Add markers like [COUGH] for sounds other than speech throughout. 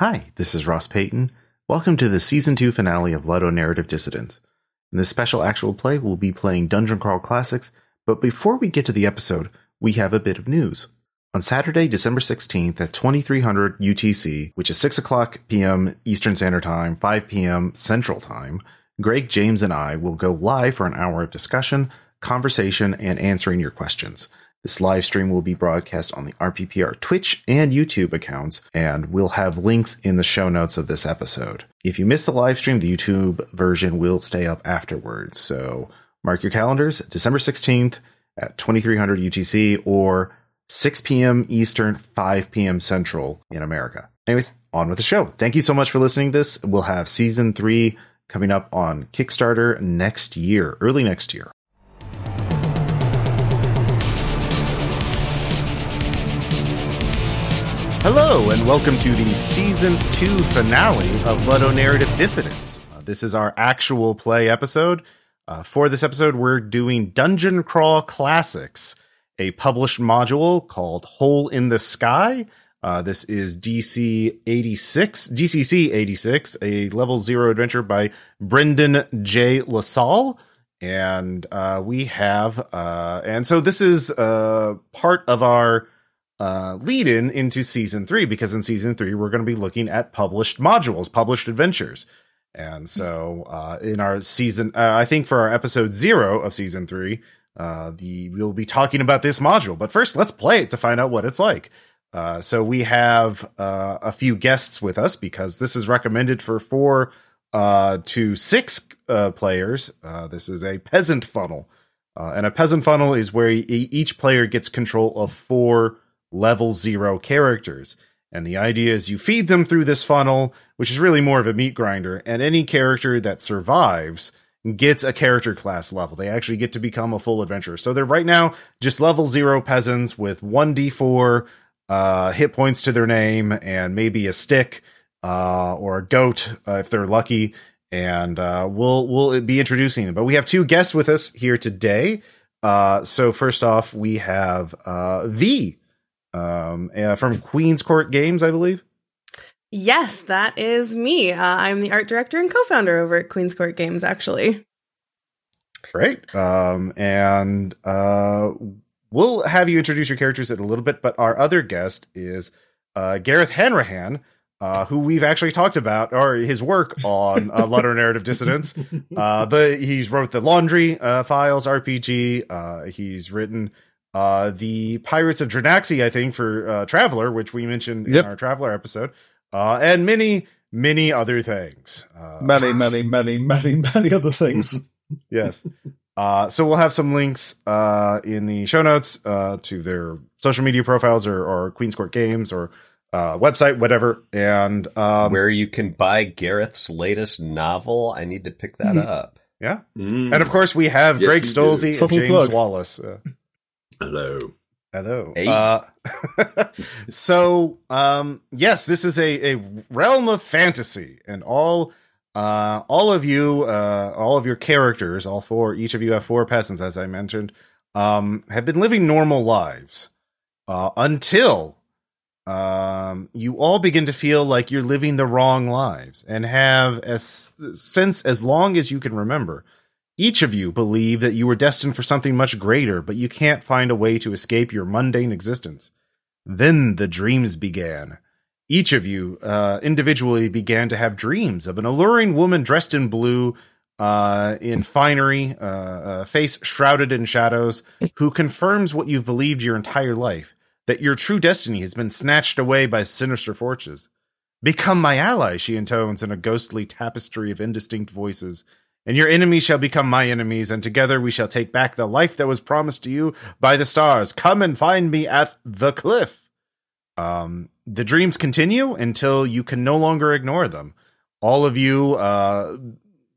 Hi, this is Ross Payton. Welcome to the season two finale of Ludonarrative Dissonance. In this special actual play, we'll be playing Dungeon Crawl Classics, but before we get to the episode, we have a bit of news. On Saturday, December 16th at 2300 UTC, which is 6 o'clock p.m. Eastern Standard Time, 5 p.m. Central Time, Greg, James, and I will go live for an hour of discussion, conversation, and answering your questions. This live stream will be broadcast on the RPPR Twitch and YouTube accounts, and we'll have links in the show notes of this episode. If you miss the live stream, the YouTube version will stay up afterwards. So mark your calendars, December 16th at 2300 UTC or 6 p.m. Eastern, 5 p.m. Central in America. Anyways, on with the show. Thank you so much for listening to this. We'll have season three coming up on Kickstarter next year, early next year. Hello, and welcome to the season two finale of Ludonarrative Dissonance. Uh, this is our actual play episode. Uh, for this episode, we're doing Dungeon Crawl Classics, a published module called Hole in the Sky. Uh, this is DC 86, DCC 86, a level zero adventure by Brendan J. LaSalle. And uh, we have, uh, and so this is uh, part of our uh, lead in into season three because in season three we're going to be looking at published modules, published adventures. And so, uh, in our season, uh, I think for our episode zero of season three, uh, the we'll be talking about this module. But first, let's play it to find out what it's like. Uh, so we have uh, a few guests with us because this is recommended for four uh, to six uh, players. Uh, this is a peasant funnel, uh, and a peasant funnel is where e- each player gets control of four level zero characters. And the idea is you feed them through this funnel, which is really more of a meat grinder, and any character that survives gets a character class level. They actually get to become a full adventurer. So they're right now just level zero peasants with 1d4 uh, hit points to their name and maybe a stick uh, or a goat uh, if they're lucky. And uh, we'll we'll be introducing them. But we have two guests with us here today. Uh, so first off, we have uh, V um, uh, from Queen's Court Games, I believe. Yes, that is me. Uh, I'm the art director and co-founder over at Queen's Court Games, actually. Great. Um, and uh, we'll have you introduce your characters in a little bit, but our other guest is uh, Gareth Hanrahan, uh, who we've actually talked about, or his work on uh, Ludonarrative Dissonance. [LAUGHS] Uh, the he's wrote the Laundry uh, Files RPG. Uh, he's written uh, the Pirates of Drinax, I think, for uh, Traveller, which we mentioned Yep. in our Traveller episode, uh, and many, many other things. Uh, many, many, many, many, many other things. [LAUGHS] yes. Uh, so we'll have some links uh, in the show notes uh, to their social media profiles or, or Queen's Court Games or uh, website, whatever. And um, where you can buy Gareth's latest novel. I need to pick that up. yeah, Mm. and of course we have Yes, Greg you. Stolze and James plug. Wallace. Uh, Hello. Hello. Hey. Uh, [LAUGHS] so, um, yes, this is a, a realm of fantasy, and all, uh, all of you, uh, all of your characters, all four, each of you have four peasants, as I mentioned, um, have been living normal lives, uh, until, um, you all begin to feel like you're living the wrong lives and have as since as long as you can remember each of you believe that you were destined for something much greater, but you can't find a way to escape your mundane existence. Then the dreams began. Each of you uh, individually began to have dreams of an alluring woman dressed in blue, uh, in finery, uh, face shrouded in shadows, who confirms what you've believed your entire life that your true destiny has been snatched away by sinister forces. Become my ally, she intones in a ghostly tapestry of indistinct voices and your enemies shall become my enemies, and together we shall take back the life that was promised to you by the stars. Come and find me at the cliff. Um, the dreams continue until you can no longer ignore them. All of you uh,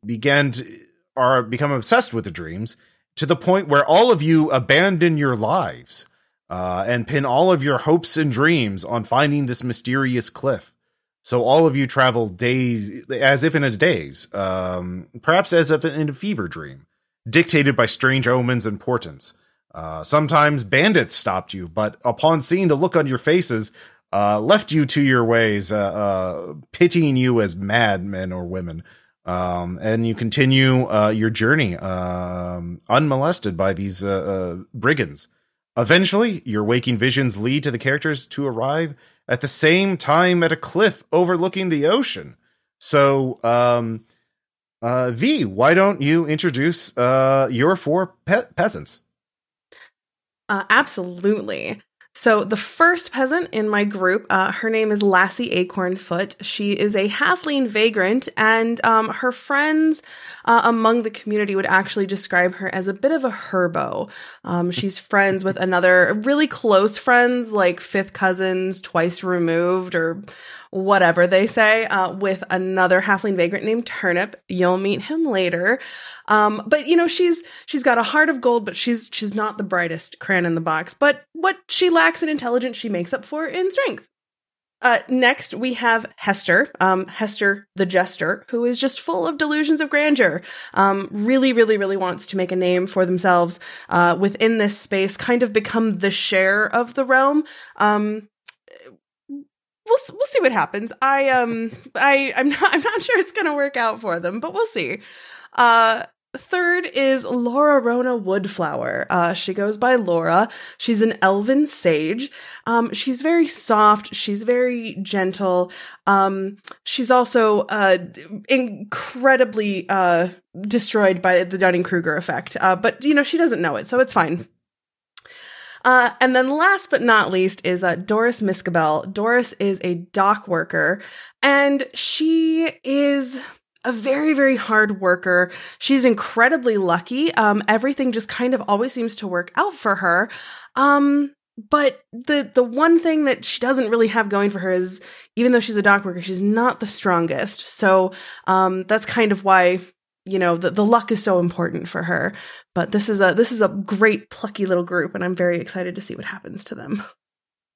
began to, are become obsessed with the dreams to the point where all of you abandon your lives uh, and pin all of your hopes and dreams on finding this mysterious cliff. So all of you travel days as if in a daze, um, perhaps as if in a fever dream, dictated by strange omens and portents. Uh, sometimes bandits stopped you, but upon seeing the look on your faces, uh, left you to your ways, uh, uh, pitying you as madmen or women. Um, and you continue uh, your journey um, unmolested by these uh, brigands. Eventually, your waking visions lead to the characters to arrive at the same time at a cliff overlooking the ocean. So, um, uh, V, why don't you introduce uh, your four pe- peasants? Uh, absolutely. So, the first peasant in my group, uh, her name is Lassie Acornfoot. She is a halfling vagrant, and um, her friends uh, among the community would actually describe her as a bit of a herbo. Um, she's [LAUGHS] friends with another really close friends, like fifth cousins, twice removed, or whatever they say, uh, with another halfling vagrant named Turnip. You'll meet him later. Um, but you know, she's she's got a heart of gold, but she's she's not the brightest crayon in the box. But what she lacks in intelligence, she makes up for in strength. Uh, next, we have Hester, um, Hester the Jester, who is just full of delusions of grandeur. Um, really, really, really wants to make a name for themselves uh, within this space, kind of become the share of the realm. Um, we'll we'll see what happens. I um I I'm not I'm not sure it's gonna work out for them, but we'll see. Uh, Third is Laura Rona Woodflower. Uh, she goes by Laura. She's an elven sage. Um, she's very soft. She's very gentle. Um, she's also uh, incredibly uh, destroyed by the Dunning Kruger effect. Uh, but, you know, she doesn't know it, so it's fine. Uh, and then last but not least is uh, Doris Miskabel. Doris is a dock worker, and she is a very very hard worker. She's incredibly lucky. Um everything just kind of always seems to work out for her. Um but the the one thing that she doesn't really have going for her is even though she's a dock worker she's not the strongest. So um that's kind of why you know the, the luck is so important for her but this is a this is a great plucky little group and i'm very excited to see what happens to them [LAUGHS]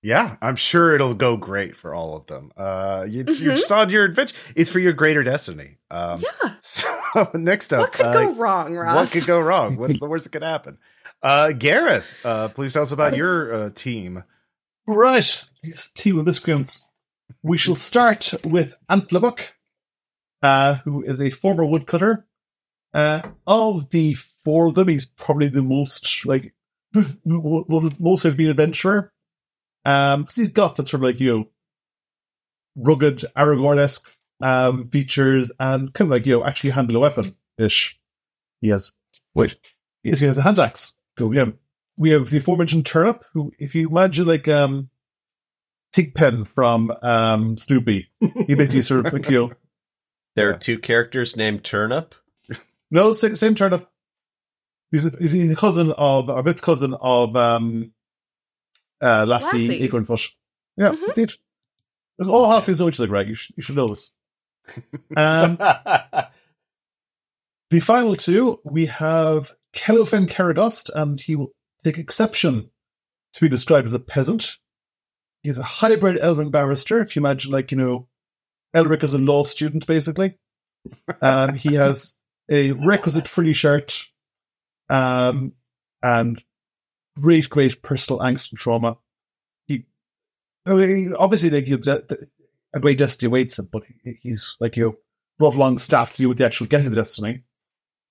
Yeah, I'm sure it'll go great for all of them. Uh, it's you're just on your adventure. It's for your greater destiny. Um, yeah [LAUGHS] So next up, what could uh, go wrong ross What could go wrong? What's the worst that could happen? Uh, Gareth, uh, please tell us about your uh, team. Right, this team of miscreants. We shall start with Antlebuck, uh, who is a former woodcutter. Uh, of the four of them, he's probably the most like [LAUGHS] the most have been adventurer. Um, because he's got that sort of like you know rugged Aragorn esque um features and kind of like you know actually handle a weapon ish. He has wait, yes, he has a hand axe. Go yeah. We have the aforementioned turnip, who, if you imagine like um Pigpen from um Snoopy, he basically sort of like you know [LAUGHS] There are two characters named Turnip. No, same, same turnip. He's a, he's he's a cousin of, or bit cousin of, um, uh, Lassie, Lassie. Acornfush. Yeah, Mhm. indeed. There's all half his know each other, Greg. You should, you should know this. [LAUGHS] Um, the final two, we have Kellofen Caradust, and he will take exception to be described as a peasant. He's a hybrid elven barrister, if you imagine, like, you know, Elric is a law student, basically. [LAUGHS] Um, he has a requisite frilly shirt, um, and great, great personal angst and trauma. He, I mean, obviously, like, you a great destiny awaits him, but he's like, you brought along staff to deal with the actual getting the destiny.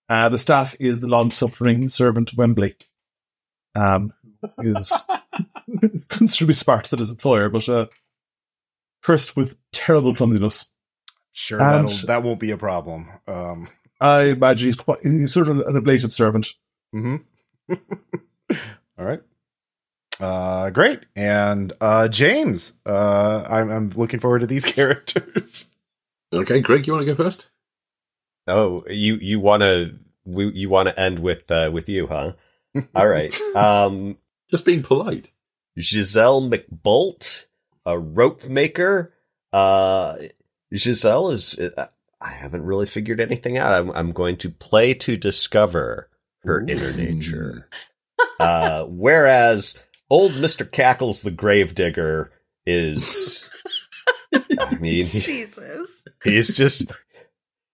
Uh, the staff is the long-suffering servant Wembley, um, who is [LAUGHS] considerably smart than his employer, but uh, cursed with terrible clumsiness. Sure, And- that'll, that won't be a problem. Um, I imagine he's quite, he's sort of an ablative servant. hmm [LAUGHS] All right. Uh, great. And uh, James, uh, I'm, I'm looking forward to these [LAUGHS] characters. Okay, Greg, you want to go first? oh, you you want to you want to end with uh, with you, huh? [LAUGHS] All right. Um, Just being polite. Giselle McBolt, a rope maker. Uh, Giselle is. I haven't really figured anything out. I'm, I'm going to play to discover her inner nature. [LAUGHS] uh, whereas old Mister Cackles the Gravedigger is. I [LAUGHS] mean, he- jesus he's just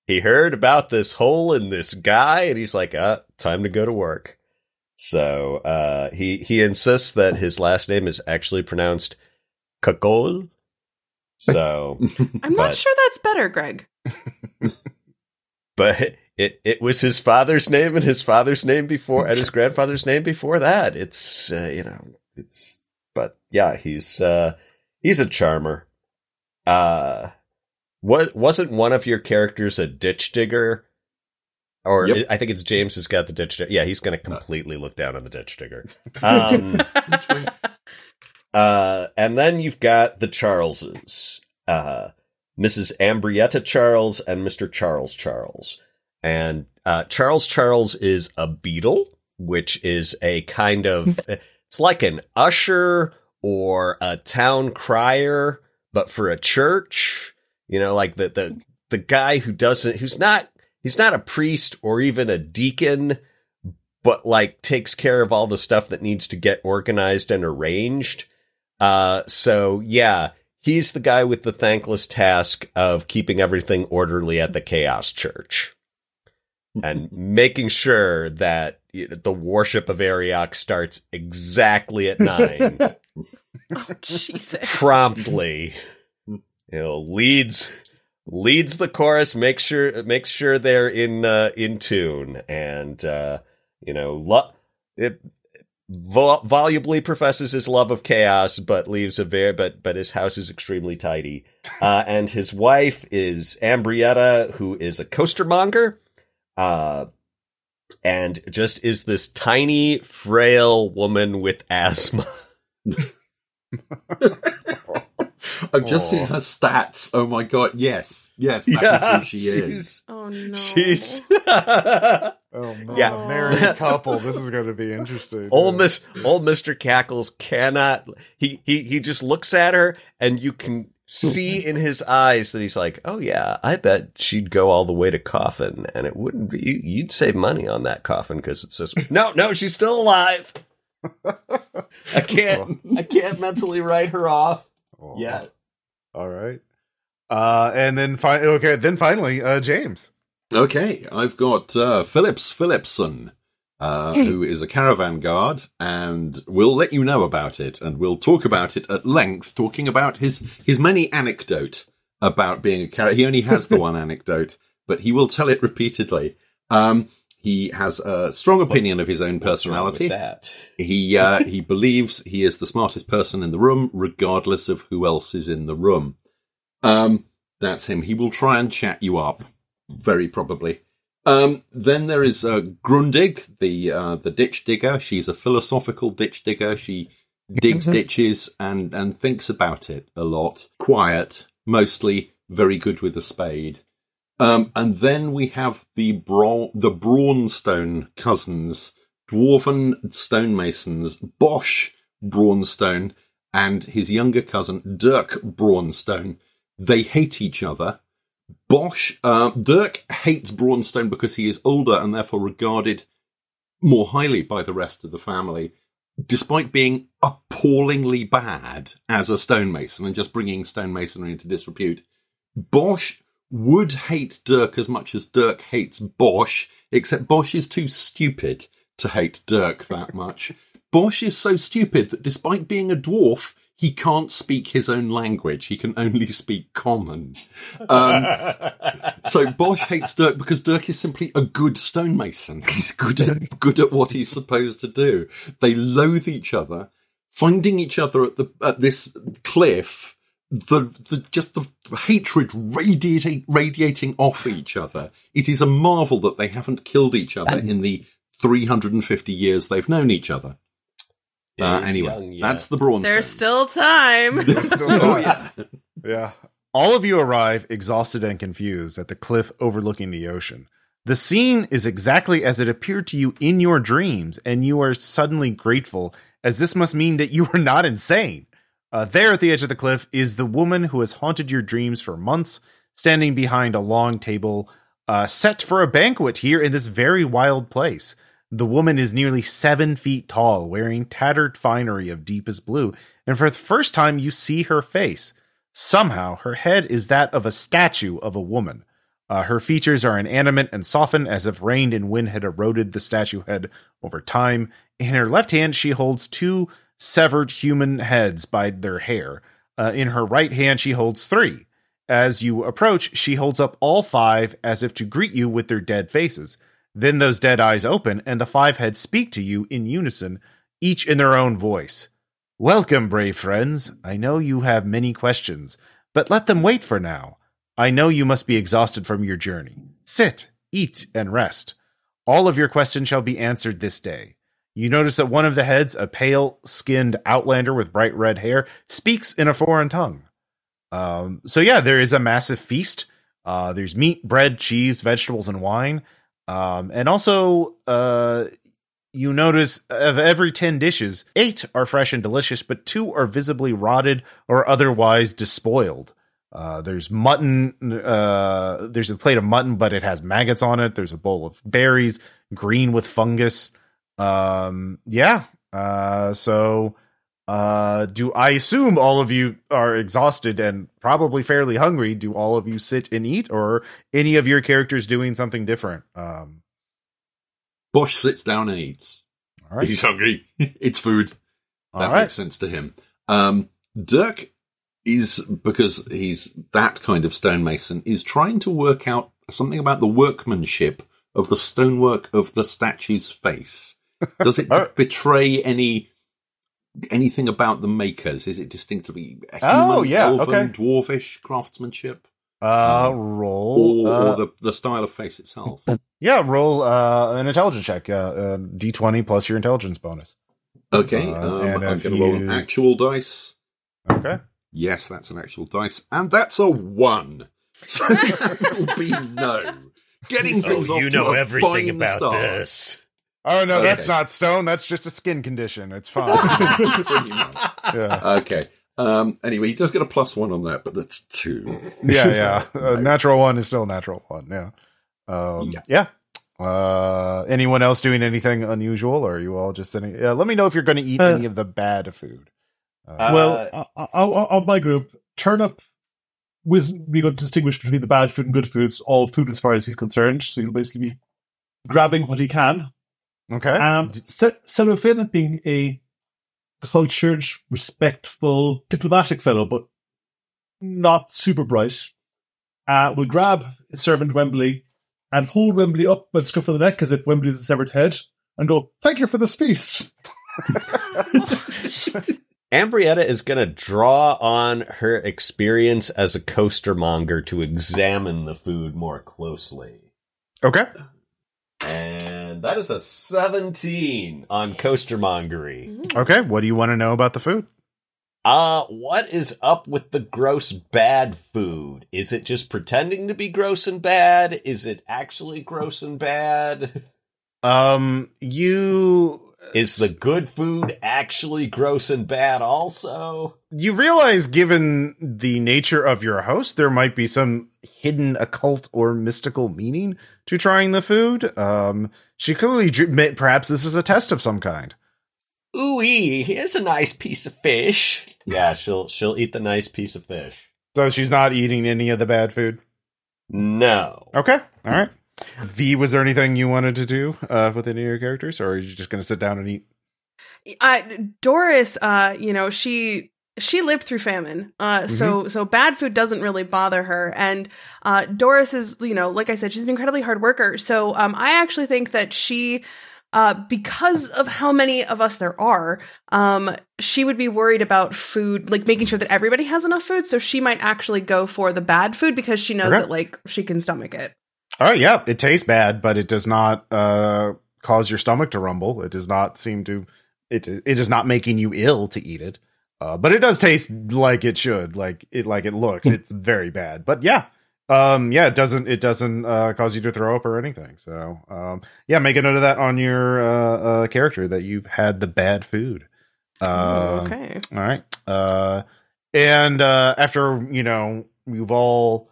he heard about this hole in this guy and he's like uh time to go to work so uh he he insists that his last name is actually pronounced Kagol. So, [LAUGHS] I'm not sure that's better, Greg. [LAUGHS] but it it was his father's name and his father's name before and his [LAUGHS] grandfather's name before that. It's uh, you know it's but yeah he's uh he's a charmer. Uh, what wasn't one of your characters a ditch digger? Or Yep. I think it's James who's got the ditch digger. Yeah, he's going to completely look down on the ditch digger. [LAUGHS] Um, uh, and then you've got the Charleses, uh, Mrs. Ambrietta Charles and Mr. Charles Charles. And uh, Charles Charles is a beadle, which is a kind of [LAUGHS] it's like an usher or a town crier, but for a church. You know, like the the the guy who doesn't who's not he's not a priest or even a deacon, but like takes care of all the stuff that needs to get organized and arranged. Uh, so yeah, he's the guy with the thankless task of keeping everything orderly at the Chaos Church and [LAUGHS] making sure that you know, the worship of Arioch starts exactly at nine, [LAUGHS] Oh, Jesus. promptly. You know, leads leads the chorus, makes sure makes sure they're in uh, in tune, and uh, you know, lo- it vol- volubly professes his love of chaos, but leaves a very but but his house is extremely tidy. [LAUGHS] Uh, and his wife is Ambrietta, who is a costermonger, uh, and just is this tiny, frail woman with asthma. [LAUGHS] [LAUGHS] I've just Aw. seen her stats. Oh my god, yes. Yes, that is who she is. she's Oh no. she's Oh man, Yeah. a married [LAUGHS] couple. This is going to be interesting. old Miss old Mister Cackles cannot. He he he just looks at her, and you can see in his eyes that he's like, "Oh yeah, I bet she'd go all the way to coffin, and it wouldn't be. you- You'd save money on that coffin because it's just no, no, she's still alive. [LAUGHS] I can't, I can't mentally write her off Oh, yet. All right. Uh, and then fi- okay, then finally, uh, James. Okay, I've got uh, Phillips Phillipson, uh, who is a caravan guard, and we'll let you know about it, and we'll talk about it at length, talking about his his many anecdote about being a car. He only has the [LAUGHS] one anecdote, but he will tell it repeatedly. Um, he has a strong opinion of his own personality. That. He uh, [LAUGHS] he believes he is the smartest person in the room, regardless of who else is in the room. Um, that's him. He will try and chat you up, very probably. Um, then there is uh, Grundig, the uh, the ditch digger. She's a philosophical ditch digger. She digs ditches and and thinks about it a lot. Quiet, mostly. Very good with a spade. Um, and then we have the Bra- the Braunstone cousins, dwarven stonemasons, Bosch Braunstone and his younger cousin Dirk Braunstone. They hate each other. Bosch, uh, Dirk hates Braunstone because he is older and therefore regarded more highly by the rest of the family, despite being appallingly bad as a stonemason and just bringing stonemasonry into disrepute. Bosch would hate Dirk as much as Dirk hates Bosch, except Bosch is too stupid to hate Dirk that much. Bosch is so stupid that despite being a dwarf, he can't speak his own language. He can only speak common. Um, so Bosch hates Dirk because Dirk is simply a good stonemason. [LAUGHS] He's good at good at what he's supposed to do. They loathe each other, finding each other at the at this cliff. The, the just the hatred radiating radiating off each other. It is a marvel that they haven't killed each other in the 350 years they've known each other. Uh, Days anyway, young, yeah. that's the Braunstones. There's still [LAUGHS] time. oh yeah. Yeah. All of you arrive exhausted and confused at the cliff overlooking the ocean. The scene is exactly as it appeared to you in your dreams, and you are suddenly grateful, as this must mean that you are not insane. Uh, there at the edge of the cliff is the woman who has haunted your dreams for months, standing behind a long table uh, set for a banquet here in this very wild place. The woman is nearly seven feet tall, wearing tattered finery of deepest blue, and for the first time you see her face. Somehow, her head is that of a statue of a woman. Uh, her features are inanimate and softened as if rain and wind had eroded the statue head over time. In her left hand, she holds two severed human heads by their hair. Uh, in her right hand, she holds three. As you approach, she holds up all five as if to greet you with their dead faces. Then those dead eyes open, and the five heads speak to you in unison, each in their own voice. Welcome, brave friends. I know you have many questions, but let them wait for now. I know you must be exhausted from your journey. Sit, eat, and rest. All of your questions shall be answered this day. You notice that one of the heads, a pale skinned outlander with bright red hair, speaks in a foreign tongue. Um, so yeah, there is a massive feast. Uh, there's meat, bread, cheese, vegetables, and wine. Um, and also, uh, you notice of every 10 dishes, eight are fresh and delicious, but two are visibly rotted or otherwise despoiled. Uh, there's mutton. Uh, there's a plate of mutton, but it has maggots on it. There's a bowl of berries, green with fungus. Um, yeah. Uh, so, uh, do I assume all of you are exhausted and probably fairly hungry? Do all of you sit and eat, or any of your characters doing something different? Um, Bosch sits down and eats. all right. He's hungry. [LAUGHS] it's food. All That right. makes sense to him. Um, Dirk is because he's that kind of stonemason is trying to work out something about the workmanship of the stonework of the statue's face. [LAUGHS] Does it betray any anything about the makers? Is it distinctively human, Oh, yeah, elven, okay. dwarfish craftsmanship, Uh, roll. or, uh, or the the style of face itself? yeah, roll uh, an intelligence check. Uh, uh, D twenty plus your intelligence bonus. Okay, Uh, um, and I'm going to roll an actual dice. Okay. Yes, that's an actual dice, and that's a one. [LAUGHS] So that will be no. Getting things off to a fine start. this. Oh no, Okay. that's not stone. That's just a skin condition. It's fine. [LAUGHS] [LAUGHS] Yeah, Okay. Um, anyway, he does get a plus one on that, but that's two. yeah, yeah. [LAUGHS] Uh, natural one is still a natural one. Yeah. Um, Yeah. yeah. Uh, anyone else doing anything unusual, or are you all just sitting? Yeah, let me know if you're going to eat Uh, any of the bad food. Uh, Uh, well, uh, uh, of my group, Turnip was we going to distinguish between the bad food and good foods. All food, as far as he's concerned. So he'll basically be grabbing what he can. Okay. Um, Se- Cellophane being a cultured, respectful, diplomatic fellow, but not super bright, uh, will grab servant Wembley and hold Wembley up by the scruff of the neck as if Wembley is a severed head and go, thank you for this feast. [LAUGHS] Ambrietta is going to draw on her experience as a costermonger to examine the food more closely. okay. And that is a 17 on costermongery. Okay. What do you want to know about the food? Uh, what is up with the gross bad food? Is it just pretending to be gross and bad? Is it actually gross and bad? Um, you Is the good food actually gross and bad also? you realize given the nature of your host there might be some hidden occult or mystical meaning to trying the food um she clearly dr- may- perhaps this is a test of some kind Ooh, here's a nice piece of fish. Yeah, she'll she'll eat the nice piece of fish. so she's not eating any of the bad food No. okay all right v was there anything you wanted to do uh with any of your characters or are you just gonna sit down and eat uh, Doris, uh, you know, she she lived through famine, uh, so so bad food doesn't really bother her. And uh, Doris is, you know, like I said, she's an incredibly hard worker. So um, I actually think that she. Uh, because of how many of us there are, um, she would be worried about food, like making sure that everybody has enough food. So she might actually go for the bad food because she knows Okay. that like she can stomach it. right yeah it tastes bad but it does not uh cause your stomach to rumble it does not seem to it it is not making you ill to eat it uh but it does taste like it should like it like it looks it's very bad but yeah um yeah it doesn't it doesn't uh cause you to throw up or anything so um yeah make a note of that on your uh, uh character that you've had the bad food uh okay. all right. Uh, and uh, after you know you've all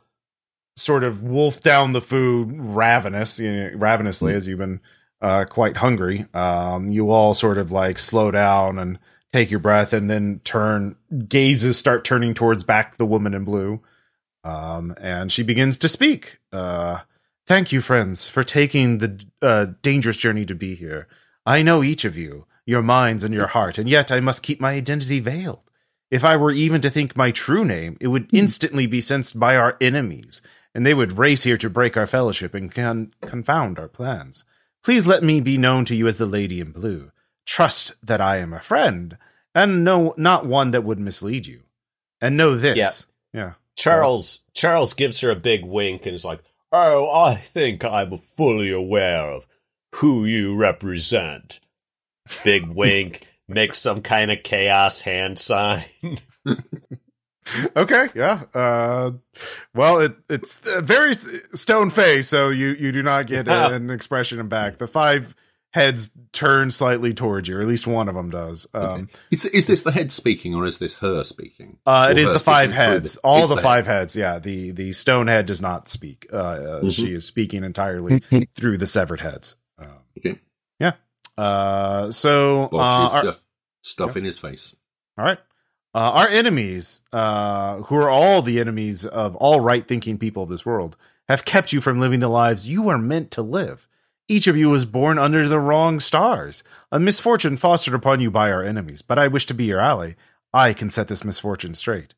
sort of wolfed down the food, ravenous, you know, ravenously, as you've been uh, quite hungry. Um, you all sort of like slow down and take your breath, and then turn. Gazes start turning towards back the woman in blue, um, and she begins to speak. Uh, Thank you, friends, for taking the uh, dangerous journey to be here. I know each of you, your minds and your heart, and yet I must keep my identity veiled. If I were even to think my true name, it would instantly be sensed by our enemies, and they would race here to break our fellowship and con- confound our plans. Please let me be known to you as the Lady in Blue. Trust that I am a friend, and no, not one that would mislead you. And know this. Yeah. Yeah. Charles Charles gives her a big wink and is like, "Oh, I think I'm fully aware of who you represent." Big [LAUGHS] wink, makes some kind of chaos hand sign. [LAUGHS] Okay, yeah. Uh, well, it, it's very stone face, so you, you do not get a- an expression in back. The five heads turn slightly towards you, or at least one of them does. Um, Is, is this the head speaking or is this her speaking? uh, it is the five heads. the- All the five heads. Yeah, the the stone head does not speak. Uh, uh, Mhm. She is speaking entirely [LAUGHS] through the severed heads. Um, Okay. Yeah. Uh, so Well, uh, she's our- just stuff in his face. All right. Uh, our enemies, uh, who are all the enemies of all right thinking people of this world, have kept you from living the lives you are meant to live. Each of you was born under the wrong stars, a misfortune fostered upon you by our enemies. But I wish to be your ally. I can set this misfortune straight.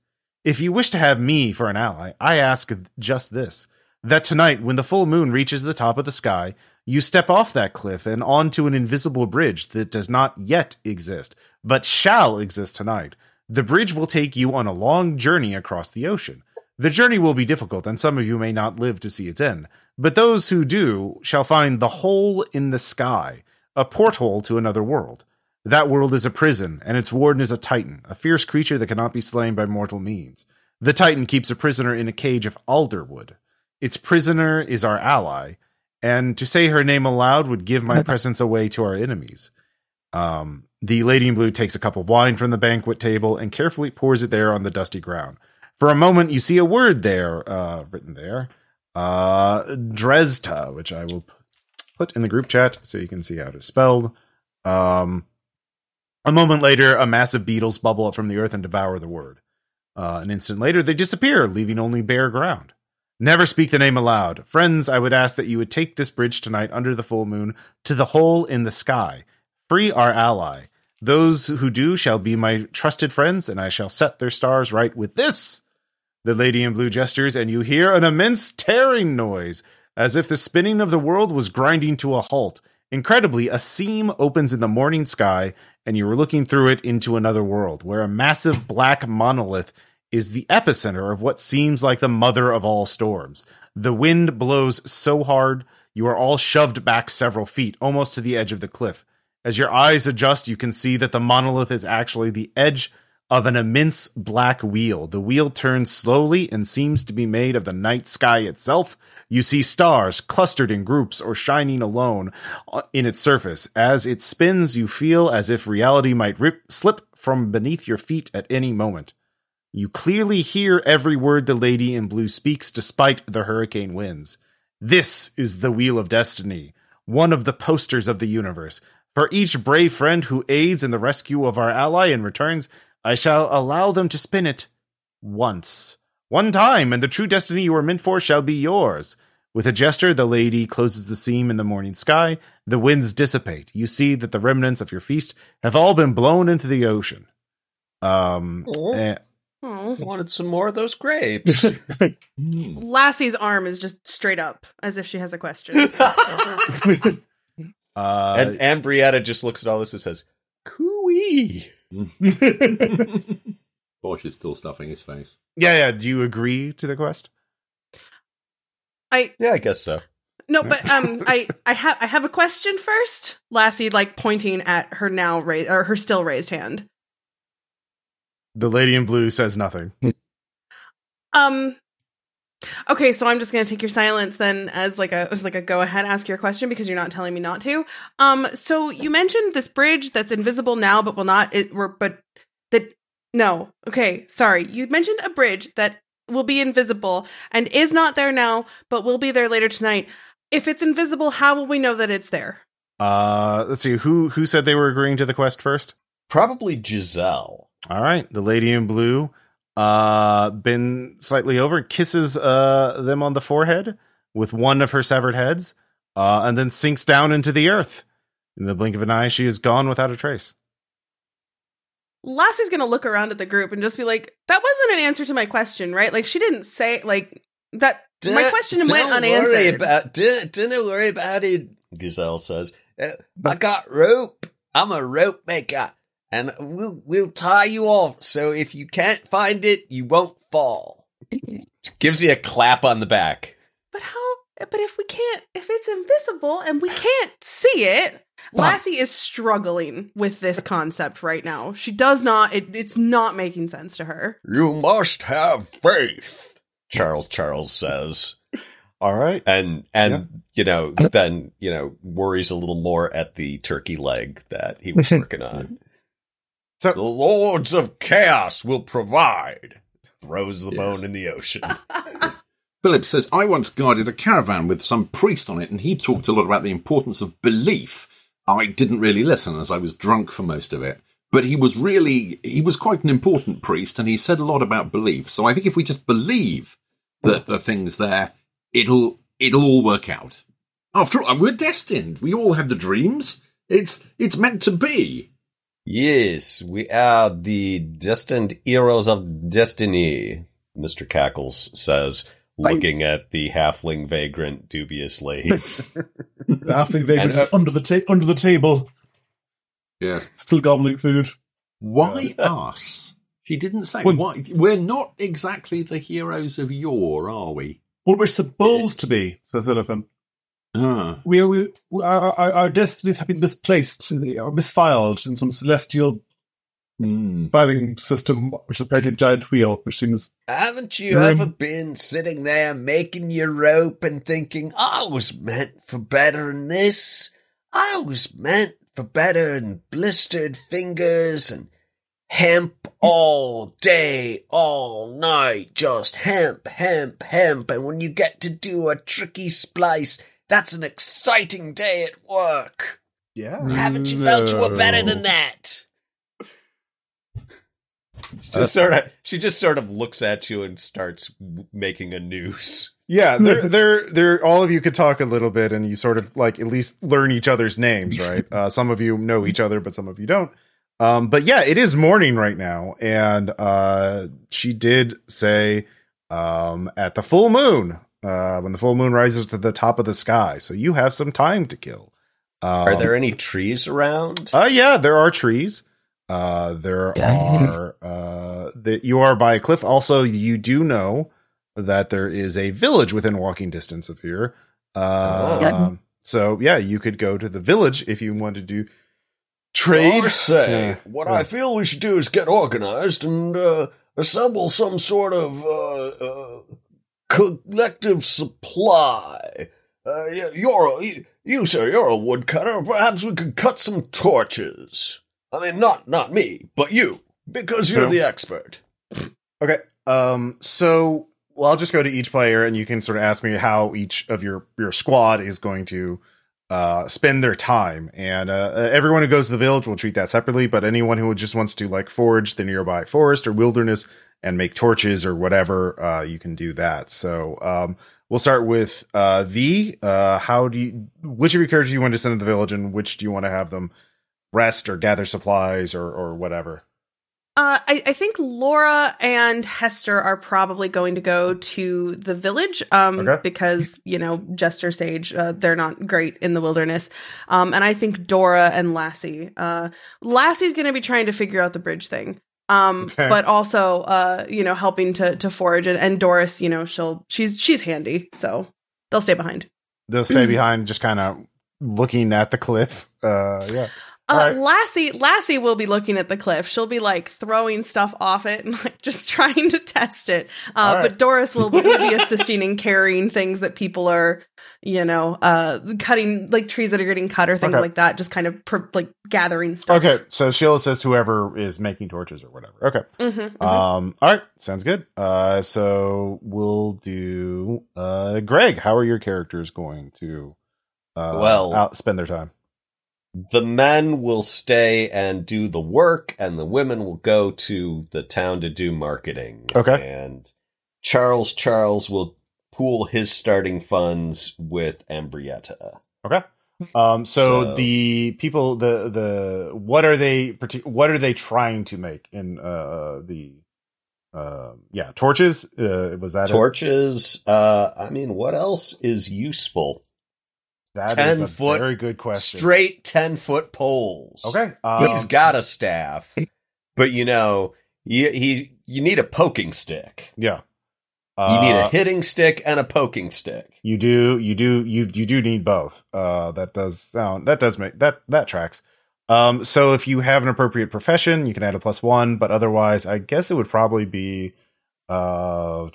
If you wish to have me for an ally, I ask just this that tonight, when the full moon reaches the top of the sky, you step off that cliff and onto an invisible bridge that does not yet exist, but shall exist tonight. The bridge will take you on a long journey across the ocean. The journey will be difficult, and some of you may not live to see its end, but those who do shall find the hole in the sky, a porthole to another world. That world is a prison, and its warden is a titan, a fierce creature that cannot be slain by mortal means. The titan keeps a prisoner in a cage of alderwood. Its prisoner is our ally, and to say her name aloud would give my [LAUGHS] presence away to our enemies. Um, the lady in blue takes a cup of wine from the banquet table and carefully pours it there on the dusty ground. For a moment, you see a word there, uh, written there, uh, Dresda, which I will put in the group chat so you can see how it's spelled. Um, a moment later, a mass of beetles bubble up from the earth and devour the word. Uh, an instant later, they disappear, leaving only bare ground. Never speak the name aloud. Friends, I would ask that you would take this bridge tonight under the full moon to the hole in the sky. Free our ally. Those who do shall be my trusted friends, and I shall set their stars right with this. The lady in blue gestures, and you hear an immense tearing noise, as if the spinning of the world was grinding to a halt. Incredibly, a seam opens in the morning sky, and you are looking through it into another world, where a massive black monolith is the epicenter of what seems like the mother of all storms. The wind blows so hard, you are all shoved back several feet, almost to the edge of the cliff. As your eyes adjust, you can see that the monolith is actually the edge of an immense black wheel. The wheel turns slowly and seems to be made of the night sky itself. You see stars clustered in groups or shining alone uh, in its surface. As it spins, you feel as if reality might rip, slip from beneath your feet at any moment. You clearly hear every word the lady in blue speaks despite the hurricane winds. This is the Wheel of Destiny, one of the posters of the universe. For each brave friend who aids in the rescue of our ally and returns, I shall allow them to spin it once. One time, and the true destiny you are meant for shall be yours. With a gesture, the lady closes the seam in the morning sky. The winds dissipate. You see that the remnants of your feast have all been blown into the ocean. Um, Oh. eh, Oh. Wanted some more of those grapes. [LAUGHS] Hmm. Lassie's arm is just straight up, as if she has a question. [LAUGHS] uh, and Ambrietta just looks at all this and says, "Cooey." [LAUGHS] Bosch is still stuffing his face. yeah, yeah. Do you agree to the quest? I Yeah, I guess so. no, but um, [LAUGHS] I I have I have a question first. Lassie, like pointing at her now raised or her still raised hand. The lady in blue says nothing. Um. Okay, so I'm just gonna take your silence then as like a as like a go ahead ask your question because you're not telling me not to. Um. So you mentioned this bridge that's invisible now, but will not. It were but that no. Okay, sorry. You mentioned a bridge that will be invisible and is not there now, but will be there later tonight. If it's invisible, how will we know that it's there? Uh, let's see who who said they were agreeing to the quest first. Probably Giselle. All right, the lady in blue, uh, been slightly over, kisses uh them on the forehead with one of her severed heads, uh, and then sinks down into the earth. In the blink of an eye, she is gone without a trace. Lassie's gonna look around at the group and just be like, "That wasn't an answer to my question, right? Like she didn't say like that. my Don't- question went unanswered." Worry about, don't, don't worry about it, Gazelle says. "Uh, I got rope. I'm a rope maker. And we'll, we'll tie you off. So if you can't find it, you won't fall. Gives you a clap on the back. but how? But if we can't, if it's invisible and we can't see it, Lassie is struggling with this concept right now. She does not. It, it's not making sense to her. You must have faith, Charles Charles says. All right. And, and, you know, then, you know, worries a little more at the turkey leg that he was working on. [LAUGHS] So- the lords of chaos will provide. Throws the bone in the ocean. [LAUGHS] Philip says, I once guarded a caravan with some priest on it, and he talked a lot about the importance of belief. I didn't really listen as I was drunk for most of it. But he was really, he was quite an important priest, and he said a lot about belief. So I think if we just believe that the thing's there, it'll, it'll all work out. After all, we're destined. We all have the dreams. It's, it's meant to be. Yes, we are the destined heroes of destiny, Mr. Cackles says, looking at the halfling vagrant dubiously. [LAUGHS] Halfling vagrant And- uh, under the ta- under the table, Yeah. still gobbling food. Why [LAUGHS] us? She didn't say Well- why. We're not exactly the heroes of yore, are we? Well, we're supposed to be, says Elephant. Ah. We, we, we our, our, our destinies have been misplaced or misfiled in some celestial Hmm. filing system, which is apparently a giant wheel, which seems Haven't you You're ever been sitting there making your rope and thinking, I was meant for better than this? I was meant for better than blistered fingers and hemp all day, all night, just hemp, hemp, hemp. And when you get to do a tricky splice, that's an exciting day at work. Yeah. Haven't you felt you were better than that? She just sort of, she just sort of looks at you and starts making a noose. Yeah, they're, they're, they're, all of you could talk a little bit and you sort of like at least learn each other's names, right? Uh, some of you know each other, but some of you don't. Um, but yeah, it is morning right now. And, uh, she did say, um, at the full moon, uh, when the full moon rises to the top of the sky. So you have some time to kill. Um, Are there any trees around? Uh, yeah, there are trees. Uh, there are, uh, that you are by a cliff. Also, you do know that there is a village within walking distance of here. Uh, so yeah, you could go to the village if you wanted to do trade. I say, Yeah. what Yeah. I feel we should do is get organized and uh, assemble some sort of uh, uh, collective supply. Uh, you're a, you, you, sir, you're a woodcutter. Perhaps we could cut some torches. I mean, not not me, but you, because you're Yeah. the expert. Okay. Um, so well, I'll just go to each player and you can sort of ask me how each of your, your squad is going to, uh, spend their time. And, uh, uh, everyone who goes to the village will treat that separately, but anyone who just wants to like forage the nearby forest or wilderness and make torches or whatever, uh, you can do that. So, um, we'll start with, uh, V. Uh, how do you, which of your characters do you want to send to the village and which do you want to have them rest or gather supplies or, or whatever? Uh, I, I think Laura and Hester are probably going to go to the village um, Okay. because, you know, Jester Sage, uh, they're not great in the wilderness. Um, and I think Dora and Lassie. Uh, Lassie's going to be trying to figure out the bridge thing. Um, Okay. but also, uh, you know, helping to, to forage. And, and Doris, you know, she'll, she's, she's handy. So they'll stay behind. They'll stay [CLEARS THROAT] behind, just kind of looking at the cliff. Uh, yeah. Uh, Alright. Lassie, Lassie will be looking at the cliff. She'll be like throwing stuff off it and like [LAUGHS] just trying to test it. Uh, Alright. But Doris will, [LAUGHS] will be assisting in carrying things that people are, you know, uh, cutting like trees that are getting cut or things Okay. like that. Just kind of per- like gathering stuff. Okay, so she'll assist whoever is making torches or whatever. Okay. Mhm, mhm. Um. All right. Sounds good. Uh. So we'll do. Uh. Greg, how are your characters going to? Uh, Well- out, spend their time. The men will stay and do the work, and the women will go to the town to do marketing. Okay. And Charles Charles will pool his starting funds with Ambrietta. Okay. Um, so, So- the people, the the what are they? What are they trying to make in uh the? Uh, yeah, torches. Uh, was that it? Torches. Uh, I mean, what else is useful? That is 10 a foot very good question. Straight ten foot poles. Okay, um, He's got a staff, but you know, you he you need a poking stick. Yeah, You need a Uh, hitting stick and a poking stick. You do, you do, you you do need both. Uh, that does sound that does make that that tracks. Um, so if you have an appropriate profession, you can add a plus one, but otherwise, I guess it would probably be. Uh,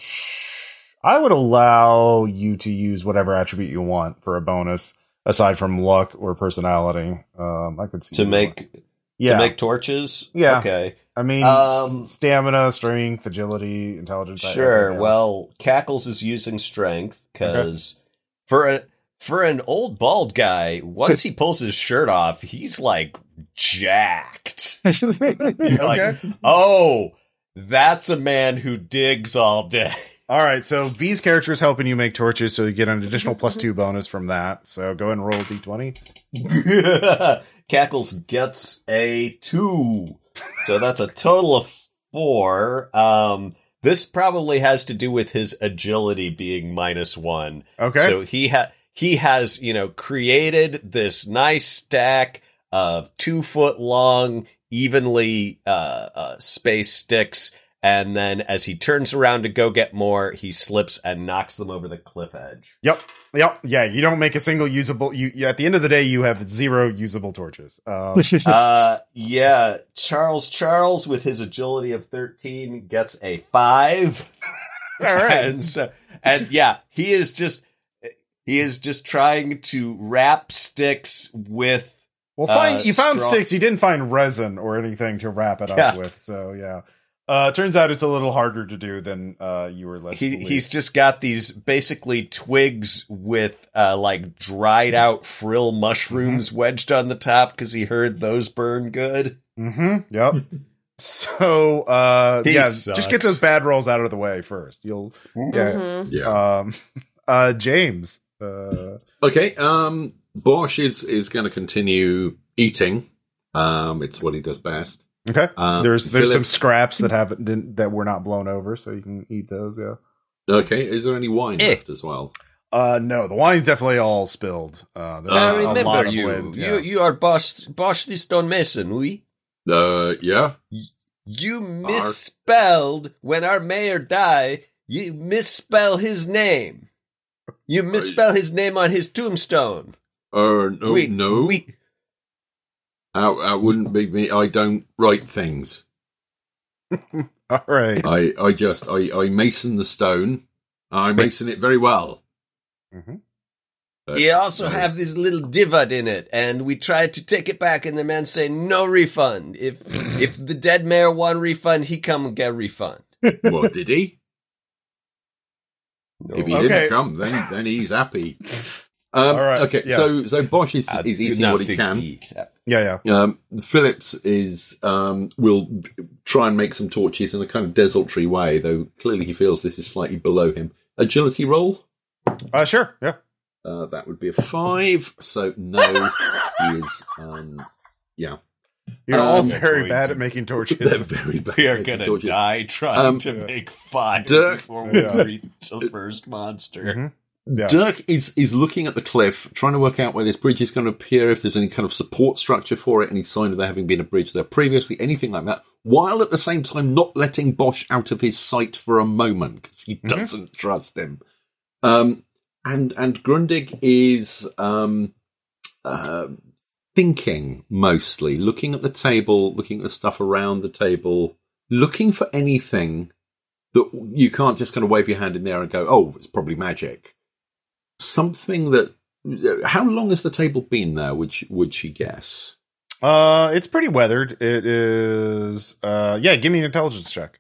I would allow you to use whatever attribute you want for a bonus, aside from luck or personality. Um, I could see To you- make yeah. to make torches. Yeah. Okay. I mean, um, stamina, strength, agility, intelligence. Sure. that's okay. Well, Cackles is using strength because for a for an old bald guy, once he pulls his shirt off, he's like jacked. [LAUGHS] You're like, Okay. oh, that's a man who digs all day. All right, so V's character is helping you make torches, so you get an additional plus two [LAUGHS] bonus from that. So go ahead and roll a d20. [LAUGHS] Cackles gets a two, so that's a total of four. Um, this probably has to do with his agility being minus one. Okay. So he ha- he has, you know, created this nice stack of two foot long, evenly uh, uh, spaced sticks, and then as he turns around to go get more, he slips and knocks them over the cliff edge. Yep. Yep. Yeah. You don't make a single usable. You, you at the end of the day, you have zero usable torches. Um, [LAUGHS] Uh, yeah, Charles Charles with his agility of thirteen gets a five. [LAUGHS] all right. and so, and yeah, he is just he is just trying to wrap sticks with Well, find uh, you found straw- sticks. You didn't find resin or anything to wrap it up with. So yeah. Uh, turns out it's a little harder to do than uh, you were led. to he, believe. he's just got these basically twigs with uh, like dried out frill mushrooms wedged on the top because he heard those burn good. Mm-hmm. Yep. [LAUGHS] so uh, He yeah, sucks. just get those bad rolls out of the way first. You'll yeah. Mhm. Yeah. Um, [LAUGHS] uh, James. Uh, Okay. Um, Bosch is is going to continue eating. Um, it's what he does best. Okay. Um, there's there's some scraps that haven't didn't, that were not blown over, so you can eat those. Yeah. Okay. Is there any wine Eh. left as well? Uh, no, the wine's definitely all spilled. Uh, there's I a remember lot of you. wind, yeah. You you are Bosch Bosch the stonemason, oui? Uh, yeah. You misspelled when our mayor died. You misspell his name. You misspell his name on his tombstone. Uh, no, we, no. We, That, that wouldn't be me. I don't write things. [LAUGHS] all right. I, I just, I, I mason the stone. I mason it very well. Mhm. But, you also uh, have this little divot in it, and we tried to take it back, and the man say no refund. If [LAUGHS] if the dead mayor want refund, he come and get refund. What did he? No. If he Okay. didn't come, then then he's happy. [LAUGHS] Um, All right, Okay, yeah. so so Bosch is, I is eating what he can. he's happy. Yeah, yeah. Um, Phillips is um, will try and make some torches in a kind of desultory way, though clearly he feels this is slightly below him. Agility roll. Uh, sure. Yeah. Uh, that would be a five. So no, he is. Um, yeah, You're all Um, very bad to- at making torches. they're very bad. [LAUGHS] We are gonna die trying Um, to make fire Dirk- before we Yeah. reach the first monster. Mhm. Yeah. Dirk is is looking at the cliff, trying to work out where this bridge is going to appear, if there's any kind of support structure for it, any sign of there having been a bridge there previously, anything like that, while at the same time not letting Bosch out of his sight for a moment because he Mhm. doesn't trust him. Um, and and Grundig is um, uh, thinking mostly, looking at the table, looking at the stuff around the table, looking for anything that you can't just kind of wave your hand in there and go, "Oh, it's probably magic." Something that how long has the table been there would she, would she guess Uh, it's pretty weathered. It is. Uh, yeah. Give me an intelligence check.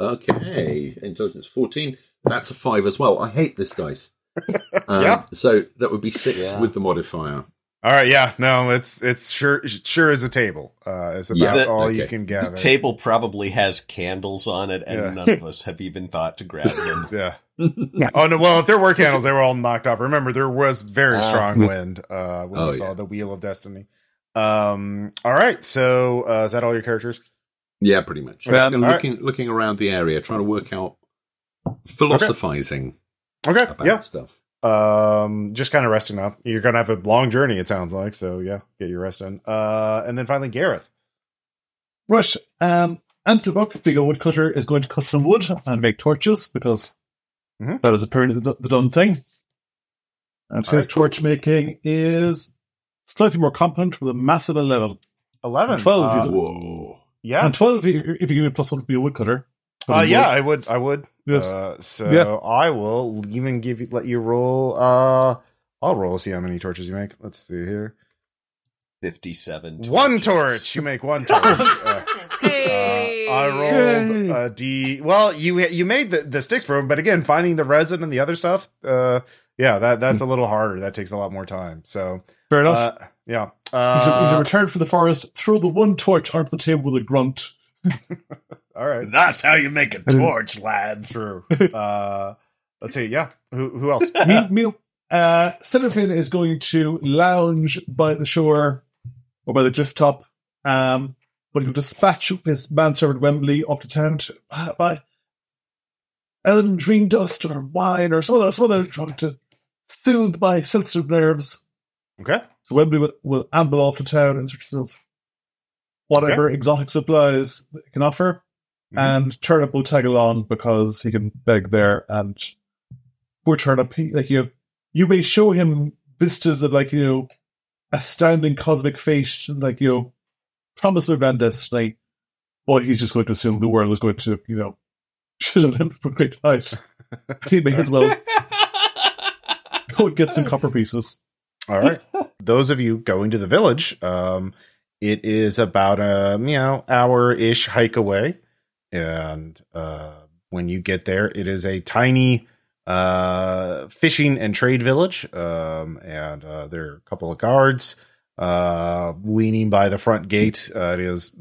okay intelligence 14 that's a 5 as well i hate this dice [LAUGHS] um, Yeah. so that would be 6 Yeah. with the modifier All right. Yeah. No. It's it's sure sure is a table. Uh, it's about Yeah, all you okay. can The table probably has candles on it, and Yeah. none of us have even thought to grab [LAUGHS] them. Yeah. Oh no! Well, if there were candles, they were all knocked off. Remember, there was very Ah. strong wind uh, when Oh, we saw yeah. the Wheel of Destiny. Um. All right. So, uh, is that all your characters? Yeah, pretty much. Yeah, Just gonna all looking looking around the area, trying to work out philosophizing Okay. about Yeah. stuff. Um. Just kind of resting up. You're gonna have a long journey. It sounds like. So yeah, get your rest in. Uh. And then finally, Gareth. Right. Um, Antlebuck, big old woodcutter, is going to cut some wood and make torches because Mhm. that is apparently the, the done thing. And so his torch making is slightly more competent with a massive 11. Eleven. 12 Uh, is- Whoa. yeah. And 12 if you, give me a plus one to be a woodcutter. Uh, yeah, I would. I would. Yes. Uh, so Yeah. I will even give you let you roll. Uh, I'll roll see how many torches you make. Let's see here. 57. One torch. You make one torch. [LAUGHS] Uh, Hey. I rolled a D. Well, you you made the, the sticks for him, but again, finding the resin and the other stuff. Uh, yeah, that that's a little harder. That takes a lot more time. So, Fair enough. uh, yeah. You should, you Uh, return from the forest, throw the one torch onto the table with a grunt. [LAUGHS] all right. That's how you make a torch, lads. True. Uh, let's see. Yeah. Who who else? [LAUGHS] me, me, uh, Cinefin is going to lounge by the shore or by the cliff top. Um, but he'll dispatch his manservant Wembley off to town to buy, buy Ellen green dust or wine or some other, some other drug to soothe my sensitive nerves. Okay. So Wembley will, will amble off to town in search of whatever exotic supplies they can offer. Mhm. And Turnip will tag along because he can beg there. And poor Turnip, he, like you, you may show him vistas of like you know astounding cosmic fate, and like you know promise of destiny. But he's just going to assume the world is going to you know shit on him for great height. he may as well [LAUGHS] go and get some copper pieces. All right. Those of you going to the village, um, it is about a you know hour ish hike away, and uh, when you get there, it is a tiny uh, fishing and trade village, um, and uh, there are a couple of guards uh, leaning by the front gate. Uh, it is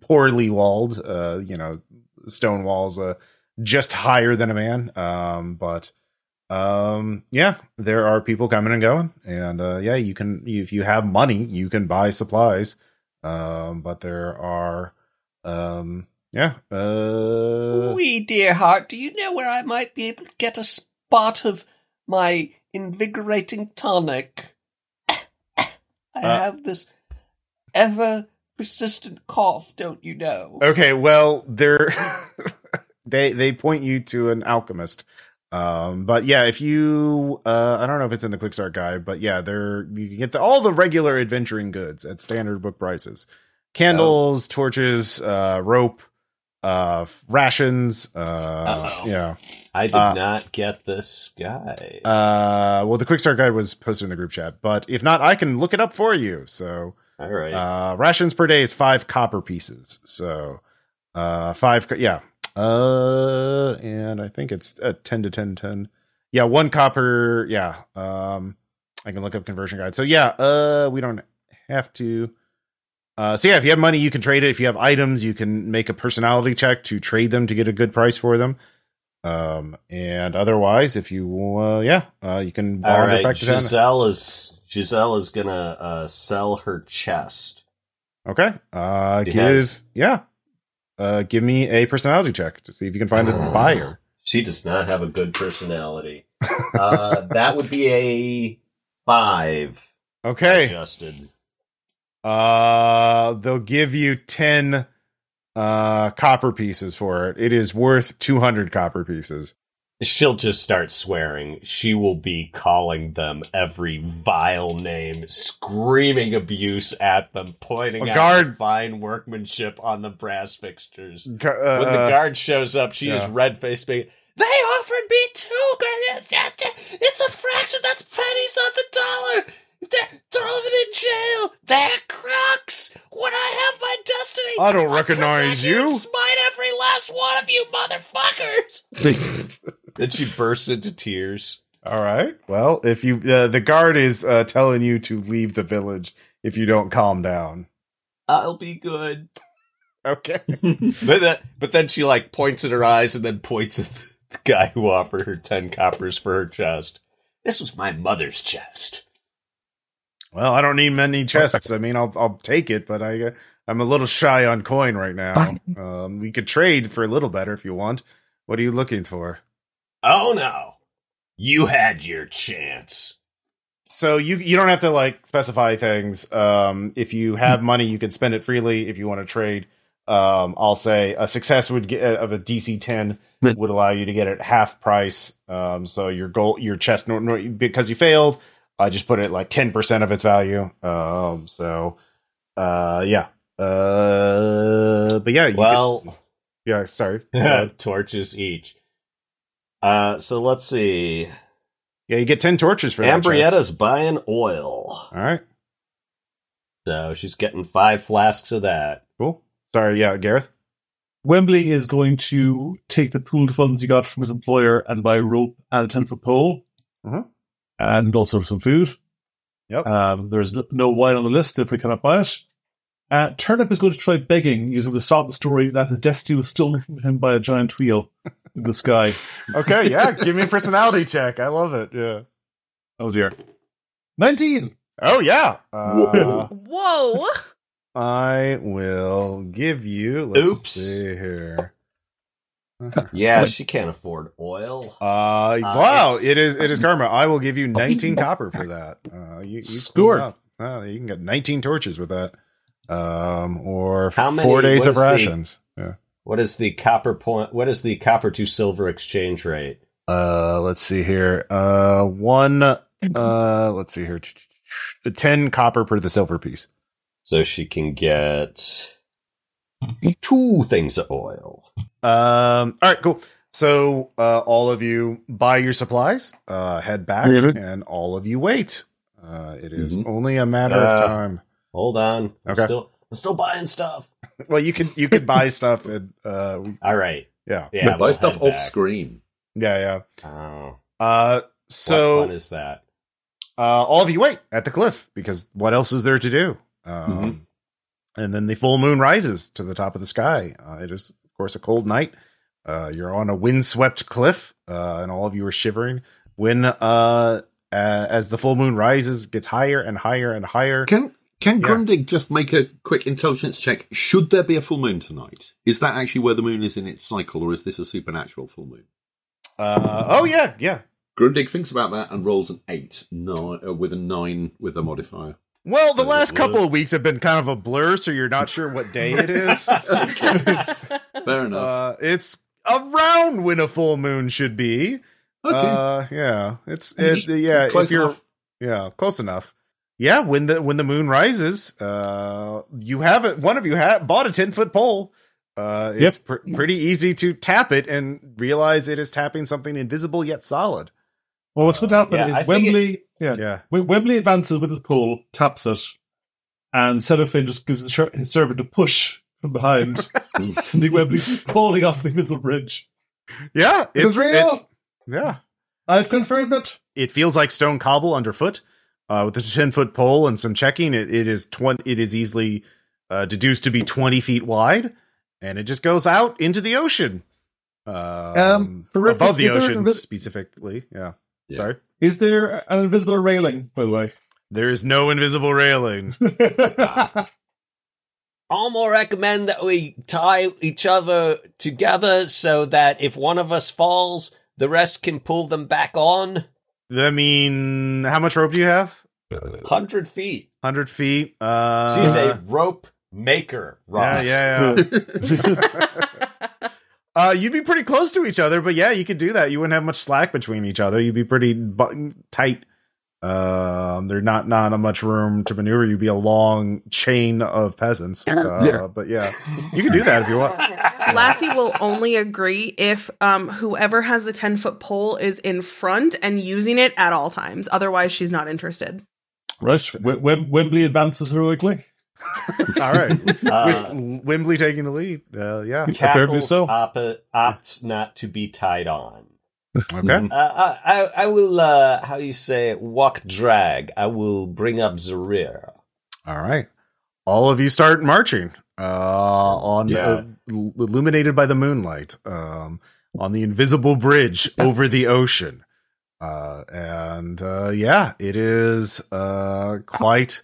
poorly walled, uh, you know, stone walls, uh, just higher than a man, um, but um yeah there are people coming and going and uh yeah you can if you have money you can buy supplies um but there are um yeah uh Wee dear heart, do you know where I might be able to get a spot of my invigorating tonic? I have this ever persistent cough, don't you know? okay well they're [LAUGHS] they they point you to an alchemist. Um but yeah if you uh i don't know if it's in the quick start guide but yeah there you can get the, all the regular adventuring goods at standard book prices. Candles torches uh rope uh rations uh yeah I did Uh, not get this guy. Uh, well, the quick start guide was posted in the group chat, but if not, I can look it up for you. So, All right. uh, rations per day is five copper pieces. So, uh, five, yeah. Uh, and I think it's uh, 10 to 10, 10. Yeah, one copper. Yeah. Um, I can look up conversion guide. So, yeah, uh, we don't have to. Uh, so yeah, if you have money, you can trade it. If you have items, you can make a personality check to trade them to get a good price for them. Um, and otherwise, if you, uh, yeah, uh, you can All wander back to. Giselle is Giselle is gonna uh, sell her chest. Okay. Uh, give, has- yeah. Uh, give me a personality check to see if you can find a [SIGHS] buyer. She does not have a good personality. Uh, that would be a five [LAUGHS] Okay. adjusted. Uh, they'll give you 10, uh, copper pieces for it. It is worth 200 copper pieces. She'll just start swearing. She will be calling them every vile name, screaming abuse at them, pointing A out guard- fine workmanship on the brass fixtures. Uh, when the uh, guard shows up, she is red faced, being, They offered me two. It's a fraction. That's pennies on the dollar. They're, throw them in jail. They're crooks. When I have my destiny, I don't I'll recognize back here and you. Smite every last one of you, motherfuckers. [LAUGHS] then she bursts into tears. All right. Well, if you, uh, the guard is, uh, telling you to leave the village if you don't calm down. I'll be good. Okay. [LAUGHS] but, that, but then she like points at her eyes and then points at the guy who offered her 10 coppers for her chest. This was my mother's chest. Well, I don't need many [LAUGHS] chests. I mean, I'll I'll take it, but I I'm a little shy on coin right now. Um, we could trade for a little better if you want. What are you looking for? Oh no. You had your chance. So you you don't have to like specify things. Um, if you have money, you can spend it freely. If you want to trade, um, I'll say a success would get of a DC ten would allow you to get it half price. Um, so your goal, your chest, no, no, because you failed, I just put it like ten percent of its value. Um, so, uh, yeah, uh, but yeah, you Well, could- yeah, sorry, Uh, [LAUGHS] torches each. Uh, so let's see. yeah, you get ten torches for that. chest. Ambrietta's buying oil. All right, So she's getting five flasks of that. cool. Sorry, yeah, Gareth. Wembley is going to take the pooled funds he got from his employer and buy rope and a 10 foot pole Mhm. And also some food. Yep. Um, there's no- no wine on the list if we cannot buy it. Uh, Turnip is going to try begging using the sob story that his destiny was stolen from him by a giant wheel [LAUGHS] in the sky. Okay, yeah, [LAUGHS] give me a personality check. I love it. Yeah. Oh dear. 19! Oh yeah. Uh, Whoa. I will give you. Let's Oops. see here. Yeah, she can't afford oil. Uh, wow! it's- It is it is [CLEARS THROAT] karma. I will give you 19 copper for that. Uh, you, you Score. Uh, you can get 19 torches with that. Um, or How many- four days of is the- rations. Yeah. What is the copper point? What is the copper to silver exchange rate? Uh, let's see here. Uh, one. Uh, let's see here. 10 copper per the silver piece. So she can get two things of oil. Um. All right. Cool. So, uh, all of you buy your supplies, uh, head back, Yeah. and all of you wait. Uh, it is Mhm. only a matter Uh, of time. Hold on. I'm Okay. still I'm still buying stuff. [LAUGHS] Well, you can you could buy stuff, and uh, we- All right. yeah, Yeah. Buy we'll stuff off back. screen. yeah, yeah. Oh, Uh, what so fun is that? uh, all of you wait at the cliff because what else is there to do? Um, Mhm. And then the full moon rises to the top of the sky. Uh, it is, of course, a cold night. Uh, you're on a windswept cliff, uh, and all of you are shivering. When uh, as the full moon rises, gets higher and higher and higher. Can can Yeah. Grundig just make a quick intelligence check? Should there be a full moon tonight? Is that actually where the moon is in its cycle, or is this a supernatural full moon? Uh, oh yeah, yeah. Grundig thinks about that and rolls an eight, nine uh, with a nine with a modifier. Well, the last couple of weeks have been kind of a blur, so you're not sure what day it is. [LAUGHS] Fair enough. uh, it's around when a full moon should be. okay. Uh, yeah, it's it, yeah. Close if you're enough. yeah, close enough. Yeah, when the when the moon rises, uh, you have it. One of you ha- bought a ten foot pole. Uh, it's pr- pretty easy to tap it and realize it is tapping something invisible yet solid. Well, what's going to happen Yeah, is think Wembley, yeah, Yeah, Wembley advances with his pole, taps it, and Cellophane just gives his, shir- his servant a push from behind. [LAUGHS] Sending Wembley falling off the invisible bridge. yeah, It is real! it- yeah, I've confirmed it. it feels like stone cobble underfoot. Uh, with the ten foot pole and some checking, it, it is twenty. It is easily uh, deduced to be twenty feet wide, and it just goes out into the ocean. Um, Um, for above the ocean an specifically. Yeah. Yeah. Sorry. Is there an invisible railing, by the way? There is no invisible railing. [LAUGHS] I'm gonna recommend that we tie each other together so that if one of us falls, the rest can pull them back on. I mean, how much rope do you have? Hundred feet. Hundred feet. Uh, She's a rope maker. Ross. yeah, yeah. yeah. [LAUGHS] [LAUGHS] uh, you'd be pretty close to each other, but yeah, you could do that. You wouldn't have much slack between each other. You'd be pretty bu- tight. Um, there's not not a much room to maneuver. You'd be a long chain of peasants. Uh, Yeah. But yeah, you can do that if you want. [LAUGHS] Lassie will only agree if um, whoever has the 10 foot pole is in front and using it at all times. Otherwise, she's not interested. right. Wem- Wem- Wembley advances heroically. [LAUGHS] All right, Uh, With Wembley taking the lead. Uh, yeah. Apparently so. oppo- opts not to be tied on. Okay. Uh, I, I, I will, uh, how you say, walk drag. I will bring up the rear. All right. All of you start marching uh, on Yeah. uh, illuminated by the moonlight. Um, on the invisible bridge [LAUGHS] over the ocean. Uh, and uh, yeah, it is uh, quite.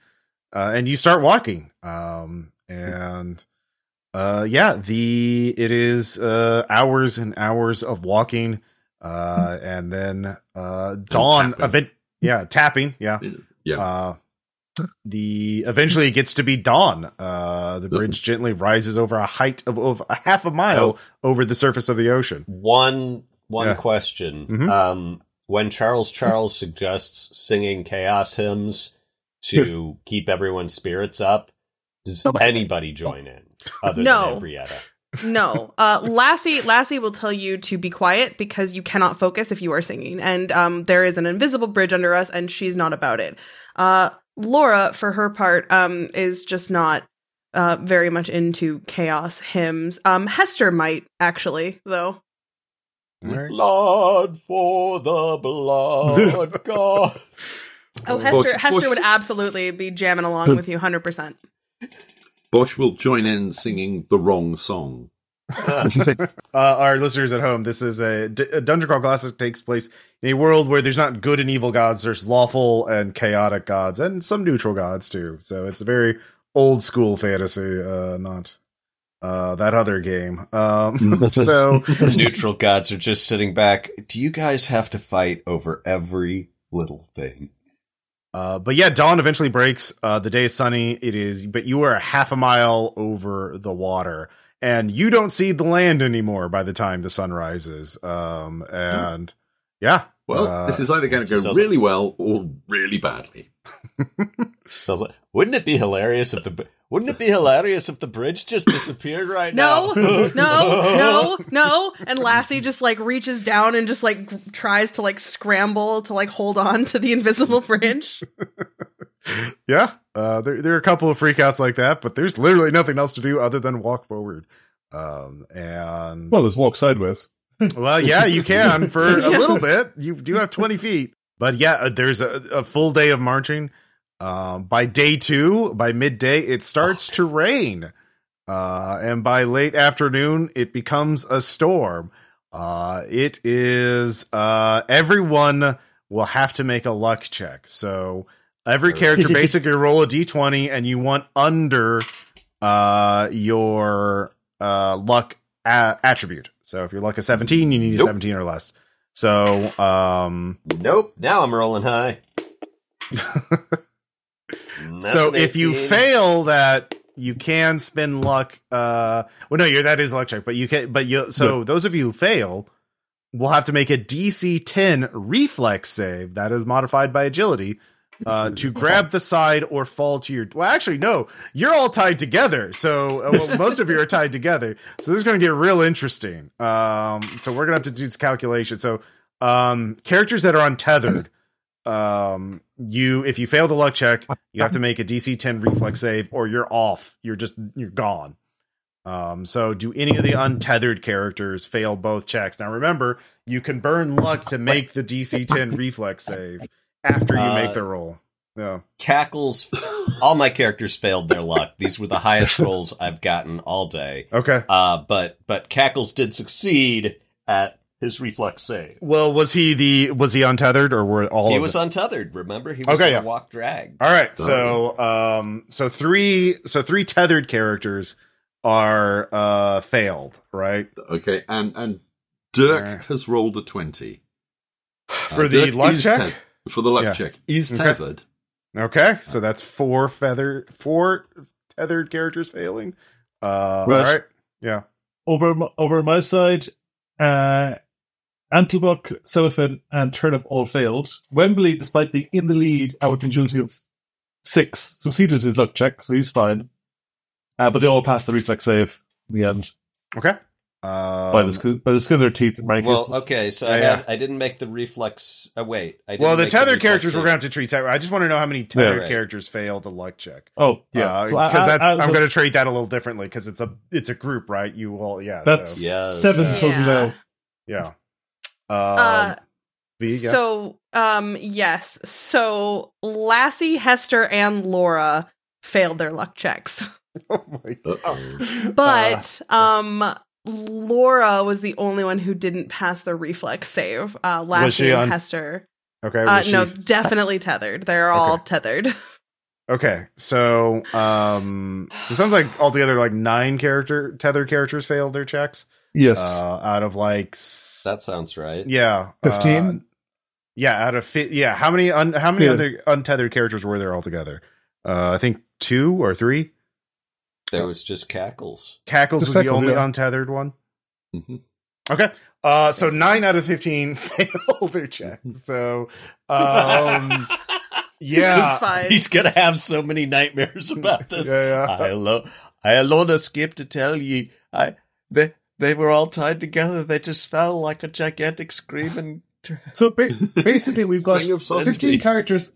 Uh, and you start walking. Um, and uh, yeah, the it is uh, hours and hours of walking. Uh, and then uh, dawn tapping. event. Yeah, tapping. Yeah. Yeah. Uh, the eventually it gets to be dawn. Uh, the bridge gently rises over a height of, of a half a mile over the surface of the ocean. One one Yeah. question. Mhm. Um, when Charles Charles suggests singing chaos hymns to [LAUGHS] keep everyone's spirits up, does anybody join in other No. than Ambrietta? No, uh, Lassie. Lassie will tell you to be quiet because you cannot focus if you are singing, and um, there is an invisible bridge under us, and she's not about it. Uh, Laura, for her part, um, is just not uh, very much into chaos hymns. Um, Hester might actually, though. Alright. Blood for the [LAUGHS] blood god. Oh, Bush- Hester. Hester Bush- would absolutely be jamming along with you, hundred percent. Bosch will join in singing the wrong song. [LAUGHS] uh, our listeners at home, this is a, D- a Dungeon Crawl Classic takes place in a world where there's not good and evil gods. There's lawful and chaotic gods, and some neutral gods too. So it's a very old school fantasy, uh, not uh, that other game. Um, [LAUGHS] [LAUGHS] so neutral gods are just sitting back. Do you guys have to fight over every little thing? Uh, but yeah, dawn eventually breaks. Uh, the day is sunny. It is, but you are a half a mile over the water, and you don't see the land anymore by the time the sun rises. Um, and yeah, Well, uh, this is either going to go sounds- really well or really badly. [LAUGHS] Sounds like, wouldn't it be hilarious if the wouldn't it be hilarious if the bridge just disappeared right No, now? [LAUGHS] no, no, [LAUGHS] no. No. And Lassie just like reaches down and just like g- tries to like scramble to like hold on to the invisible bridge. [LAUGHS] yeah. Uh, there there are a couple of freakouts like that, but there's literally nothing else to do other than walk forward. Um, and Well, let's walk sideways. Well, yeah, you can for a little bit. You do have 20 feet. But yeah, uh, there's a, a full day of marching. Um, by day two, by midday, it starts to rain. Uh, and by late afternoon, it becomes a storm. Uh, it is, uh, everyone will have to make a luck check. So every character [LAUGHS] basically roll a d20 and you want under, uh, your, uh, luck a- attribute. So if your luck is 17, you need a 17 or less. So, um, Nope. Now I'm rolling high. [LAUGHS] That's so if you fail that, you can spend luck. Uh, well, no, you're that is luck check, but you can. But you. So those of you who fail will have to make a DC 10 reflex save that is modified by agility. Uh, to grab the side or fall to your well actually no you're all tied together so uh, well, [LAUGHS] most of you are tied together so this is going to get real interesting um so we're gonna have to do this calculation so um characters that are untethered um you if you fail the luck check you have to make a dc 10 reflex save or you're off. You're just you're gone. Um so do any of the untethered characters fail both checks? Now remember you can burn luck to make the dc 10 reflex save after you Uh, make the roll. Yeah. Cackles, all my characters failed their luck. These were the highest [LAUGHS] rolls I've gotten all day. okay. Uh, but but cackles did succeed at his reflex save. well was he the was he untethered or were all he of was it? untethered. Remember, he was Okay, gonna yeah. walk drag. All right, so um, so three, so three tethered characters are uh failed, right? Okay, and and Dirk Alright. has rolled a twenty [SIGHS] For Uh, the Dirk luck check. te- for the luck Yeah. check, is Okay. tethered. Okay, so that's four feather, four tethered characters failing. Uh, Right. all right, yeah, Over over my side, uh, Antibuck, Cellophane, and Turnip all failed. Wembley, despite being in the lead, out with agility of six, succeeded his luck check, so he's fine. Uh, but they all passed the reflex save in the end okay. Um, by the skin, by the skin of their teeth. In my Well, cases. okay, so I Yeah, had I didn't make the reflex. Oh wait, I didn't well, the make tethered reflex characters save. we're gonna have to treat separate. I just want to know how many tethered right. characters failed the luck check. Oh yeah, because So I- I- that's I- I'm going to treat that a little differently because it's a it's a group, right? You all, yeah, That's so, Yes. seven Yeah. total now. yeah. Um, Uh, V, yeah. So, um, yes. So Lassie, Hester, and Laura failed their luck checks. [LAUGHS] oh my god. Uh-oh. But um Laura was the only one who didn't pass the reflex save. Uh, Was Lassie she and Hester. Okay. Uh, was no, definitely tethered. They're all tethered. [LAUGHS] Okay, so um, so it sounds like altogether like nine character tethered characters failed their checks. Yes. Uh, out of like That sounds right. yeah, 15? uh, yeah, out of fi- yeah. How many un- how many Yeah. other untethered characters were there altogether? Uh, I think two or three. There was just cackles. Cackles Just was the only yeah. untethered one. Mhm. Okay. Uh, so nine out of fifteen [LAUGHS] failed their checks. So, um, [LAUGHS] yeah, It's fine. He's gonna have so many nightmares about this. [LAUGHS] Yeah, yeah. I alone, I alone escaped to tell ye. I they they were all tied together. They just fell like a gigantic screaming. T- so ba- basically, we've got 15 characters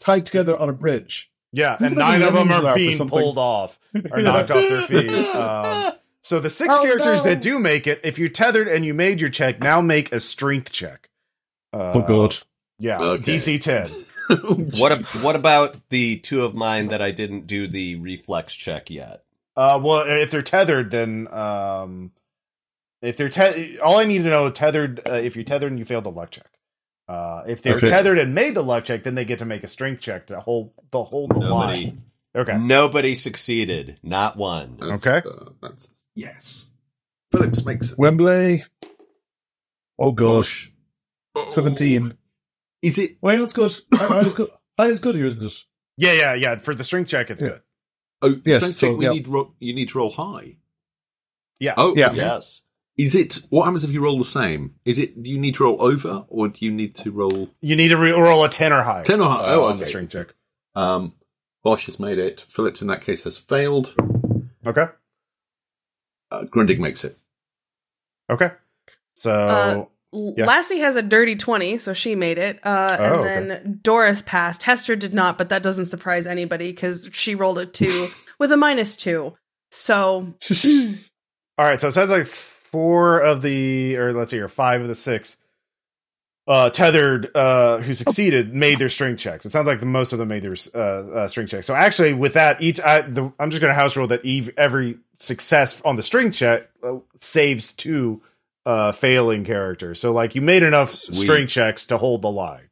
tied together on a bridge. Yeah, This and is like nine of them are being pulled off or knocked off their feet. Um, so the six Oh, characters no. that do make it, if you're tethered and you made your check, now make a strength check. Uh, oh, God. Yeah, Okay. DC ten. [LAUGHS] what ab- what about the two of mine that I didn't do the reflex check yet? Uh, well, if they're tethered, then um, if they're te- all I need to know tethered. Uh, if you're tethered and you failed the luck check. Uh, if they're Okay. tethered and made the luck check, then they get to make a strength check to hold the hold the Nobody, line. Okay. nobody succeeded. Not one. That's, Okay. uh, that's yes. Phillips makes it. Wembley. Oh, gosh. 17. Is it? Wait, that's good. [COUGHS] High is good. High is good here, isn't it? Yeah, yeah, yeah. For the strength check, it's Yeah. good. Oh, Yes, strength so, check, we yeah. need ro- you need to roll high. Yeah. Oh, Yeah. okay. Yes. Is it? What happens if you roll the same? Is it? Do you need to roll over, or do you need to roll You need to re- roll a ten or higher. ten or higher? uh, oh, on the okay. strength check. Um, Bosch has made it. Phillips, in that case, has failed. Okay. Uh, Grundig makes it. Okay. So Uh, Yeah. Lassie has a dirty 20, so she made it. Uh, Oh, and okay. then Doris passed. Hester did not, but that doesn't surprise anybody because she rolled a 2 [LAUGHS] with a minus 2. So, [LAUGHS] all right. So it sounds like four of the, or let's see, or five of the six, uh, tethered, uh, who succeeded made their string checks. It sounds like the most of them made their uh, uh strength checks. So actually, with that, each, I, the, I'm just going to house rule that Eve every success on the string check uh, saves two uh failing characters. So like you made enough Sweet. strength checks to hold the line.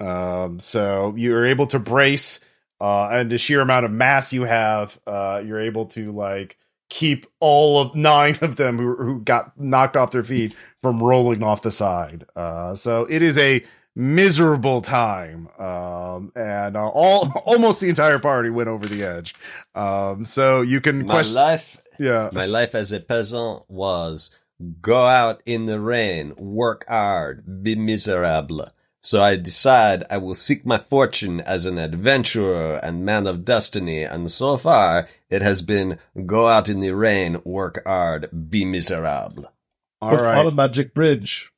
Um, so you're able to brace, uh, and the sheer amount of mass you have, uh, you're able to like keep all of nine of them who, who got knocked off their feet from rolling off the side. Uh, so it is a miserable time. Um, and uh, all [LAUGHS] almost the entire party went over the edge. Um, so you can My question, life, yeah. my life as a peasant was go out in the rain, work hard, be miserable. So I decide I will seek my fortune as an adventurer and man of destiny, and so far it has been go out in the rain, work hard, be miserable. All But right. On a magic bridge.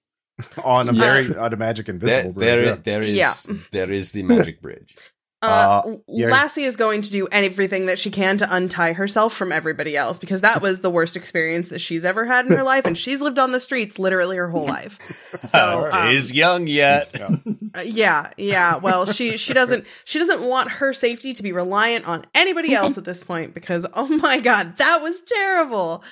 on a Yeah. very on a magic invisible There, bridge. there, yeah. there is there is the magic bridge. Uh, Uh. Lassie is going to do everything that she can to untie herself from everybody else because that was the worst experience that she's ever had in her life. And she's lived on the streets literally her whole life. [LAUGHS] So, um, is young yet. [LAUGHS] Uh, yeah yeah well she she doesn't she doesn't want her safety to be reliant on anybody else at this point because oh my god that was terrible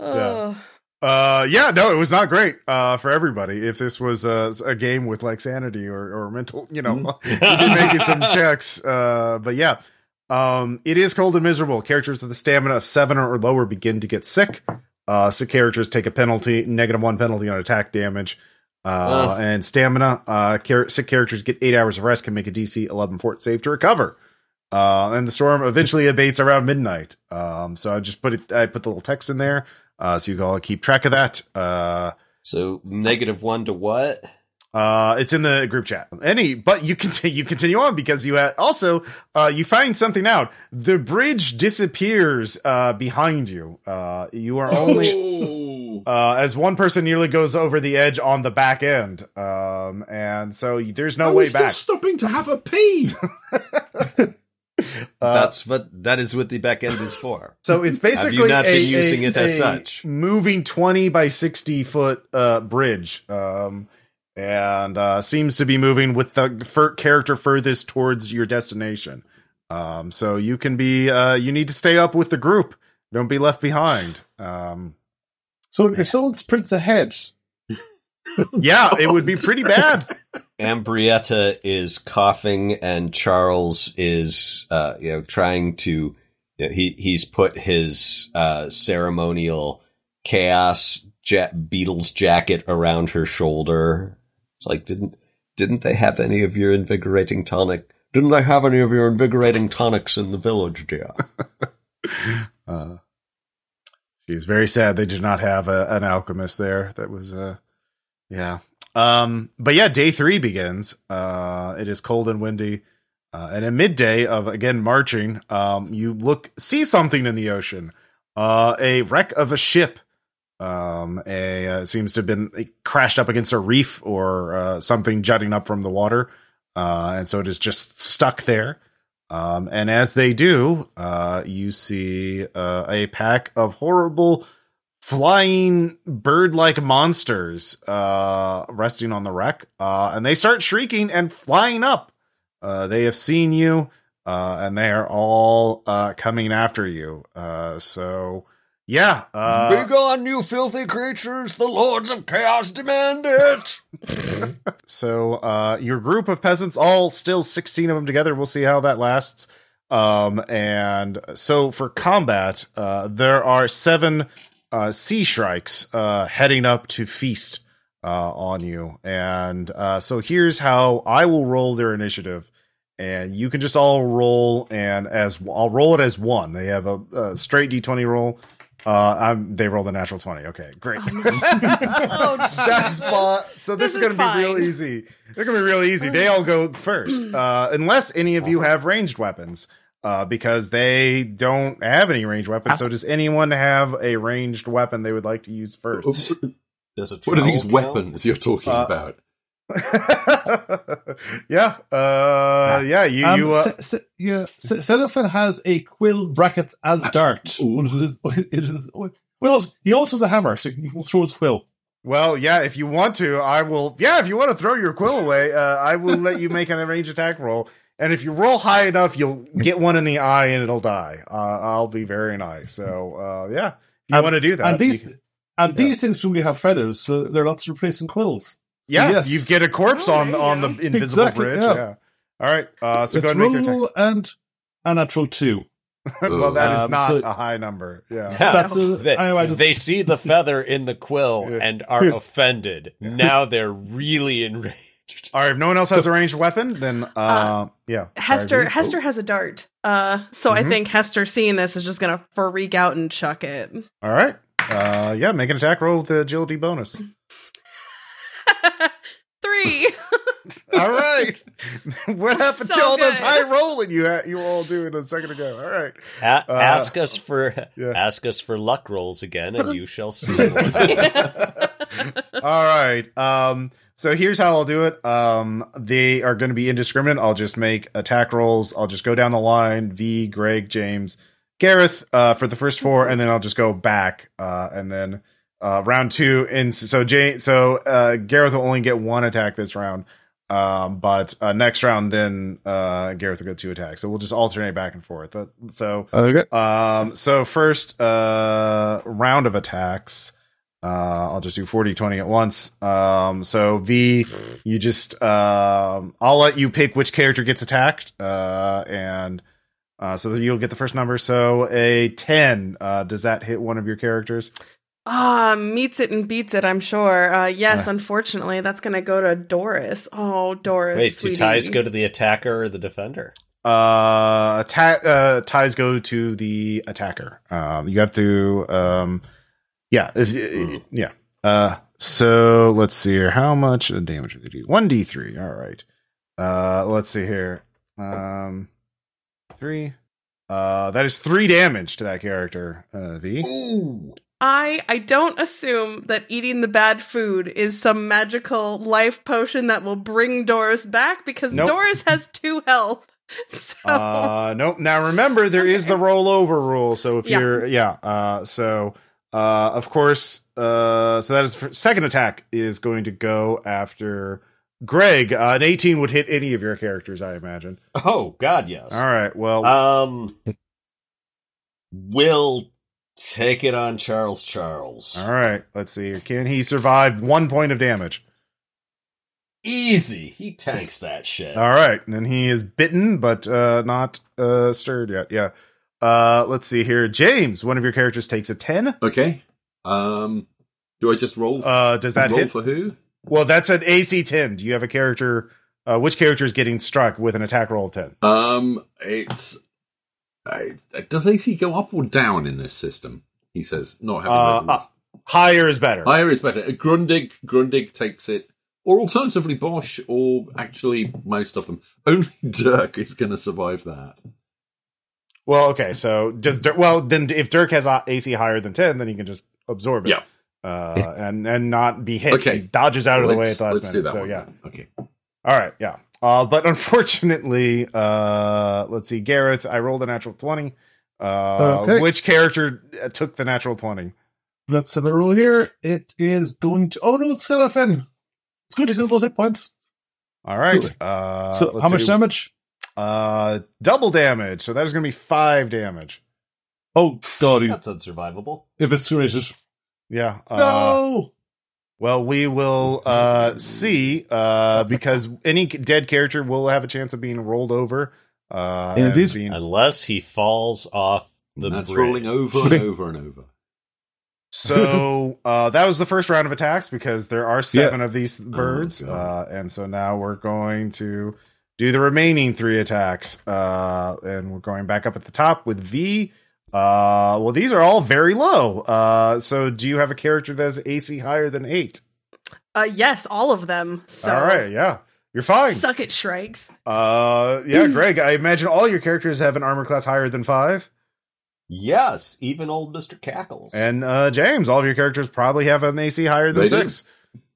oh Uh, yeah, no, it was not great uh, for everybody. If this was a, a game with like sanity or, or mental, you know, [LAUGHS] we'd be [LAUGHS] making some checks. Uh, but yeah, um, it is cold and miserable. Characters with a stamina of seven or lower begin to get sick. Uh, so characters take a penalty, negative one penalty on attack damage. Uh, Ugh. and stamina, uh, char- sick characters get eight hours of rest, can make a DC 11 fort save to recover. Uh, and the storm eventually abates around midnight. Um, so I just put it, I put the little text in there. Uh, so you can all keep track of that. Uh, So negative one to what? uh, it's in the group chat. Any, but you continue, you continue on because you ha- also, uh, you find something out. The bridge disappears, uh, behind you. Uh, you are only, Oh. uh, as one person nearly goes over the edge on the back end. Um, and so there's no I way still back. stopping to have a pee. [LAUGHS] Uh, That's what that is what the back end is for. [LAUGHS] So it's basically not a, been using a- it as a such? moving twenty by sixty foot uh, bridge, um, and uh, seems to be moving with the fir- character furthest towards your destination. Um, so you can be uh, you need to stay up with the group. Don't be left behind. Um, So if someone sprints ahead, Yeah, it would be [LAUGHS] pretty bad. Ambrietta is coughing, and Charles is, uh, you know, trying to. You know, he he's put his uh, ceremonial chaos ja- Beatles jacket around her shoulder. It's like didn't didn't they have any of your invigorating tonic? Didn't they have any of your invigorating tonics in the village, dear? [LAUGHS] Uh, she very sad they did not have a, an alchemist there. That was, uh, yeah. Um, but yeah, day three begins. Uh, it is cold and windy. Uh, and at midday of again marching, um, you look see something in the ocean. Uh, a wreck of a ship. Um, a uh, seems to have been crashed up against a reef or uh, something jutting up from the water. Uh, and so it is just stuck there. Um, and as they do, uh, you see a pack of horrible flying bird-like monsters uh, resting on the wreck, uh, and they start shrieking and flying up. Uh, they have seen you, uh, and they are all uh, coming after you. Uh, so, yeah, uh, Begone, you filthy creatures! The lords of chaos demand it. [LAUGHS] So uh your group of peasants, all still 16 of them together, we'll see how that lasts. Um and so for combat, uh there are seven uh sea shrikes uh heading up to feast uh on you. And uh so here's how I will roll their initiative. And you can just all roll and as I'll roll it as one. They have a, a straight D20 roll. Uh, I'm, they rolled a natural 20. Okay, great. Oh, [LAUGHS] That's Jesus. fine. So this, This is is going to be real easy. They're going to be real easy. They all go first, uh, unless any of you have ranged weapons, uh, because they don't have any ranged weapons. So does anyone have a ranged weapon they would like to use first? Does a What are these trowel count? weapons you're talking Uh, about? [LAUGHS] yeah, uh, yeah. You, um, you. Uh, Se- Se- yeah, Se- Xenophon has a quill brackets as dart. Ooh. It is, [LAUGHS] it is. Well, he also has a hammer, so he will throw his quill. well, yeah. If you want to, I will. Yeah, if you want to throw your quill away, uh, I will let you make an range attack roll. And if you roll high enough, you'll get one in the eye and it'll die. Uh, I'll be very nice. So, uh, yeah, if you And- want to do that, and these can- and Yeah. these things really have feathers, so they're lots of replacing quills. So yeah, yes. you get a corpse Oh, on there on the invisible Exactly, bridge. yeah. Yeah. All right. Uh, so go Let's ahead and make your roll and a natural two. [LAUGHS] well, that is Um, not so- a high number. Yeah. That's a, [LAUGHS] They, I, I, they see the feather in the quill [LAUGHS] Yeah. and are offended. Now they're really enraged. [LAUGHS] All right. If no one else has a ranged weapon, then uh, yeah. Hester Sorry, V. Hester has a dart. Uh so I Mhm. think Hester seeing this is just gonna freak out and chuck it. All right. Uh, yeah, make an attack roll with the agility bonus. [LAUGHS] Three. [LAUGHS] All right. what happened So to all the high rolling you had, you were all doing a second ago? All right. A- Uh, ask us for yeah. ask us for luck rolls again, and you shall see. all right. Um, so here's how I'll do it. Um, they are going to be indiscriminate. I'll just make attack rolls. I'll just go down the line. V, Greg, James, Gareth, uh, for the first four, and then I'll just go back. Uh, and then, uh, round two. And so Jay, so, uh, Gareth will only get one attack this round. Um, but, uh, next round, then, uh, Gareth will get two attacks. So we'll just alternate back and forth. Uh, so, okay. um, so first, uh, round of attacks. Uh, I'll just do 40, 20 at once. Um, so V, you just, um, I'll let you pick which character gets attacked. Uh, and, uh, so that you'll get the first number. So a 10, uh, does that hit one of your characters? Ah, meets it and beats it, I'm sure. Uh yes, Uh. unfortunately, that's gonna go to Doris. Oh, Doris. Wait, do ties go to the attacker or the defender? Uh, attack, uh, ties go to the attacker. Um, you have to, um, yeah, if, yeah. Uh, so let's see here. How much damage do they do? 1d3. All right. Uh, let's see here. Um, three. Uh, that is three damage to that character, uh, V. Ooh. I I don't assume that eating the bad food is some magical life potion that will bring Doris back because Nope. Doris has two health. [LAUGHS] So Uh, nope. Now remember, there is the rollover rule. So if Yeah. you're, yeah. Uh, so, uh, of course, uh, so that is for, second attack is going to go after Greg. Uh, an 18 would hit any of your characters, I imagine. Oh God, yes. All right. Well, Um, will Take it on Charles Charles. All right, let's see. here. Can he survive one point of damage? Easy. He tanks that shit. All right, and then he is bitten but uh, not uh, stirred yet. Yeah. Uh, let's see here. James, one of your characters takes a ten. Okay. Um, do I just roll? Uh, does that roll hit? for who? Well, that's an AC ten. Do you have a character? Uh, which character is getting struck with an attack roll of ten? Um, it's uh, does AC go up or down in this system? He says, not having Uh, read the rules. up. Higher is better. Higher is better. Uh, Grundig, Grundig takes it, or alternatively Bosch, or actually most of them. Only [LAUGHS] Dirk is going to survive that. Well, okay. So does Dirk, well then if Dirk has AC higher than ten, then he can just absorb it. Yeah. Uh, and and not be hit. Okay. He dodges out of the way Let's- at the last let's do minute. that So one yeah. then. Okay. All right. Yeah. Uh, but [LAUGHS] unfortunately, uh, let's see, Gareth. I rolled a natural twenty. Uh, Okay. which character uh, took the natural twenty? Let's set the rule here. It is going to. Oh no, it's Skeleton. It's good. He's going to lose hit points. All right. Uh, so let's how much damage? Uh, double damage. So that is going to be five damage. Oh god, he's That's unsurvivable. eviscerated. Yeah. Uh, no. Well, we will uh, see uh, because any dead character will have a chance of being rolled over. Uh, and Indeed. being- Unless he falls off the that's bridge. rolling over and over and over. so uh, that was the first round of attacks because there are seven of these birds, Oh, uh, and so now we're going to do the remaining three attacks, uh, and we're going back up at the top with V. Uh, well, these are all very low. Uh, so do you have a character that has AC higher than eight? Uh, yes, all of them. So all right, yeah, you're fine. suck it, Shrikes. Uh, yeah, Greg, I imagine all your characters have an armor class higher than five. Yes, even old Mr. Cackles. And uh, James, all of your characters probably have an AC higher than They do. six.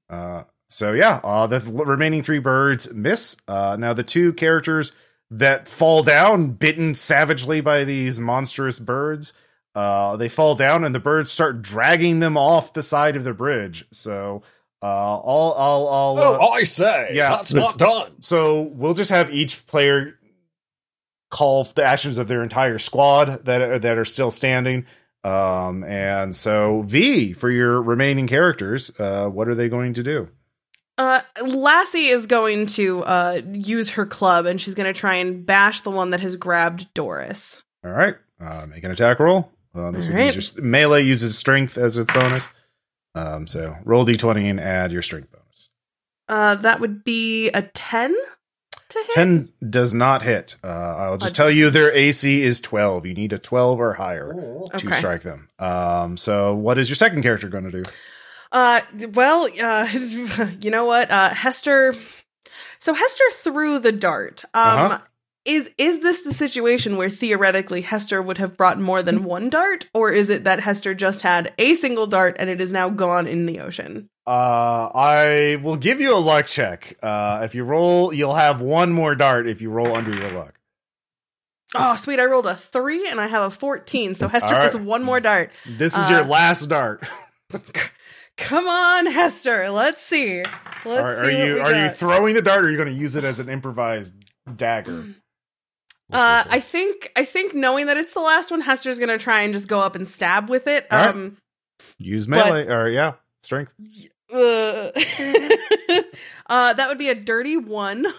Uh, so yeah, uh, the remaining three birds miss. Uh, now the two characters that fall down, bitten savagely by these monstrous birds, uh, they fall down and the birds start dragging them off the side of the bridge. So uh, all, all, all. uh, Oh, I say, Yeah. that's not done. So we'll just have each player call the actions of their entire squad that are, that are still standing. Um, and so V for your remaining characters, uh, what are they going to do? Uh, Lassie is going to uh use her club, and she's going to try and bash the one that has grabbed Doris. All right, uh, make an attack roll. Uh, this All right. use your melee uses strength as its bonus. Um, so roll d20 and add your strength bonus. Uh, that would be a ten to hit. 10 does not hit. Uh, I'll just tell you their AC is 12. You need a 12 or higher to Okay. strike them. Um, so what is your second character going to do? Uh, well, uh, [LAUGHS] you know what? Uh, Hester. So Hester threw the dart. Um, Uh-huh. is is this the situation where theoretically Hester would have brought more than one dart, or is it that Hester just had a single dart and it is now gone in the ocean? Uh, I will give you a luck check. Uh, if you roll, you'll have one more dart if you roll under your luck. Oh, sweet! I rolled a three and I have a fourteen, so [LAUGHS] Hester right. gets one more dart. This is Uh, your last dart. [LAUGHS] Come on, Hester. Let's see. Let's are, are see. you are you throwing the dart or are you going to use it as an improvised dagger? Uh, I think I think knowing that it's the last one, Hester's gonna try and just go up and stab with it. All right. Um, Use melee or yeah, strength. uh, [LAUGHS] uh, that would be a dirty one. [LAUGHS]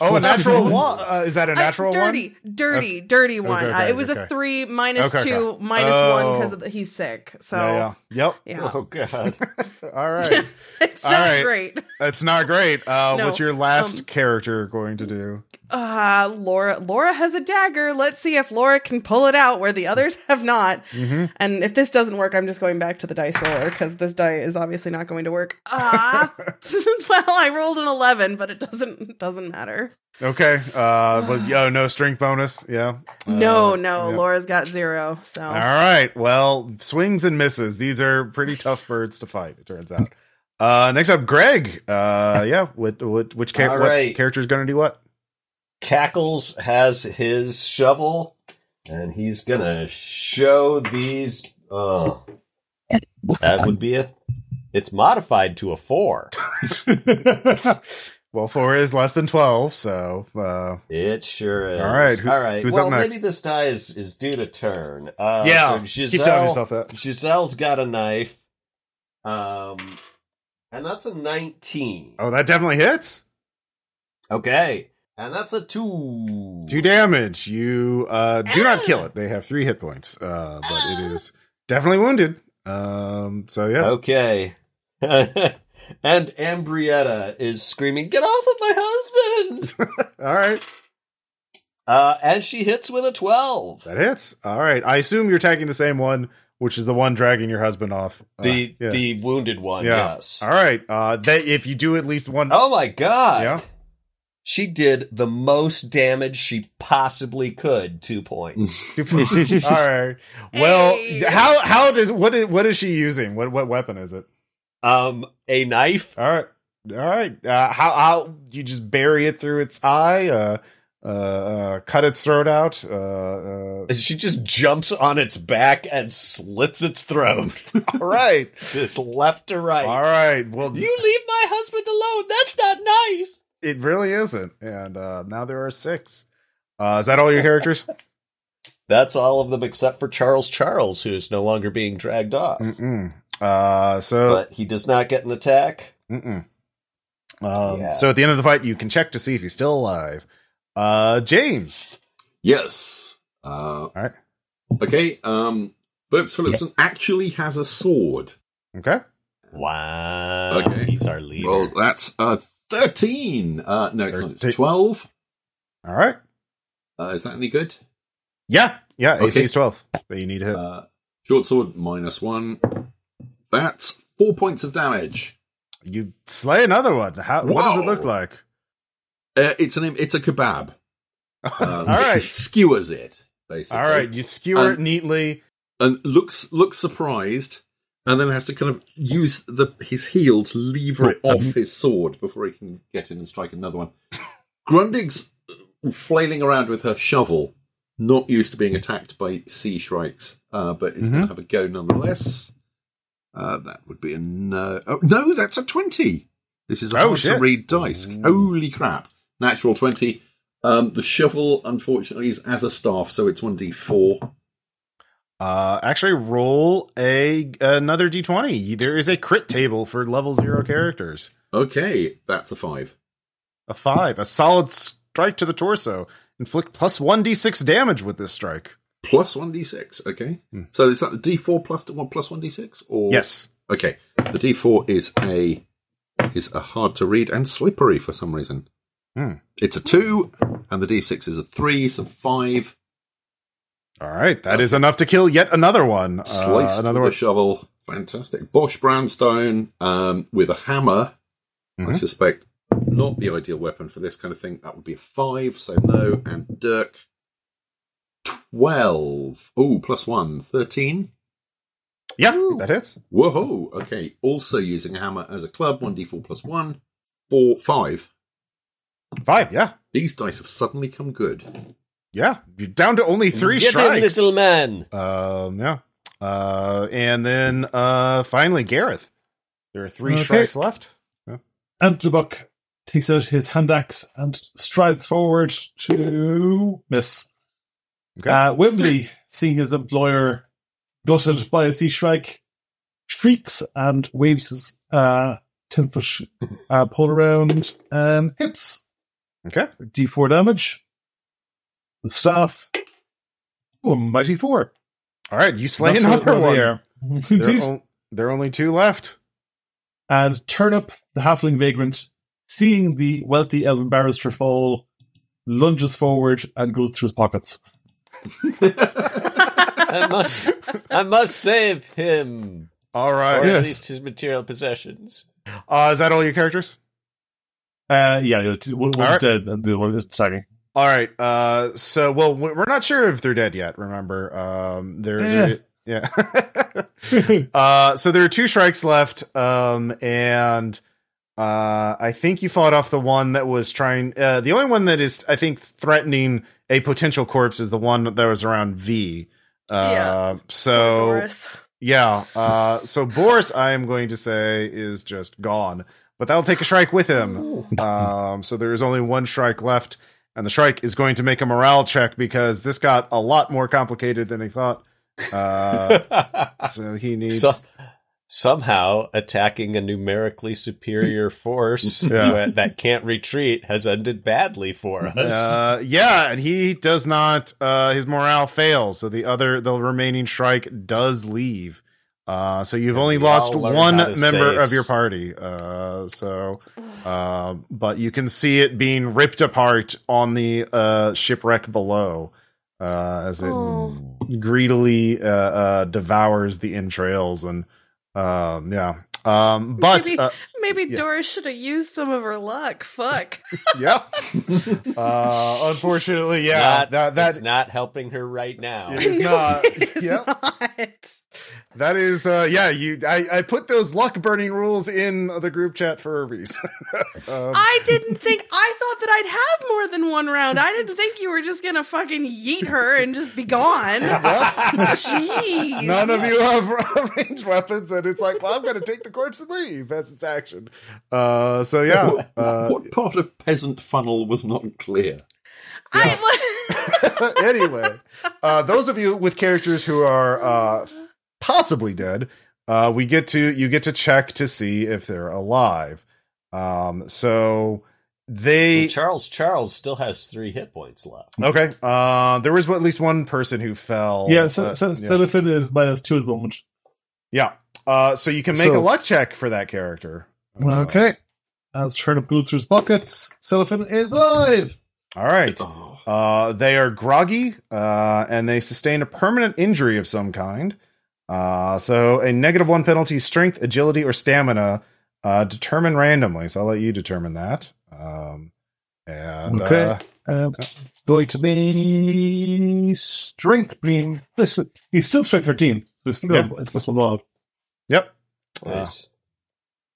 Oh, a natural one. Uh, is that a Uh, one? dirty, dirty, dirty one. okay, uh, it was okay. a three minus Okay, two okay. minus Oh. one because he's sick. So? Yeah, yeah. Yep. yeah. Oh god. [LAUGHS] All right. [LAUGHS] it's All not right. great. That's not great. Uh, No, what's your last um, character going to do? Uh Laura Laura has a dagger. Let's see if Laura can pull it out where the others [LAUGHS] have not. Mm-hmm. And if this doesn't work, I'm just going back to the dice roller because this die is obviously not going to work. Ah, [LAUGHS] [LAUGHS] well, I rolled an eleven, but it doesn't doesn't matter. Okay. Uh, but oh, no strength bonus. Yeah. no, Uh, no, yeah. Laura's got zero. So All right. Well, swings and misses. These are pretty tough birds to fight. It turns out. Uh, next up, Greg. Uh, yeah. What? What? Which char- All what character is going to do what? Cackles has his shovel, and he's gonna show these. Oh, that would be a. It's modified to a four. [LAUGHS] Well, four is less than twelve, so uh, It sure is. All right, who- All right. well, maybe this die is, is due to turn. Uh, yeah. so Giselle, keep telling yourself that. Giselle's got a knife. Um, and that's a 19. Oh, that definitely hits. Okay. And that's a two. Two damage. You uh, do not kill it. They have three hit points, uh, but it is definitely wounded. Um, so yeah. Okay. [LAUGHS] and Ambrietta is screaming, Get off of my husband! [LAUGHS] All right, uh, and she hits with a 12. that hits. All right. I assume you're attacking the same one, which is the one dragging your husband off. Uh, The yeah. the wounded one, Yeah. yes. All right. Uh, that if you do at least one. Oh my god. Yeah. She did the most damage she possibly could. Two points. [LAUGHS] [LAUGHS] All right. Well, Hey. how how does what is what is she using? What what weapon is it? um, a knife. All right. All right. Uh, how how you just bury it through its eye? Uh, uh, uh cut its throat out. Uh, uh, She just jumps on its back and slits its throat. [LAUGHS] all right. just left to right. All right. Well, You leave my husband alone. That's not nice. It really isn't. And uh, now there are six. Uh, is that all your characters? [LAUGHS] That's all of them except for Charles Charles, who is no longer being dragged off. Mm-mm. Uh, so But he does not get an attack. Mm-mm. Um, Yeah. So at the end of the fight, you can check to see if he's still alive. Uh, James. Yes. Uh, All right. okay. Um, Phillips Phillipson actually has a sword. Okay. Wow. Okay. He's our leader. Well, that's a thirteen. Uh, no, it's not. It's twelve. All right. Uh, is that any good? Yeah. Yeah. AC Okay. is twelve. That you need to hit. Uh, short sword minus one. That's four points of damage. you slay another one. How? What does it look like? Uh, it's an it's a kebab. [LAUGHS] Um, All right. [LAUGHS] skewers it basically. All right. You skewer it Um, neatly. and looks looks surprised, and then has to kind of use the his heel to lever it off his sword before he can get in and strike another one. [COUGHS] Grundig's uh, flailing around with her shovel, not used to being attacked by sea shrikes, uh, but is going to have a go nonetheless. Uh, that would be a no. Oh no, that's a twenty. This is a Oh, hard shit. to read dice. Holy crap! Natural twenty. Um, the shovel, unfortunately, is as a staff, so it's one d four. Uh, actually, roll a another d20. There is a crit table for level zero characters. Okay, that's a five. A five, a solid strike to the torso. Inflict plus one d6 damage with this strike. plus one d six. Okay, Hmm. so is that the d four plus one plus one d six or Yes. Okay, the d four is a is a hard to read and slippery for some reason. Hmm. It's a two, and the d six is a three, so five. All right, that is enough to kill yet another one. Uh, another with one. a shovel. Fantastic. Bosch Brownstone um, with a hammer. I Mhm. suspect not the ideal weapon for this kind of thing. That would be a five, so no. And Dirk, twelve. Oh, plus one, 13. Yeah, that hits. Whoa. Okay. Also using a hammer as a club. One d4 plus one. Four, five. Five. Yeah, These dice have suddenly come good. Yeah. You're down to only three Get shrikes. him, little man. Um, yeah. Uh, and then uh, finally Gareth. There are three Okay. shrikes left. Antlebuck takes out his hand axe and strides forward to miss. Okay. Uh, Wembley, seeing his employer gutted by a sea shrike, shrieks and waves his uh, 10 foot uh, pole around and hits. Okay. D4 damage. The staff. Oh, mighty four. All right, you slay Not another well one. [LAUGHS] there. There, Indeed. are, there are only two left. and Turnip, the halfling vagrant, seeing the wealthy elven barrister fall, lunges forward and goes through his pockets. I must, I must save him, All right, or right. Yes. at least his material possessions. Uh, is that all your characters? Uh, yeah, yeah, one, one's Alright. dead and the one is attacking. All right. Uh, so well, we- we're not sure if they're dead yet. Remember, um, they're, they're yeah. [LAUGHS] uh, so there are two shrikes left. Um, and uh, I think you fought off the one that was trying. Uh, the only one that is, I think, threatening a potential corpse is the one that was around V. Uh, Yeah. so Boris. yeah. Uh, so Boris, I am going to say, is just gone. but that'll take a shrike with him. Um, so there is only one shrike left, and the shrike is going to make a morale check because this got a lot more complicated than he thought. Uh, [LAUGHS] so he needs. So, somehow attacking a numerically superior force [LAUGHS] Yeah. that- can't retreat has ended badly for us. Uh, yeah, and he does not. Uh, his morale fails, so the other, the remaining shrike does leave. Uh, so you've And only lost one member of your party. Uh, so, uh, but you can see it being ripped apart on the uh, shipwreck below uh, as it Oh. greedily uh, uh, devours the entrails and um, yeah. Um, but Maybe- uh, Maybe Yeah. Doris should have used some of her luck. Fuck. [LAUGHS] yeah. [LAUGHS] uh, unfortunately, yeah. not, that that it's not helping her right now. It is No, not. it's Yep. not. That is, uh, yeah. You, I, I put those luck burning rules in the group chat for a reason. [LAUGHS] um, I didn't think. I thought that I'd have more than one round. I didn't think you were just gonna fucking yeet her and just be gone. [LAUGHS] Jeez. none of you have [LAUGHS] ranged weapons, and it's like, well, I'm going to take the corpse and leave. That's its action. Uh, so yeah. Uh, what part of peasant funnel was not clear? I, anyway, uh, those of you with characters who are uh, possibly dead, uh, we get to you get to check to see if they're alive. Um, so they And Charles Charles still has three hit points left. Okay. Uh, there was at least one person who fell. Yeah, so, uh, so yeah. Is minus two at the moment. Yeah. Uh, so you can make So- a luck check for that character. Uh, Okay. As Turnip goes through his pockets, Cellophane is alive. All right. Oh, Uh, they are groggy, uh, and they sustain a permanent injury of some kind. Uh, so a negative one penalty, strength, agility, or stamina, uh, determined randomly. So I'll let you determine that. Um, and Okay. uh, Um, it's going to be strength being. Listen, he's still strength 13. So still Yeah. it's plus one mod. yep. Nice.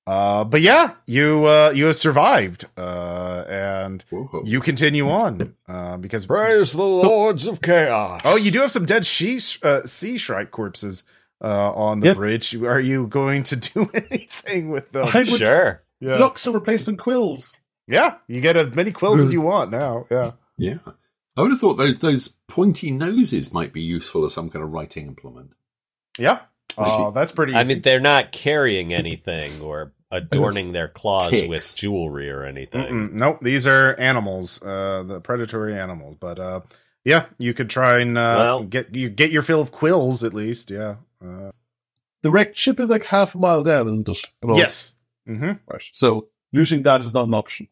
Uh, but yeah, you uh, you have survived, uh, and whoa. you continue on uh, because Praise the lords of chaos. Oh, you do have some dead she uh, sea shrike corpses uh, on the Yep. bridge. Are you going to [LAUGHS] do anything with them? I would sure. Yeah, look some replacement quills. yeah. You get as many quills as you want now. Yeah. Yeah. I would have thought those those pointy noses might be useful as some kind of writing implement. Yeah. Oh, that's pretty. I mean, they're not carrying anything [LAUGHS] or adorning their claws Ticks. with jewelry or anything. Mm-mm. nope. These are animals, uh, the predatory animals. But uh, yeah, you could try and uh, Well- get you get your fill of quills at least. Yeah. Uh, The wrecked ship is like half a mile down, isn't it? At all? yes. hmm Right. So losing that is not an option.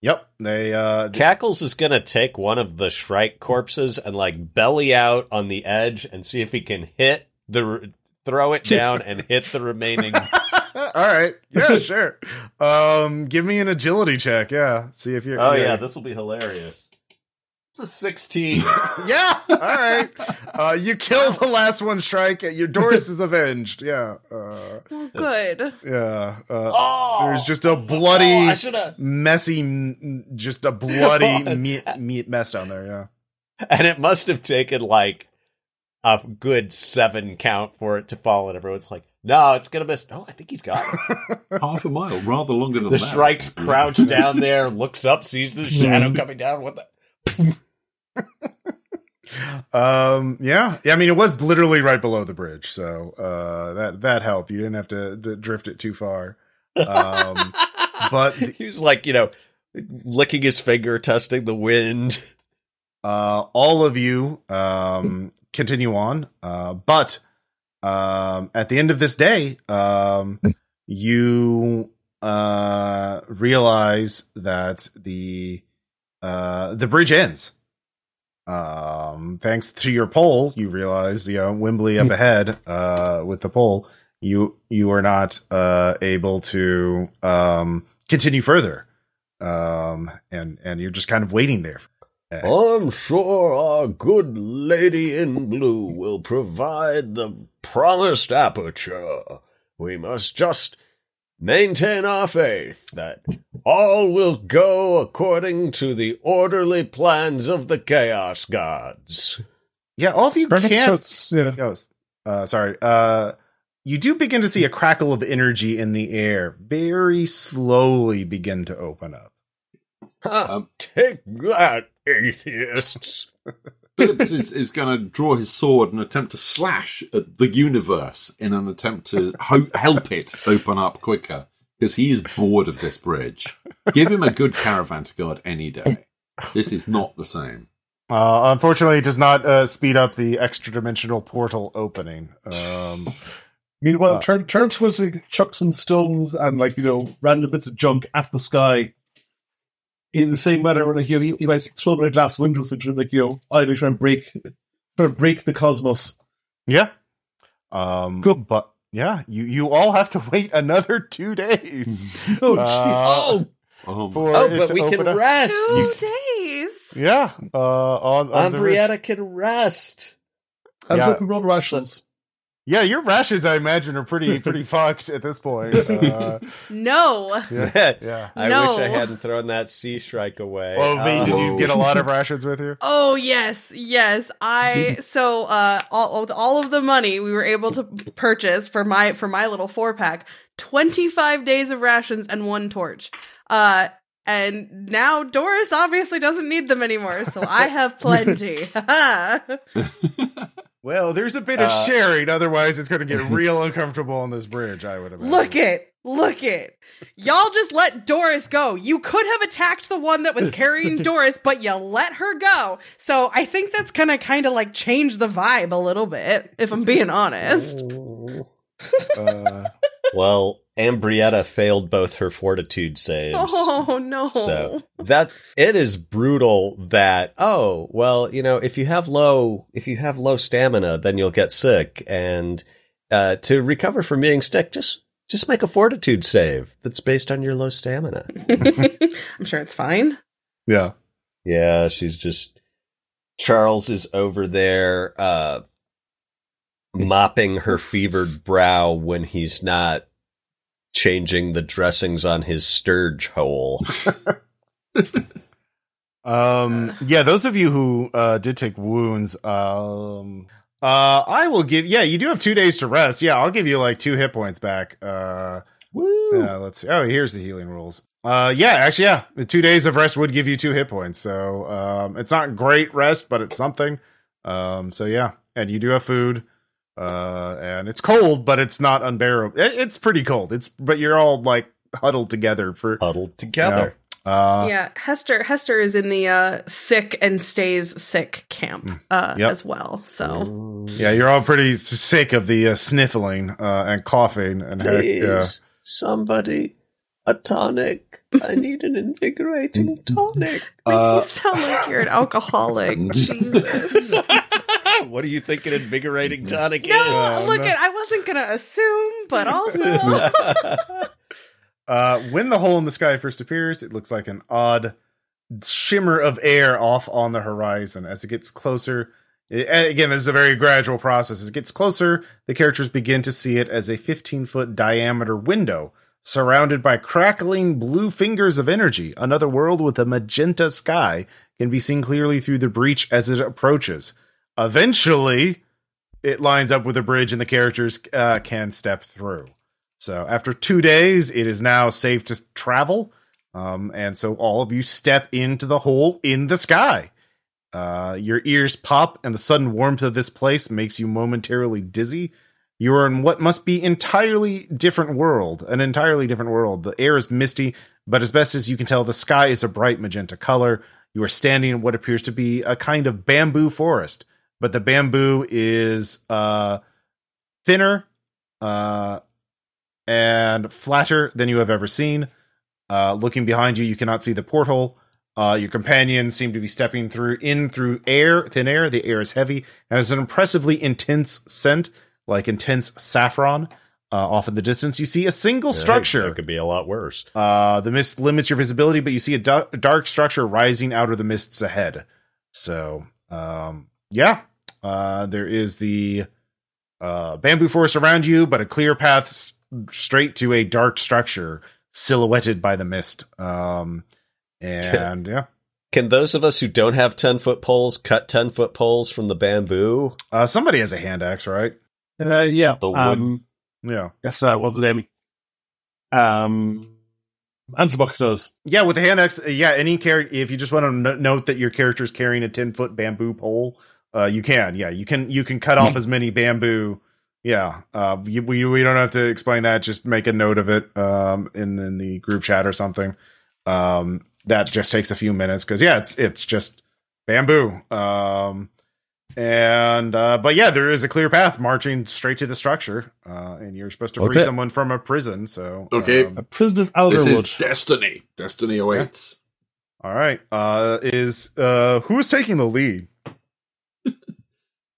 Yep. They. Uh, Cackles is gonna take one of the Shrike corpses and like belly out on the edge and see if he can hit the throw it down and hit the remaining. [LAUGHS] All right. Yeah, sure. Um, give me an agility check. Yeah. See if you're. oh yeah, this will be hilarious. It's a sixteen. [LAUGHS] yeah. All right. Uh, you kill the last one shrike. Your Doris is avenged. Yeah. Uh, well, good. yeah. Uh, oh, there's just a bloody, Oh, I should have. messy, just a bloody [LAUGHS] meat, meat mess down there. Yeah. And it must have taken like a good seven count for it to fall, and everyone's like, "No, it's gonna miss." No, I think he's got it. [LAUGHS] Half a mile, rather longer than The that. Shrike's crouched down there, looks up, sees the shadow coming down. What the? [LAUGHS] Um. Yeah. Yeah. I mean, it was literally right below the bridge, so uh, that that helped. You didn't have to, to drift it too far. Um. [LAUGHS] but he was like, you know, licking his finger, testing the wind. uh, all of you um, continue on. Uh, but um, at the end of this day, um, you uh, realize that the uh, the bridge ends. Um, thanks to your pole, you realize you know Wembley up ahead uh, with the pole. You you are not uh, able to um, continue further, um, and and you're just kind of waiting there. I'm sure our good lady in blue will provide the promised aperture. We must just maintain our faith that all will go according to the orderly plans of the Chaos Gods. Yeah, all of you Perfect. Can't. it's, yeah. Uh, sorry. Uh, you do begin to see a crackle of energy in the air very slowly begin to open up. Um, Take that, atheists. [LAUGHS] Phillips is, is going to draw his sword and attempt to slash at the universe in an attempt to ho- help it open up quicker because he is bored of this bridge. Give him a good caravan to guard any day. This is not the same. Uh, unfortunately, it does not uh, speed up the extra dimensional portal opening. Um, Meanwhile, Uh, turn turn to us, like, chuck some stones and like you know random bits of junk at the sky. In the same manner, like you, know, he, he might throw them at a glass window, so to, like you know, idly try and break, try and break the cosmos. yeah. Um, Cool. But yeah, you you all have to wait another two days. [LAUGHS] Oh, Uh, jeez. Oh, Oh, for oh, but we can up. rest. Two days. Yeah, uh, on, on the ridge. Ambrietta can rest. How yeah. does that roll rations? Yeah, your rations, I imagine, are pretty [LAUGHS] pretty fucked at this point. [LAUGHS] Uh, No. yeah, yeah. I No. wish I hadn't thrown that sea shrike away. Oh, me, did you Oh. get a lot of rations with you? Oh yes, yes. I [LAUGHS] so uh all all of the money we were able to purchase for my for my little four pack, 25 days of rations and one torch. Uh and now Doris obviously doesn't need them anymore, so I have plenty. Well, there's a bit of Uh, sharing, otherwise it's going to get [LAUGHS] real uncomfortable on this bridge. I would imagine. look it. Look it. Y'all just let Doris go. You could have attacked the one that was [LAUGHS] carrying Doris, but you let her go. So I think that's gonna kind of like change the vibe a little bit, if I'm being honest. [LAUGHS] Uh, Well, Ambrietta failed both her fortitude saves. [LAUGHS] Oh no. So that it is brutal that oh well you know if you have low if you have low stamina then you'll get sick and uh, to recover from being sick just just make a fortitude save that's based on your low stamina. [LAUGHS] [LAUGHS] I'm sure it's fine. yeah. Yeah, she's just Charles is over there uh mopping her fevered brow when he's not changing the dressings on his stirge hole. [LAUGHS] Um, yeah, those of you who uh, did take wounds, um, uh, I will give. Yeah, you do have two days to rest. Yeah, I'll give you like two hit points back. Uh, Woo! yeah, let's see. Oh, here's the healing rules. Uh, yeah, actually, yeah, the two days of rest would give you two hit points. So, um, it's not great rest, but it's something. Um, so yeah, and you do have food. Uh, and it's cold, but it's not unbearable. It, it's pretty cold. It's but you're all like huddled together for. Huddled together. Uh, yeah, Hester Hester is in the uh sick and stays sick camp uh Yep. as well. So Yeah, you're all pretty sick of the uh, sniffling uh, and coughing and heck, Please, yeah. somebody, a tonic. I need an invigorating [LAUGHS] tonic. makes Uh, you sound like you're an alcoholic. [LAUGHS] Jesus. [LAUGHS] what do you think an invigorating tonic No, Uh, look at I wasn't gonna assume, but [LAUGHS] also Uh, when the hole in the sky first appears, it looks like an odd shimmer of air off on the horizon. As it gets closer, it, and again, this is a very gradual process. As it gets closer, the characters begin to see it as a 15 foot diameter window surrounded by crackling blue fingers of energy. Another world with a magenta sky can be seen clearly through the breach as it approaches. Eventually, it lines up with a bridge and the characters uh, can step through. So after two days, it is now safe to travel. Um, and so all of you step into the hole in the sky. Uh, your ears pop, and the sudden warmth of this place makes you momentarily dizzy. You are in what must be entirely different world, an entirely different world. The air is misty, but as best as you can tell, the sky is a bright magenta color. You are standing in what appears to be a kind of bamboo forest, but the bamboo is uh, thinner, uh, and flatter than you have ever seen. Uh, looking behind you, you cannot see the porthole. Uh, your companions seem to be stepping through in through air, thin air. The air is heavy and has an impressively intense scent, like intense saffron. Uh, off in the distance, you see a single structure. That could be a lot worse. Uh, the mist limits your visibility, but you see a du- dark structure rising out of the mists ahead. So, um, yeah, uh, there is the uh, bamboo forest around you, but a clear path s- straight to a dark structure silhouetted by the mist. Um, and yeah, Can those of us who don't have 10 foot poles cut 10 foot poles from the bamboo? uh, somebody has a hand axe, right? Uh, yeah. The wood- Um, Yeah. Yes, uh, what's the name? Um, Antibuck does. Yeah, with the hand axe, uh, yeah, any character, if you just want to n- note that your character is carrying a 10 foot bamboo pole, uh, you can. Yeah, you can, you can cut off as many bamboo. Yeah. Uh, you, we, we don't have to explain that. Just make a note of it, um, in, in the group chat or something. Um, that just takes a few minutes because, yeah, it's, it's just bamboo. Um, and, uh, but yeah, there is a clear path marching straight to the structure. Uh, and you're supposed to free Okay. someone from a prison. So, Okay. um, A prisoner of This Alderwood. is destiny. Destiny awaits. All right. Uh is uh who's taking the lead?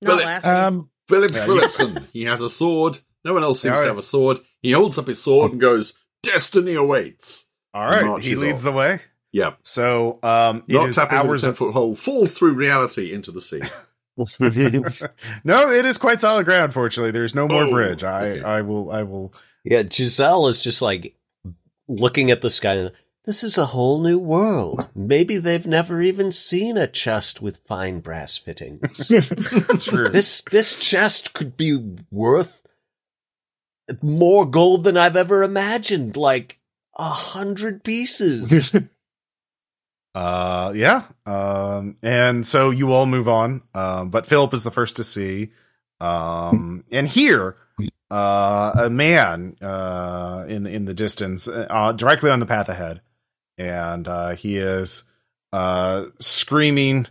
Not Philip. Um, Phillips Yeah, Phillipson. [LAUGHS] he has a sword. No one else seems Yeah, to have a sword. He holds up his sword and goes, Destiny awaits. All right. He leads off. the way. Yeah. So um it Not is tapping with hours a 10 of, foot hole, falls through reality into the sea. [LAUGHS] [LAUGHS] No, it is quite solid ground, fortunately. There's no more Oh, bridge. I okay. I will I will Yeah, Giselle is just like looking at the sky. This is a whole new world. Maybe they've never even seen a chest with fine brass fittings. [LAUGHS] True. this this chest could be worth more gold than I've ever imagined. Like a hundred pieces. [LAUGHS] Uh, yeah. Um, and so you all move on. Um, but Philip is the first to see. Um, and here, uh, a man, uh, in, in the distance, uh, directly on the path ahead. And, uh, he is, uh, screaming,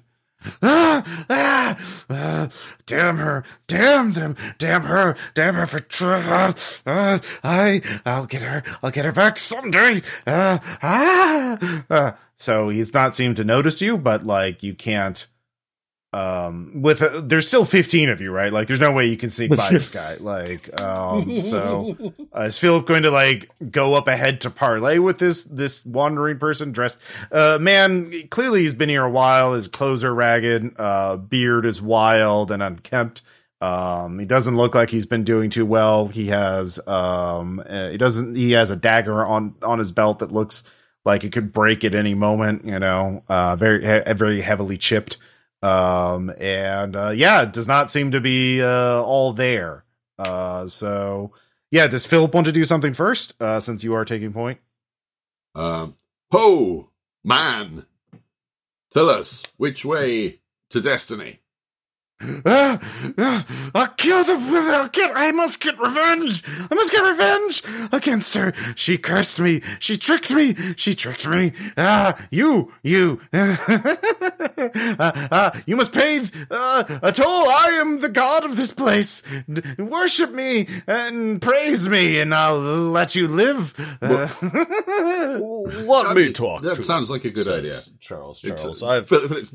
ah, ah, ah, damn her, damn them, damn her, damn her for, tr- uh, uh, I, I'll get her, I'll get her back someday. Uh, ah, uh, so he's not seemed to notice you, but like you can't. Um, with a, there's still 15 of you, right? Like, there's no way you can sneak by this guy. Like, um, so uh, is Philip going to like go up ahead to parlay with this this wandering person dressed? Uh, man, clearly he's been here a while. His clothes are ragged. Uh, beard is wild and unkempt. Um, he doesn't look like he's been doing too well. He has um, uh, he doesn't. He has a dagger on on his belt that looks like it could break at any moment. You know, uh, very very heavily chipped. Um, and uh, yeah, it does not seem to be uh, all there. Uh, so yeah, does Philip want to do something first? Uh, since you are taking point. Um, ho, man. Tell us which way to destiny. Ah, ah, I'll kill them I'll get I must get revenge. I must get revenge against her. She cursed me. She tricked me. She tricked me. Ah, you, you. [LAUGHS] Ah, ah, you must pay uh, a toll. I am the god of this place. D- worship me and praise me, and I'll let you live. Uh, [LAUGHS] Let me talk. That to sounds like a good says idea. Charles. Charles, uh, I've. Philip, Philip's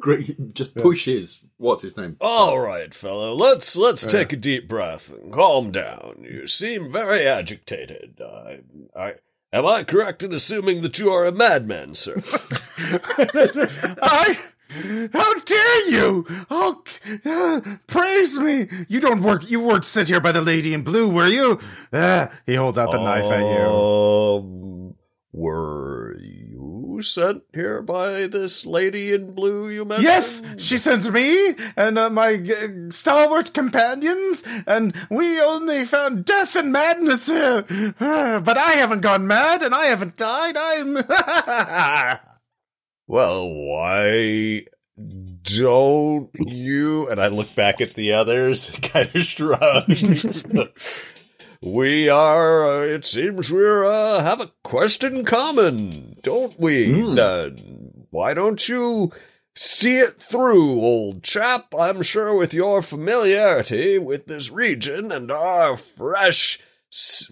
great. Just pushes. What's his name? All right, fellow. Let's let's Yeah. take a deep breath and calm down. You seem very agitated. I, I am I correct in assuming that you are a madman, sir? [LAUGHS] I. How dare you? Oh, uh, praise me! You don't work. You weren't sit here by the lady in blue, were you? Uh, he holds out the knife at you. Were you sent here by this lady in blue you mentioned? Yes, she sent me and uh, my uh, stalwart companions, and we only found death and madness here. [SIGHS] But I haven't gone mad, and I haven't died. I'm. [LAUGHS] Well, why don't you? And I look back at the others, [LAUGHS] kind of shrug. We are. Uh, it seems we're uh, have a quest in common, don't we? Hmm. Then why don't you? See it through, old chap. I'm sure with your familiarity with this region and our fresh,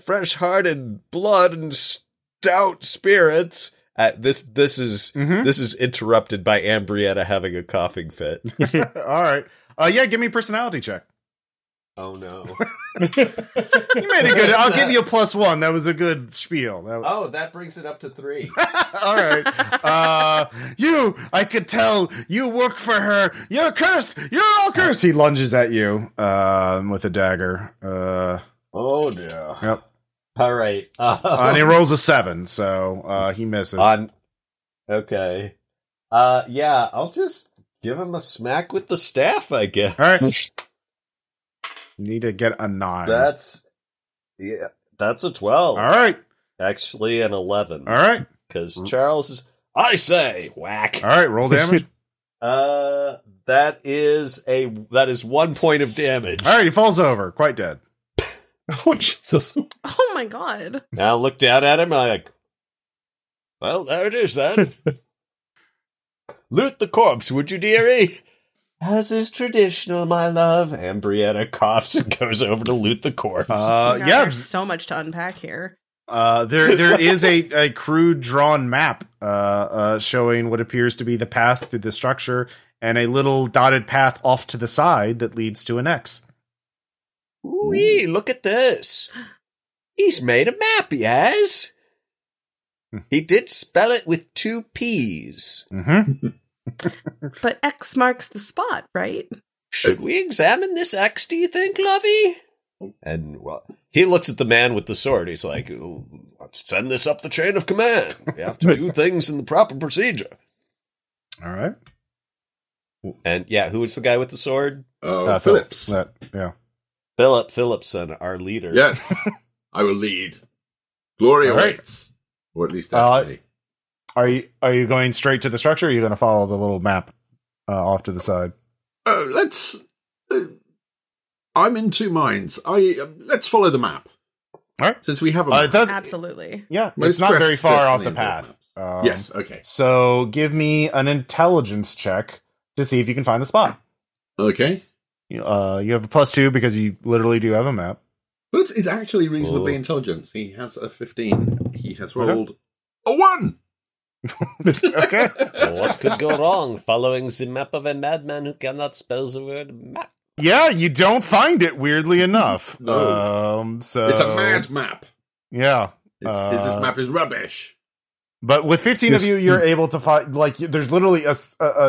fresh-hearted blood and stout spirits. Uh, this this is Mhm. this is interrupted by Ambrietta having a coughing fit. [LAUGHS] All right. Uh, yeah, give me a personality check. Oh no! [LAUGHS] You made a good. I'll give you a plus one. That was a good spiel. That, oh, that brings it up to three. [LAUGHS] all right. Uh, you, I could tell you work for her. You're cursed. You're all cursed. He lunges at you um, with a dagger. Uh, Oh dear! yep. All right. Uh, and he rolls a seven, so uh, he misses. on. Okay. Uh, yeah, I'll just give him a smack with the staff. I guess. All right. [LAUGHS] You need to get a nine. That's Yeah, that's a 12. All right. Actually, an 11. All right. Because Charles is. I say, whack. All right. Roll damage. [LAUGHS] [LAUGHS] Uh, that is a that is one point of damage. All right. He falls over, quite dead. [LAUGHS] Oh Jesus! Oh my god. Now look down at him. and I'm like, well, there it is then. Loot the corpse, would you, dearie? As is traditional, my love. And Brianna coughs and goes over to loot the corpse. Uh, God, yeah. There's so much to unpack here. Uh, there [LAUGHS] there is a, a crude drawn map uh, uh, showing what appears to be the path through the structure and a little dotted path off to the side that leads to an X. Ooh, look at this. He's made a map, he has. He did spell it with two P's. Mm-hmm. [LAUGHS] [LAUGHS] But X marks the spot, right? Should we examine this X, do you think, Lovey? And well, he looks at the man with the sword. He's like, let's send this up the chain of command. We have to do [LAUGHS] things in the proper procedure. All right. And yeah, who was the guy with the sword? Uh, Uh, Phillips. That, yeah. Philip Phillipson, our leader. Yes, [LAUGHS] I will lead. Glory All right. awaits, or at least Uh, destiny. Are you are you going straight to the structure? Or are you going to follow the little map uh, off to the side? Uh, let's. Uh, I'm in two minds. I uh, let's follow the map. All right. Since we have a Uh, map. it does. Absolutely. Yeah, Most it's not very quests far off the definitely path. involve Um, yes. Okay. So give me an intelligence check to see if you can find the spot. Okay. You- Uh, you have a plus two because you literally do have a map. Phillips is actually reasonably Oh. intelligent. He has a 15. He has Okay. rolled a one. [LAUGHS] okay. what could go wrong following the map of a madman who cannot spell the word map? Yeah, you don't find it weirdly enough. No. Um, so It's a mad map. Yeah, It's, Uh, this map is rubbish. but with fifteen Yes. of you, you're able to find like there's literally a,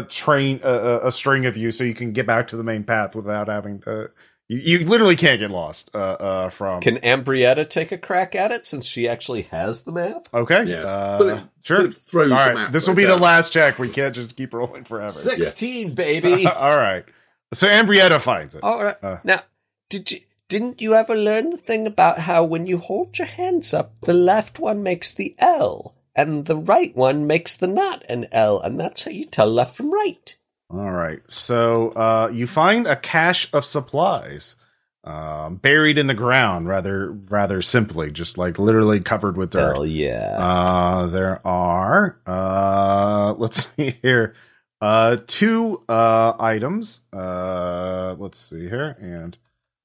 train a, a- a string of you, so you can get back to the main path without having to. You, you literally can't get lost. Uh, uh, from Can Ambrietta take a crack at it since she actually has the map? okay, Yes. uh, Philip- sure. Phillips throws All the map this will right be the last check. We can't just keep rolling forever. 16, baby. [LAUGHS] All right. So Ambrietta finds it. All right. Uh. now, did you didn't you ever learn the thing about how when you hold your hands up, the left one makes the L and the right one makes the not an L, and that's how you tell left from right. All right. So uh, you find a cache of supplies um, buried in the ground, rather rather simply, just like literally covered with dirt. Hell yeah. Uh, there are uh, let's [LAUGHS] see here, uh, two uh, items. Uh, let's see here and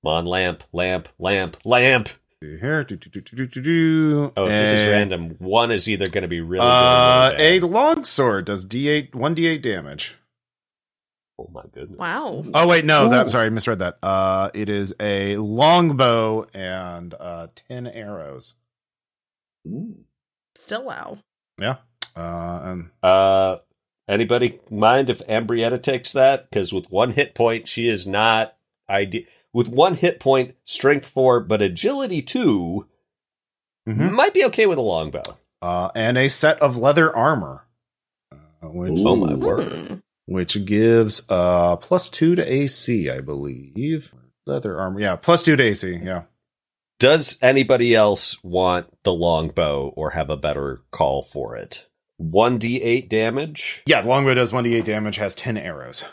Come on, lamp, lamp, lamp, lamp. see here. Do, do, do, do, do, do, do. Oh, if this is random. One is either going to be really Uh, good or a really bad. longsword does d8 one d8 damage. Oh my goodness. Wow. Oh wait, no, Ooh. that sorry, I misread that. Uh it is a longbow and uh ten arrows. Still wow. Yeah. Uh and Uh, anybody mind if Ambrietta takes that? Because with one hit point, she is not ide- With one hit point, strength four, but agility 2 Mhm. might be okay with a longbow. uh and a set of leather armor. Uh, which Oh my word. Which gives uh plus two to AC, I believe. Leather armor. Yeah, plus two to AC, yeah. Does anybody else want the longbow or have a better call for it? 1d8 damage? Yeah, the longbow does 1d8 damage, has 10 arrows.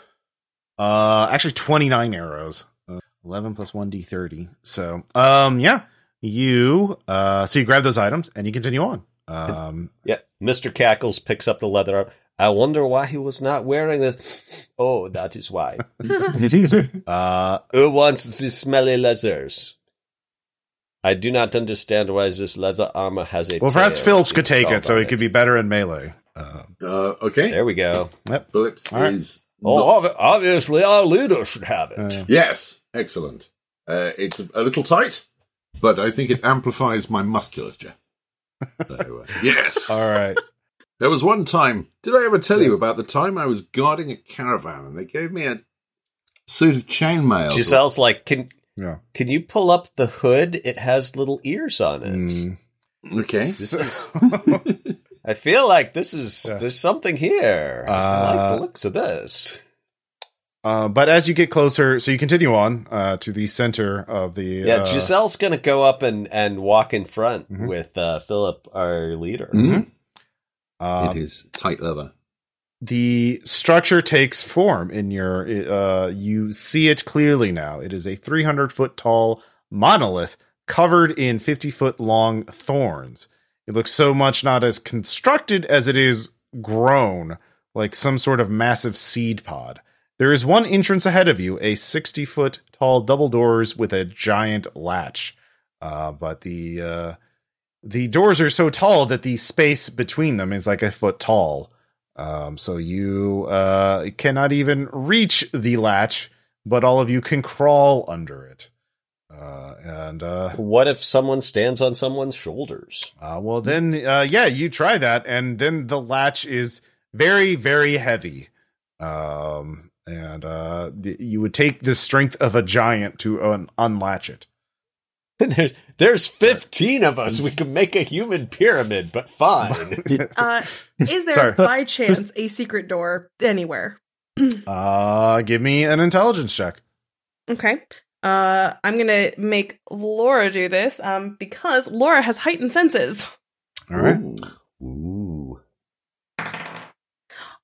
Uh actually 29 arrows. Uh, 11 plus 1d30. So, um yeah, you uh so you grab those items and you continue on. Um Yeah. Mr. Cackles picks up the leather. I wonder why he was not wearing this. Oh, that is why. [LAUGHS] uh Who wants the smelly leathers? I do not understand why this leather armor has a. well perhaps Phillips could take it so on he could be better in melee. Uh, Uh, okay. There we go. Phillips All right. is. Oh, not- ob- obviously our leader should have it. uh, yes, excellent. Uh, it's a, a little tight, but I think it amplifies my musculature. So, uh, [LAUGHS] yes. all right. There was one time. Did I ever tell you about the time I was guarding a caravan and they gave me a suit of chainmail? Giselle's like, can Yeah. can you pull up the hood? It has little ears on it. Mm. Okay. This is. [LAUGHS] I feel like this is Yeah. there's something here. I like Uh, the looks of this. Uh, but as you get closer, so you continue on uh, to the center of the. Yeah, uh, Giselle's gonna go up and, and walk in front Mhm. with uh, Philip, our leader. Mhm. Um, it is tight leather. the structure takes form in your uh you see it clearly now. It is a 300 foot tall monolith covered in 50 foot long thorns. It looks so much not as constructed as it is grown like some sort of massive seed pod. There is one entrance ahead of you a 60 foot tall double doors with a giant latch. Uh but the uh the doors are so tall that the space between them is like a foot tall um, so you uh, cannot even reach the latch, but all of you can crawl under it. Uh, and uh, What if someone stands on someone's shoulders? uh, well, then uh, yeah, you try that, and then the latch is very, very heavy. Um, and uh, th- you would take the strength of a giant to un- unlatch it. [LAUGHS] there's, there's 15 of us. We can make a human pyramid, but fine. [LAUGHS] Uh, is there Sorry. by chance a secret door anywhere? [CLEARS THROAT] Uh, give me an intelligence check. Okay. Uh, I'm gonna make Laura do this, um, because Laura has heightened senses. All right. Ooh. Ooh.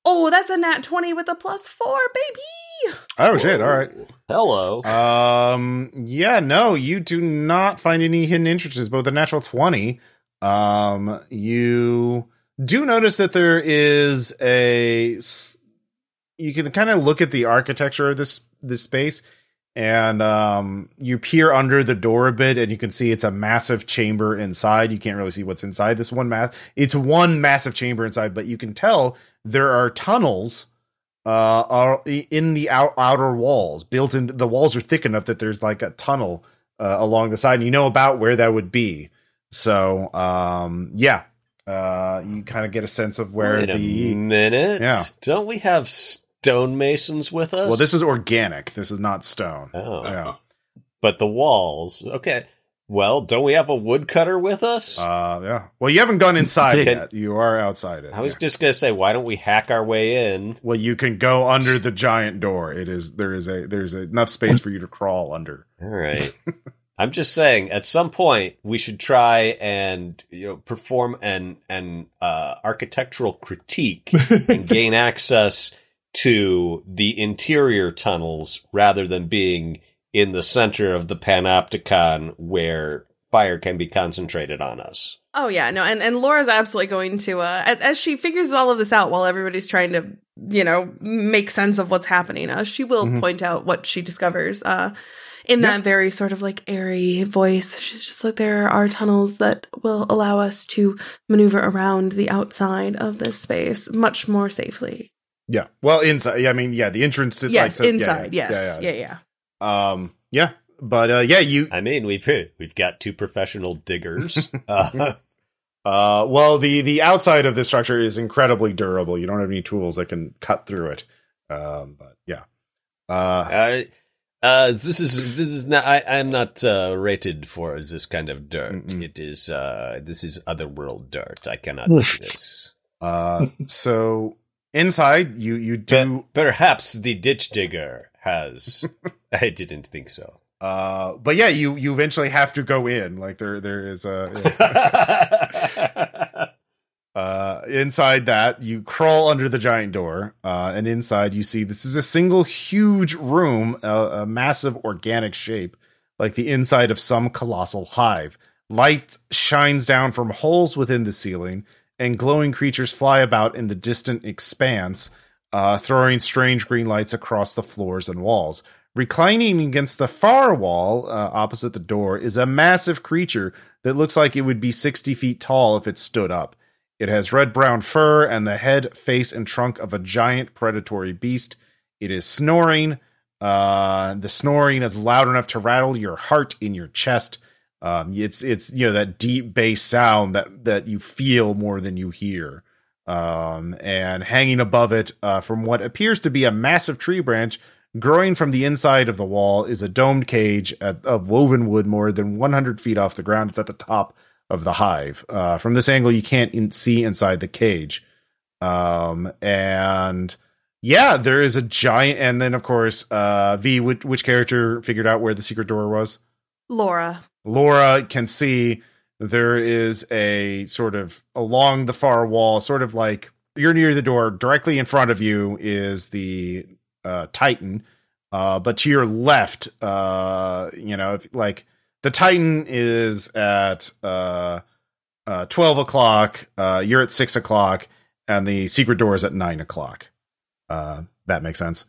Oh, that's a nat 20 with a plus four, baby! Oh shit! All right. Hello. Um. Yeah. No, you do not find any hidden entrances, but with a natural twenty, um, you do notice that there is a. You can kind of look at the architecture of this this space, and um, you peer under the door a bit, and you can see it's a massive chamber inside. You can't really see what's inside this one mass. It's one massive chamber inside, but you can tell there are tunnels uh are in the out, outer walls built in the walls are thick enough that there's like a tunnel uh, along the side and you know about where that would be so um yeah uh you kind of get a sense of where Wait the minute. Yeah. Don't we have stonemasons with us? well this is organic this is not stone Oh. yeah But the walls. Okay. Well, don't we have a woodcutter with us? uh yeah well you haven't gone inside Can- [LAUGHS] yet you are outside it I was yeah. just gonna say, why don't we hack our way in? well you can go under the giant door it is there is a there's enough space for you to crawl under [LAUGHS] All right. I'm just saying, at some point, we should try and you know perform an an uh, architectural critique [LAUGHS] and gain access to the interior tunnels rather than being in the center of the panopticon where fire can be concentrated on us. Oh yeah, no, and and Laura's absolutely going to uh as, as she figures all of this out while everybody's trying to you know make sense of what's happening. Uh, she will Mhm. point out what she discovers. Uh, in that very sort of like airy voice, she's just like, there are tunnels that will allow us to maneuver around the outside of this space much more safely. yeah well inside yeah i mean yeah the entrance to like, yes, so- yeah, inside. yeah, yes, yeah, yeah, yeah. Um, yeah, but uh, yeah, you. I mean, we've [LAUGHS] we've got two professional diggers. [LAUGHS] [LAUGHS] Uh, Uh, well, the the outside of this structure is incredibly durable. You don't have any tools that can cut through it. Um, but yeah. Uh, Uh, uh, this is this is not. I, I'm not uh, rated for this kind of dirt. Mm-mm. It is. Uh, this is otherworld dirt. I cannot do this. uh, so inside, you you do. But perhaps the ditch digger has. [LAUGHS] I didn't think so. Uh, but yeah, you you eventually have to go in. Like there there is a. [LAUGHS] Uh, inside that, you crawl under the giant door, uh, and inside you see this is a single huge room, a, a massive organic shape, like the inside of some colossal hive. Light shines down from holes within the ceiling, and glowing creatures fly about in the distant expanse, uh, throwing strange green lights across the floors and walls. Reclining against the far wall, uh, opposite the door, is a massive creature that looks like it would be 60 feet tall if it stood up. It has red brown fur and the head, face, and trunk of a giant predatory beast. It is snoring. Uh, the snoring is loud enough to rattle your heart in your chest. Um, it's it's you know that deep bass sound that that you feel more than you hear. Um, and hanging above it, uh, from what appears to be a massive tree branch growing from the inside of the wall, is a domed cage at, of woven wood more than 100 feet off the ground. It's at the top of the hive. Uh, from this angle, you can't in- see inside the cage. Um, and Yeah, there is a giant, and then of course, uh, V. Which, which character figured out where the secret door was? Laura. Laura can see there is a sort of along the far wall, sort of like you're near the door. Directly in front of you is the uh, Titan, uh, but to your left, uh, you know, if, like the Titan is at uh, uh, twelve o'clock. Uh, you're at six o'clock, and the secret door is at nine o'clock. Uh, that makes sense.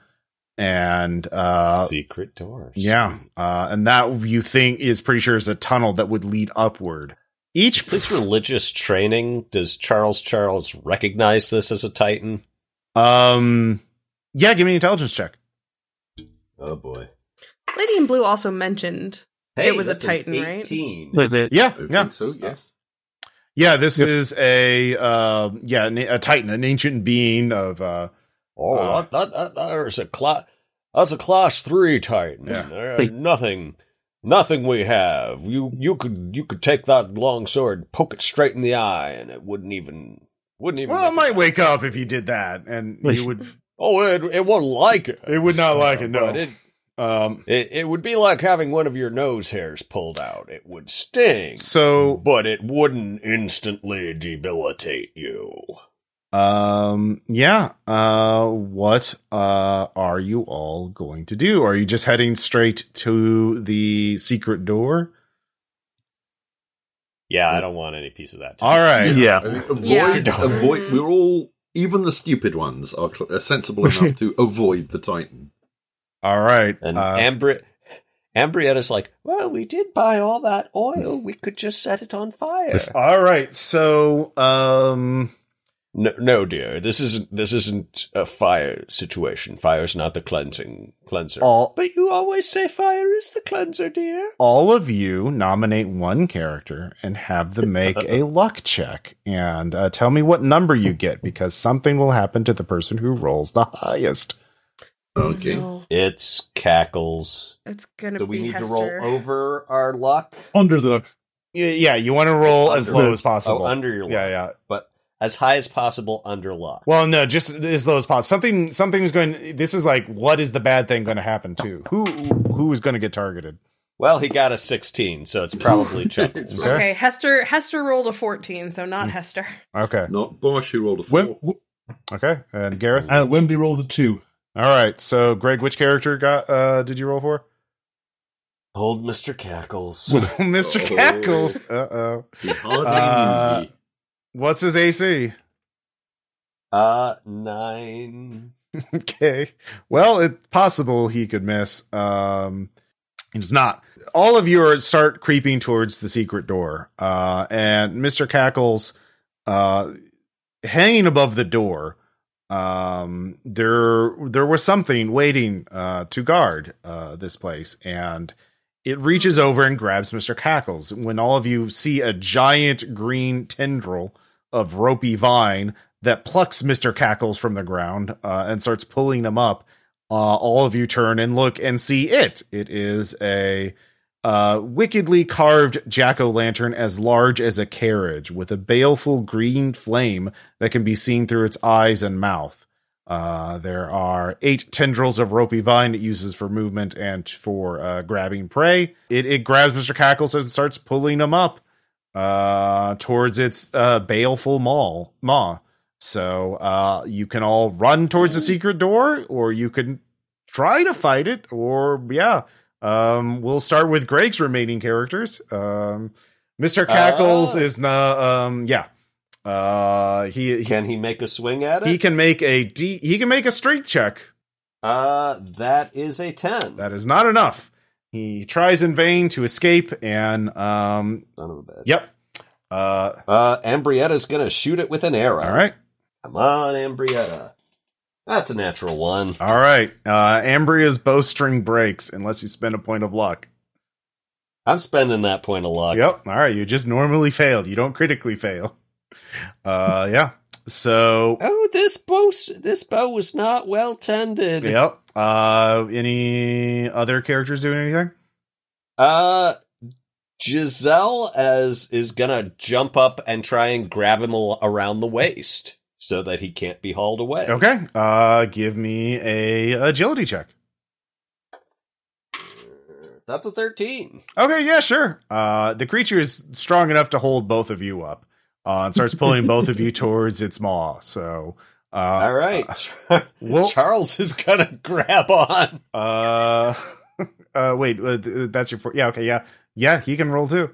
And uh, Secret doors. yeah, uh, and that you think is pretty sure is a tunnel that would lead upward. Each This religious training, does Charles Charles recognize this as a Titan? um, yeah, give me an intelligence check. Oh boy. Lady in Blue also mentioned Hey, It was a Titan, right? 18. Like Yeah, I yeah, so, yes. yeah. This Yep. is a uh, yeah, a titan, an ancient being of uh, Oh, Uh, that, that, that, there's a class. That's a class three Titan. Yeah. There- Wait. nothing, nothing we have. You you could you could take that long sword, poke it straight in the eye, and it wouldn't even wouldn't even. well, it might wake up if you did that, and you would Oh, it it wouldn't like it. it would not like it. No, But it, um, it it would be like having one of your nose hairs pulled out. It would sting, so but it wouldn't instantly debilitate you. Um, yeah. Uh, what, uh, are you all going to do? Are you just heading straight to the secret door? Yeah, I don't want any piece of that. All right. Yeah. I think avoid, Yeah. avoid. We're all, even the stupid ones, are, cl- are sensible enough to [LAUGHS] avoid the Titan. All right. And Uh, Ambri- Ambrietta's like, well, we did buy all that oil. We could just set it on fire. all right. So, um, No, no, dear. This isn't. This isn't a fire situation. Fire's not the cleansing cleanser. all, But you always say fire is the cleanser, dear. all of you nominate one character and have them make a [LAUGHS] luck check and uh, tell me what number you get because something will happen to the person who rolls the highest. Okay. No, It's cackles. it's gonna So we need Hester. to roll over our luck. Under the look. Yeah, yeah you want to roll as low as possible. Oh, under your luck. yeah, yeah. But as high as possible under luck. Well, no, just as low as possible. Something, something's going. This is like, what is the bad thing going to happen to? Who, who is going to get targeted? Well, he got a 16, so it's probably Chuckles. [LAUGHS] Okay. Okay, Hester. Hester rolled a fourteen, so not Hester. Okay, Not Bosch who rolled a four. Wem- okay, and Gareth. and Wembley rolls a two. All right, so Greg, which character got? uh Did you roll for? Old Mr. Cackles. [LAUGHS] Mr. Oh. Cackles. Uh oh. He hardly Uh, knew ye. What's his AC? Uh, nine. [LAUGHS] okay. Well, it's possible he could miss. Um, it's not. All of you are start creeping towards the secret door. Uh, and Mr. Cackles, uh, hanging above the door, um, there, there was something waiting, uh, to guard, uh, this place. And it reaches over and grabs Mr. Cackles. When all of you see a giant green tendril of ropey vine that plucks Mr. Cackles from the ground uh, and starts pulling him up. Uh, all of you turn and look and see it. It is a uh, wickedly carved jack o' lantern as large as a carriage with a baleful green flame that can be seen through its eyes and mouth. Uh, there are eight tendrils of ropey vine it uses for movement and for uh, grabbing prey. It, it grabs Mr. Cackles and starts pulling him up uh, towards its uh, baleful maw. maw. So uh, you can all run towards the secret door, or you can try to fight it, or yeah. Um, we'll start with Greg's remaining characters. Um, Mr. Cackles Ah. is not. Um, yeah. Uh, he he Can he make a swing at it? he can make a D. He can make a strength check. Uh, that is a 10. That is not enough. He tries in vain to escape, and um, Son of a bitch. yep. Uh, Uh, Ambrietta's gonna shoot it with an arrow. all right. Come on, Ambrietta. That's a natural one. All right. Uh, Ambria's bowstring breaks unless you spend a point of luck. I'm spending that point of luck. Yep. All right. You just normally failed. You don't critically fail. Uh, yeah. So, Oh, this bow, this bow was not well tended. yep. Uh, any other characters doing anything? Uh, Giselle as is gonna jump up and try and grab him around the waist. so that he can't be hauled away. Okay. Uh, give me a agility check. That's a 13. Okay, yeah, sure. Uh, the creature is strong enough to hold both of you up, uh, and starts pulling [LAUGHS] both of you towards its maw. So, uh, All right. [LAUGHS] well- Charles is going [LAUGHS] to grab on. uh, [LAUGHS] uh, wait, uh, that's your four. Yeah, okay, yeah, yeah. He can roll too.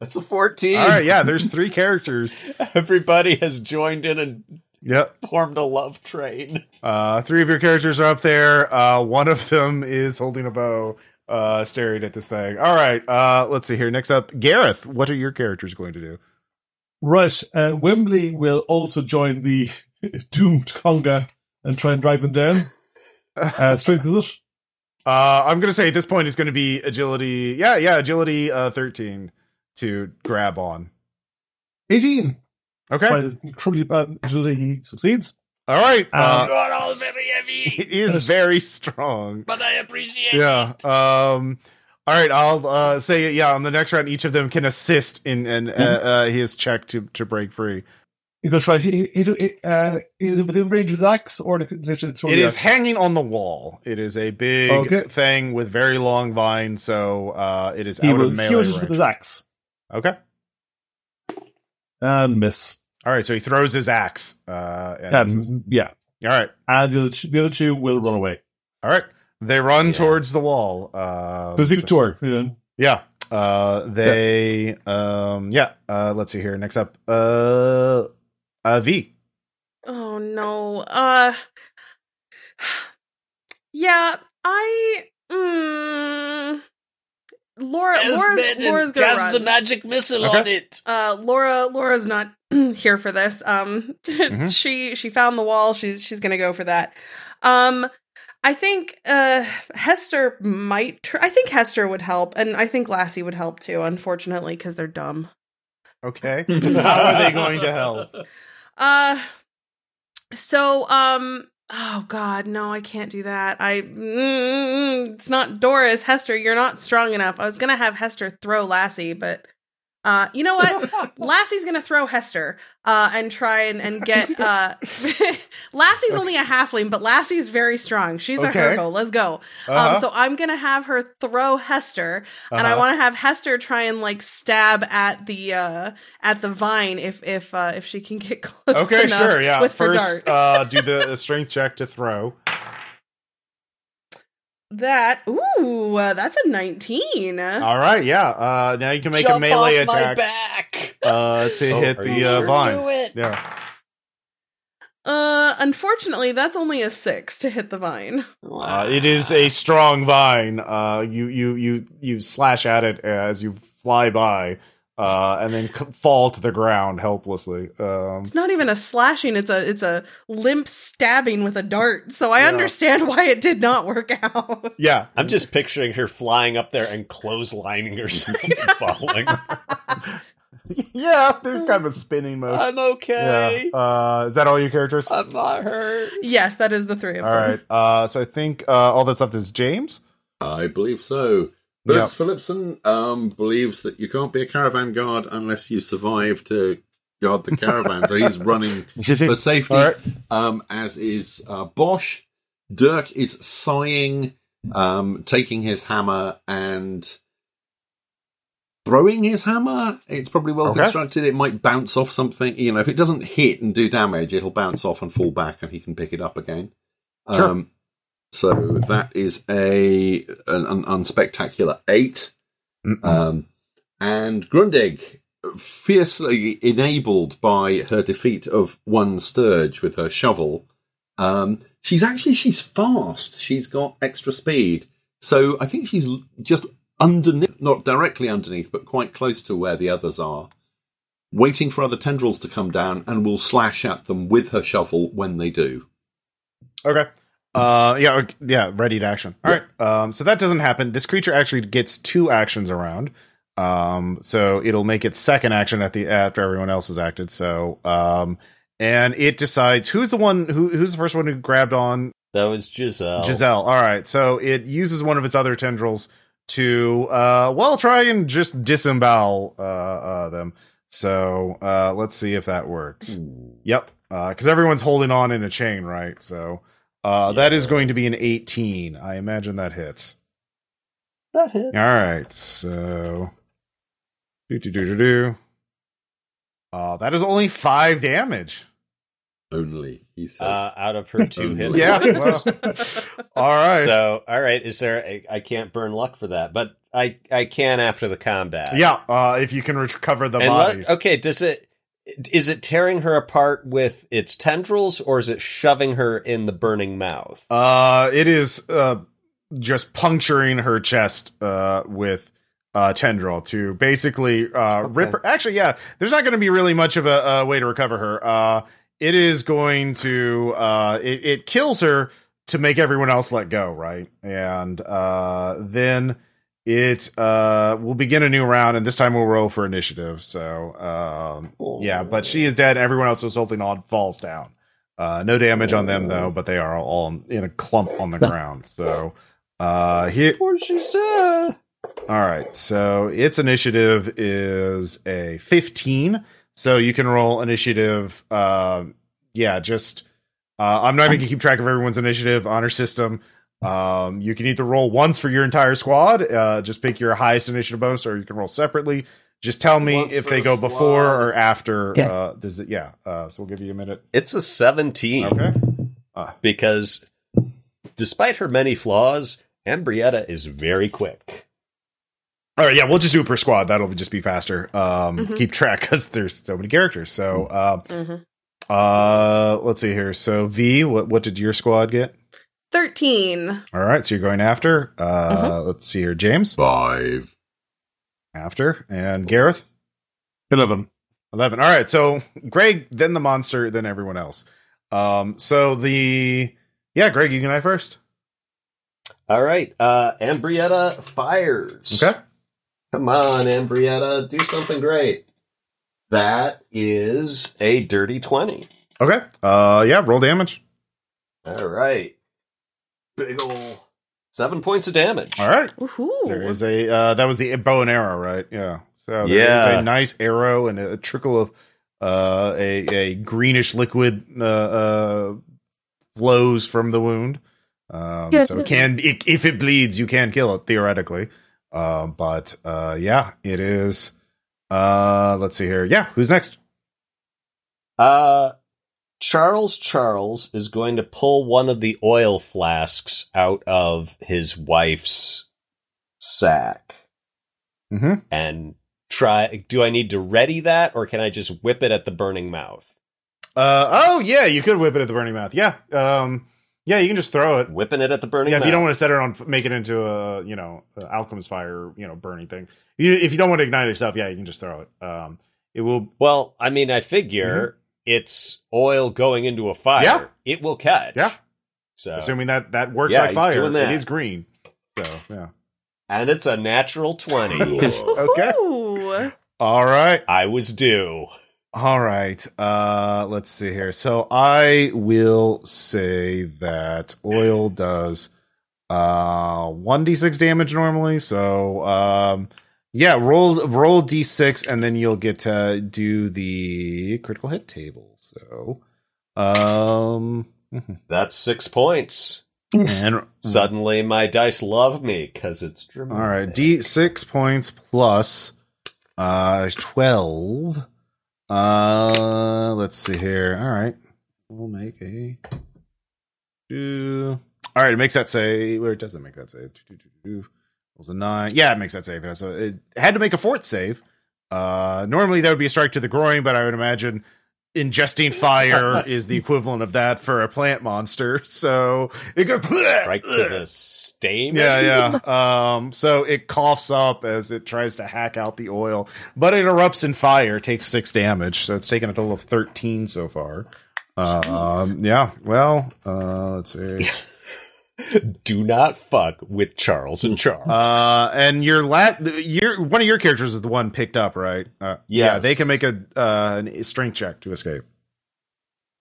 That's a 14. All right, yeah. There's three characters. Everybody has joined in and Yep. formed a love train. Uh, three of your characters are up there. Uh, one of them is holding a bow, uh, staring at this thing. All right. Uh, let's see here. Next up, Gareth. What are your characters going to do? Right. Uh, Wembley will also join the [LAUGHS] doomed conga and try and drag them down. [LAUGHS] Uh, strength is it? Uh, I'm gonna say at this point it's gonna be agility. Yeah, yeah, agility. Uh, 13 to grab on. 18. Okay. Despite his incredibly bad agility, he succeeds. All right. Uh, You're all very heavy, [LAUGHS] it is very strong. but I appreciate Yeah. it. Um. All right. I'll uh, say yeah. On the next round, each of them can assist in in uh, uh, his check to to break free. Going to try. He, he, he, uh, is it within range of the axe or the position? It is hanging on the wall. It is a big Okay. thing with very long vines, so uh, it is He out will of melee heal it with range. his axe Okay. and miss. All right. So he throws his axe. Uh, and And yeah, all right. and the other, two, the other two will run away. All right. They run Yeah. towards the wall. Uh, The so- tour. You know. yeah. Uh, they, um, yeah. Uh, let's see here. Next up, uh, uh, V. Oh no. Uh Yeah, I mm, Laura Laura's, Laura's gonna casts run. a magic missile Okay. on it. uh Laura Laura's not [CLEARS THROAT] here for this. Um [LAUGHS] Mhm. she she found the wall. She's she's going to go for that. Um I think uh Hester might tr- I think Hester would help and I think Lassie would help too unfortunately cuz they're dumb. Okay. [LAUGHS] How are they going to help? Uh so um oh god, no, I can't do that. I mm, it's not Doris, Hester, you're not strong enough. I was going to have Hester throw Lassie, but uh you know what? [LAUGHS] Lassie's going to throw Hester uh and try and and get [LAUGHS] uh [LAUGHS] Lassie's only a halfling, but Lassie's very strong. She's Okay. a Herco. Let's go. Uh-huh. Um so I'm going to have her throw Hester and I Uh-huh. want to have Hester try and like stab at the uh at the vine if if uh if she can get close Okay, sure. Yeah. with her First, dart. uh, do the strength check to throw. That ooh, uh, that's a 19. All right. Yeah. Uh, now you can make Jump a melee off my attack back. uh, to Oh, hit the you uh, sure? vine. Do it. Yeah. Uh unfortunately, that's only a 6 to hit the vine. Uh, it is a strong vine. Uh, you you you you slash at it as you fly by, uh, and then c- fall to the ground helplessly. Um, It's not even a slashing, it's a it's a limp stabbing with a dart. So I Yeah. understand why it did not work out. [LAUGHS] yeah, I'm just picturing her flying up there and clotheslining herself and [LAUGHS] falling. [LAUGHS] yeah. They're kind of a spinning motion. I'm okay. Yeah. Uh, is that all your characters? I'm not hurt. yes, that is the three of them. right. Uh, so I think uh, all that's left is James. I believe so. Phillips Phillipson um, believes that you can't be a caravan guard unless you survive to guard the caravan. so he's [LAUGHS] running [LAUGHS] for safety, right. um, as is uh, Bosch. Dirk is sighing, um, taking his hammer and throwing his hammer. It's probably well Okay. constructed. It might bounce off something. You know, if it doesn't hit and do damage, it'll bounce off and fall back, and he can pick it up again. Sure. Um, so that is a an, an unspectacular eight. Um, and Grundig, fiercely enabled by her defeat of one stirge with her shovel, um, she's actually she's fast. She's got extra speed, so I think she's just underneath, not directly underneath, but quite close to where the others are, waiting for other tendrils to come down, and will slash at them with her shovel when they do. Okay. Uh, yeah, ok- yeah, ready to action. All Yeah. right. Um, so that doesn't happen. This creature actually gets two actions around. Um, so it'll make its second action at the after everyone else has acted. So, um, and it decides who's the one who who's the first one who grabbed on That was Giselle. Giselle. All right. So it uses one of its other tendrils to, uh, well, try and just disembowel, uh, uh, them. So uh, let's see if that works. Yep, because everyone's holding on in a chain, right? So uh, that is going to be an 18. I imagine that hits. That hits. All right, so do do do do do. Uh, that is only five damage. Only, he says. Uh, out of her two hit Yeah, well, [LAUGHS] all right. So, all right, is there? I, I can't burn luck for that, but I I can after the combat. yeah, uh, if you can recover the And body. what- okay, does it? Is it tearing her apart with its tendrils, or is it shoving her in the burning mouth? Uh, it is uh, just puncturing her chest uh, with uh, tendril to basically uh, rip her. Actually, yeah, there's not going to be really much of a, a way to recover her. Uh, it is going to uh, it, it kills her to make everyone else let go, right? And uh, then it uh, will begin a new round, and this time we'll roll for initiative. So um, yeah, but she is dead. Everyone else who's holding on falls down. Uh, no damage on them though, but they are all in a clump on the ground. So uh, here, Poor Giselle. all right. So its initiative is a 15. So you can roll initiative. Um, yeah, just uh, I'm not even going to keep track of everyone's initiative honor system. Um, you can either roll once for your entire squad, uh, just pick your highest initiative bonus, or you can roll separately. Just tell me Once if they the go squad. before or after. Yeah. Uh, does it? Yeah. Uh, so we'll give you a minute. It's a seventeen. Okay. because despite her many flaws, Ambrietta is very quick. All right, yeah, we'll just do it per squad. That'll just be faster. Um, Mhm. Keep track because there's so many characters. So, uh, Mhm. uh, let's see here. So, V, what what did your squad get? 13. All right, so you're going after. Uh, Let's see here, James Five. after, and Gareth Eleven. eleven. All right, so Greg, then the monster, then everyone else. Um, so the yeah, Greg, you can I first. All right, uh, Ambrietta fires. Okay. Come on, Ambrietta, do something great. That is a dirty 20. Okay. Uh, yeah, roll damage. All right. Big ol' seven points of damage. All right. Woohoo. There is a uh, that was the bow and arrow, right? Yeah. So there is Yeah. a nice arrow and a trickle of uh, a a greenish liquid uh, uh, flows from the wound. Um, Yes. so it can it, if it bleeds, you can kill it theoretically. Uh, but uh, yeah, it is. Uh, let's see here. Yeah, who's next? Uh, Charles Charles is going to pull one of the oil flasks out of his wife's sack Mm-hmm. and try. Do I need to ready that, or can I just whip it at the burning mouth? Uh, oh yeah, you could whip it at the burning mouth. Yeah. Um, yeah, you can just throw it. Whipping it at the burning yeah, if you don't want to set it on, make it into a you know alchemist fire, you know, burning thing. You, if you don't want to ignite it yourself, yeah, you can just throw it. Um, it will. Well, I mean, I figure it's oil going into a fire. Yeah. It will catch. Yeah. So, Assuming that that works Yeah, like fire, doing that. it is green. So yeah. and it's a natural 20. [LAUGHS] Okay. Ooh. All right. I was due. All right. Uh, let's see here. So I will say that oil does uh one d six damage normally. So um, yeah, roll roll d six, and then you'll get to do the critical hit table. So um, That's six points. and [LAUGHS] Suddenly, my dice love me because it's all dramatic. right, d six points plus uh twelve. Uh, let's see here. All right, we'll make a two. All right, it makes that say. Where it doesn't make that save? Rolls a nine. Yeah, it makes that save. So it had to make a fourth save. Uh, normally that would be a strike to the groin, but I would imagine ingesting fire [LAUGHS] is the equivalent of that for a plant monster. [LAUGHS] So it goes Right to the stain. yeah, yeah. Um, so it coughs up as it tries to hack out the oil, but it erupts in fire, takes six damage, so it's taken a total of thirteen so far. Uh, um, yeah. Well, uh, let's see. [LAUGHS] Do not fuck with Charles and Charles. Uh, and your lat, your one of your characters is the one picked up, right? Uh, Yeah, they can make a uh, a strength check to escape.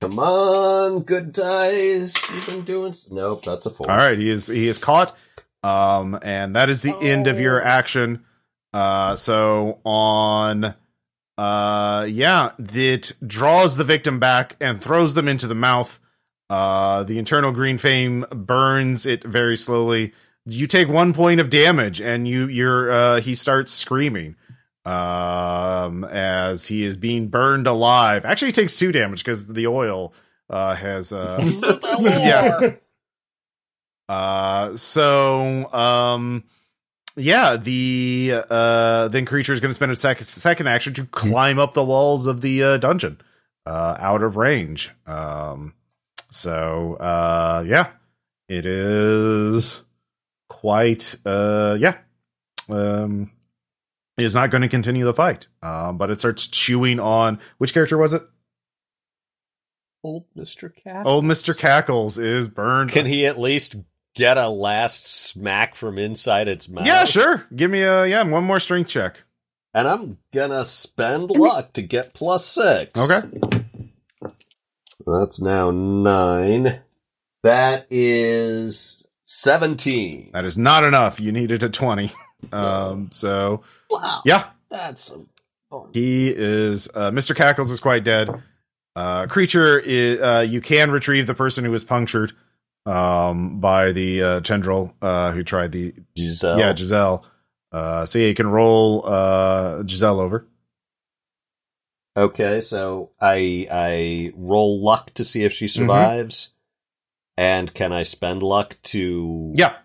Come on, good dice. You've been doing. s- Nope, that's a four. All right, he is he is caught. Um, and that is the end of your action. Uh, so on uh, yeah, it draws the victim back and throws them into the mouth. Uh, the internal green flame burns it very slowly. You take one point of damage, and you you're uh, he starts screaming um as he is being burned alive. Actually he takes two damage because the oil uh has uh [LAUGHS] [LAUGHS] yeah. uh so um yeah the uh then creature is going to spend a second second action to climb up the walls of the uh, dungeon uh out of range. Um so uh yeah it is quite uh yeah um is not going to continue the fight. Um, but it starts chewing on which character was it? Old Mr. Cackles. Old Mr. Cackles is burned. Can he at least get a last smack from inside its mouth? Yeah, sure. Give me a yeah, one more strength check. And I'm gonna spend luck to get plus six. Okay. That's now nine. That is seventeen. That is not enough. You needed a 20. [LAUGHS] Um, so Wow. yeah, That's a he is uh, Mr. Cackles is quite dead. Uh, creature is uh, you can retrieve the person who was punctured um by the uh tendril uh who tried the Giselle. yeah Giselle. Uh, so yeah, you can roll uh Giselle over. Okay, so I I roll luck to see if she mm-hmm. survives. And can I spend luck to Yeah.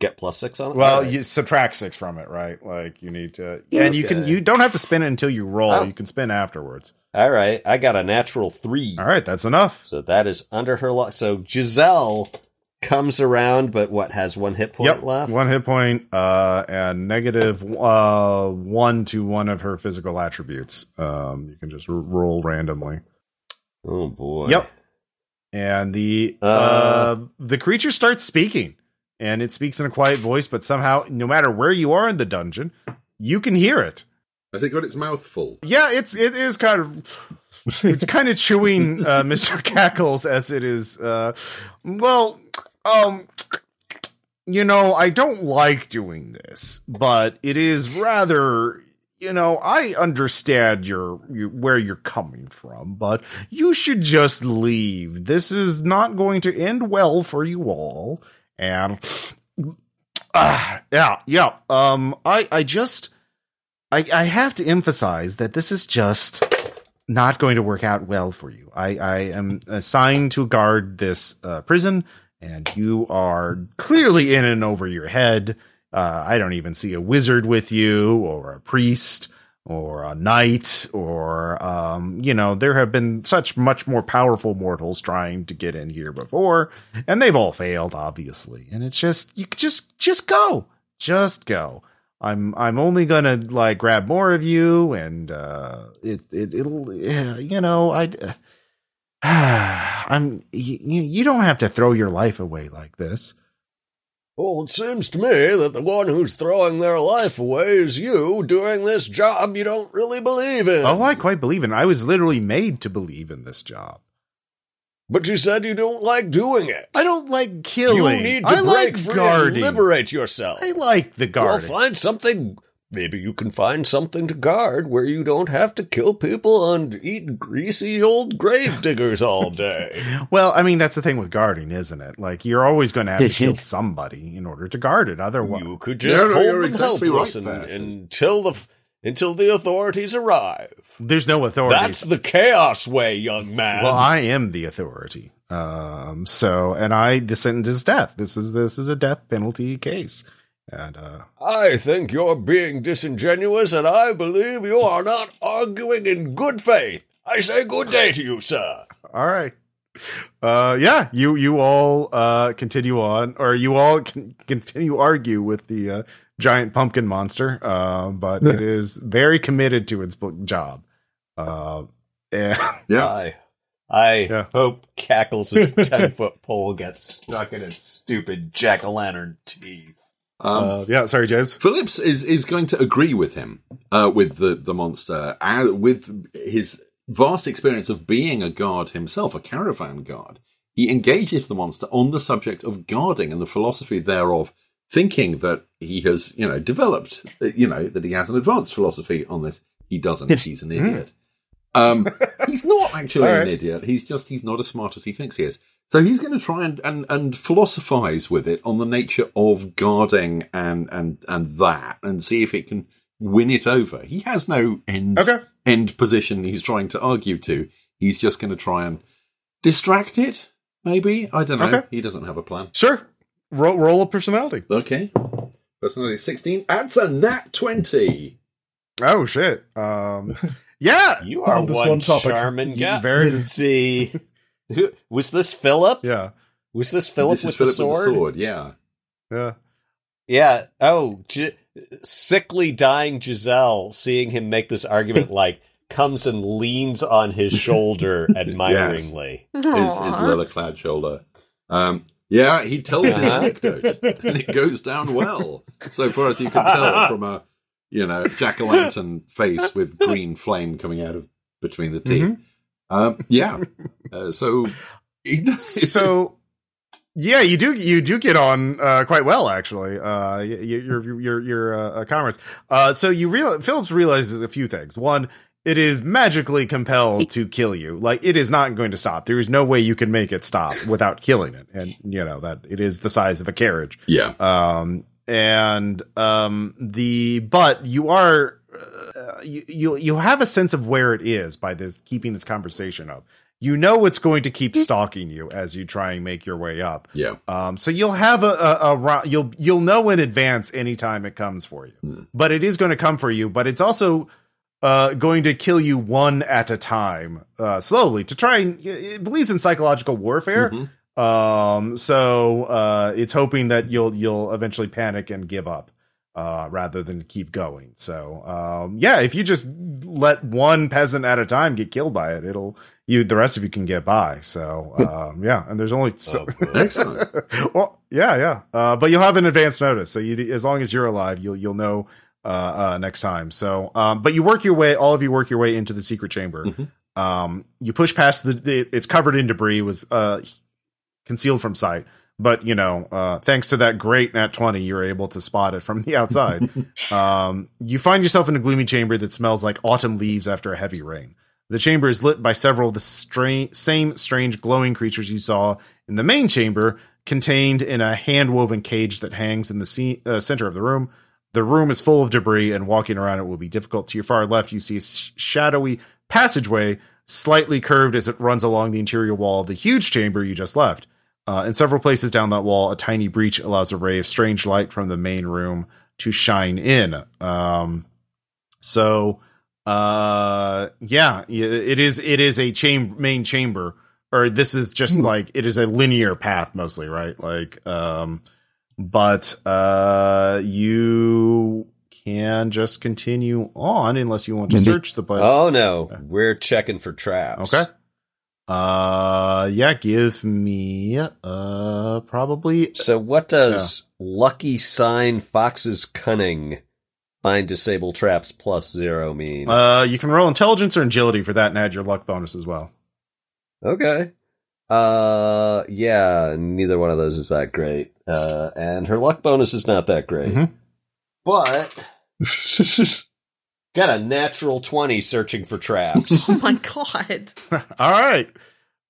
get plus six on it? Well, Alright. you subtract six from it, right? Like you need to, and you can you don't have to spin it until you roll. Oh. You can spin afterwards. All right, I got a natural three. All right, that's enough. So that is under her luck. So Giselle comes around, but what has one hit point Yep, left? one hit point, uh, and negative uh one to one of her physical attributes. Um, you can just r- roll randomly. Oh boy. Yep. And the uh, Uh. the creature starts speaking, and it speaks in a quiet voice, but somehow, no matter where you are in the dungeon, you can hear it. Has it got its mouth full? Yeah, it's it is kind of it's kind of chewing uh, [LAUGHS] Mr. Cackles as it is. Uh, well, um, you know, I don't like doing this, but it is rather. You know, I understand your, your where you're coming from, but you should just leave. This is not going to end well for you all. And uh, [SNIFFS] yeah, yeah. Um, I I just I, I have to emphasize that this is just not going to work out well for you. I, I am assigned to guard this uh, prison, and you are clearly in and over your head. Uh, I don't even see a wizard with you, or a priest, or a knight, or um, you know, there have been such much more powerful mortals trying to get in here before, and they've all failed, obviously. And it's just you just just go, just go. I'm I'm only gonna like grab more of you, and uh, it it it'll yeah, you know I. [SIGHS] I'm you, you don't have to throw your life away like this. Well, it seems to me that the one who's throwing their life away is you doing this job you don't really believe in. Oh, I quite believe in. I was literally made to believe in this job. But you said you don't like doing it. I don't like killing. You need to I break like free guarding. and liberate yourself. I like the Well, guarding. find something. Maybe you can find something to guard where you don't have to kill people and eat greasy old grave diggers all day. [LAUGHS] Well, I mean that's the thing with guarding, isn't it? Like you're always going to have to [LAUGHS] kill somebody in order to guard it. Otherwise, You could just No, no, hold you're them exactly helpless right and- until the f- until the authorities arrive. there's no authority. That's the chaos way, young man. Well, I am the authority. Um, so, and I, the sentence is death. This is, this is a death penalty case. And, uh, I think you're being disingenuous, and I believe you are not arguing in good faith. I say good day to you, sir. all right. Uh, yeah, you, you all, uh, continue on, or you all can continue argue with the, uh, giant pumpkin monster. Uh, but it [LAUGHS] is very committed to its job. Uh, and [LAUGHS] Yeah. I I Yeah. hope Cackles' [LAUGHS] ten foot pole gets stuck in its stupid jack o' lantern teeth. Um, uh, yeah, sorry, James. Phillips is is going to agree with him uh, with the the monster uh, with his vast experience of being a guard himself, a caravan guard. He engages the monster on the subject of guarding and the philosophy thereof, thinking that he has you know developed uh, you know that he has an advanced philosophy on this. He doesn't. He's an idiot. Um, he's not actually [LAUGHS] All an idiot. He's just he's not as smart as he thinks he is. So he's going to try and, and, and philosophize with it on the nature of guarding and, and, and that and see if it can win it over. He has no end, Okay. end position he's trying to argue to. He's just going to try and distract it, maybe? I don't know. Okay. He doesn't have a plan. Sure. Roll, roll a personality. Okay. Personality 16. That's a nat 20. Oh shit. Um, [LAUGHS] yeah. You are On this one, one topic. charming guy. Very. [LAUGHS] Let's see. [LAUGHS] Who- Was this Philip? Yeah. Was this Philip this with is Philip the sword? with the sword, yeah. Yeah. Yeah. Oh, Gi- sickly dying Giselle, seeing him make this argument, [LAUGHS] like comes and leans on his shoulder [LAUGHS] admiringly. His, his leather clad shoulder. Um, yeah, he tells an [LAUGHS] anecdote, and it goes down well, so far as you can tell from a, you know, jack o' lantern face with green flame coming out of between the teeth. Mm-hmm. Um, yeah, [LAUGHS] uh, so so yeah you do you do get on uh quite well actually. Uh your your your uh, comrades. Uh so you real phillips realizes a few things. One it is magically compelled to kill you. Like it is not going to stop. There is no way you can make it stop without killing it. And you know that it is the size of a carriage. Yeah, um and um the but you are uh, you, you you have a sense of where it is by this keeping this conversation up you know it's going to keep stalking you as you try and make your way up yeah, um so you'll have a, a, a you'll you'll know in advance anytime it comes for you Hmm. but it is going to come for you but it's also uh, going to kill you one at a time, uh, slowly to try and it believes in psychological warfare. Mhm. Um, so uh, it's hoping that you'll you'll eventually panic and give up, uh, rather than keep going. So um, yeah, if you just let one peasant at a time get killed by it, it'll you the rest of you can get by. So [LAUGHS] um, yeah, and there's only so. Oh, excellent. [LAUGHS] well, yeah, yeah. Uh, but you'll have an advance notice, so you as long as you're alive, you'll you'll know uh, uh, next time. So, um, but you work your way, all of you work your way into the secret chamber. Mhm. Um, you push past the, the it's covered in debris, was uh concealed from sight. But you know, uh, thanks to that great nat twenty, you're able to spot it from the outside. [LAUGHS] um, you find yourself in a gloomy chamber that smells like autumn leaves after a heavy rain. The chamber is lit by several of the stra- same strange glowing creatures you saw in the main chamber, contained in a hand woven cage that hangs in the ce- uh, center of the room. The room is full of debris, and walking around it will be difficult. To your far left, you see a sh- shadowy passageway, slightly curved as it runs along the interior wall of the huge chamber you just left. Uh, in several places down that wall, a tiny breach allows a ray of strange light from the main room to shine in. Um, so, uh, yeah, it is. It is a chamber, main chamber, or this is just like it is a linear path mostly, right? Like, um, but uh, you can just continue on unless you want to Maybe- search the place. Oh no, we're checking for traps. Okay. Uh, yeah, give me uh probably So what does lucky sign Fox's cunning find disable traps plus zero mean? uh you can roll intelligence or agility for that and add your luck bonus as well. okay. Uh yeah, neither one of those is that great. Uh and her luck bonus is not that great. Mhm. But [LAUGHS] got a natural 20 searching for traps. [LAUGHS] Oh my god. [LAUGHS] All right.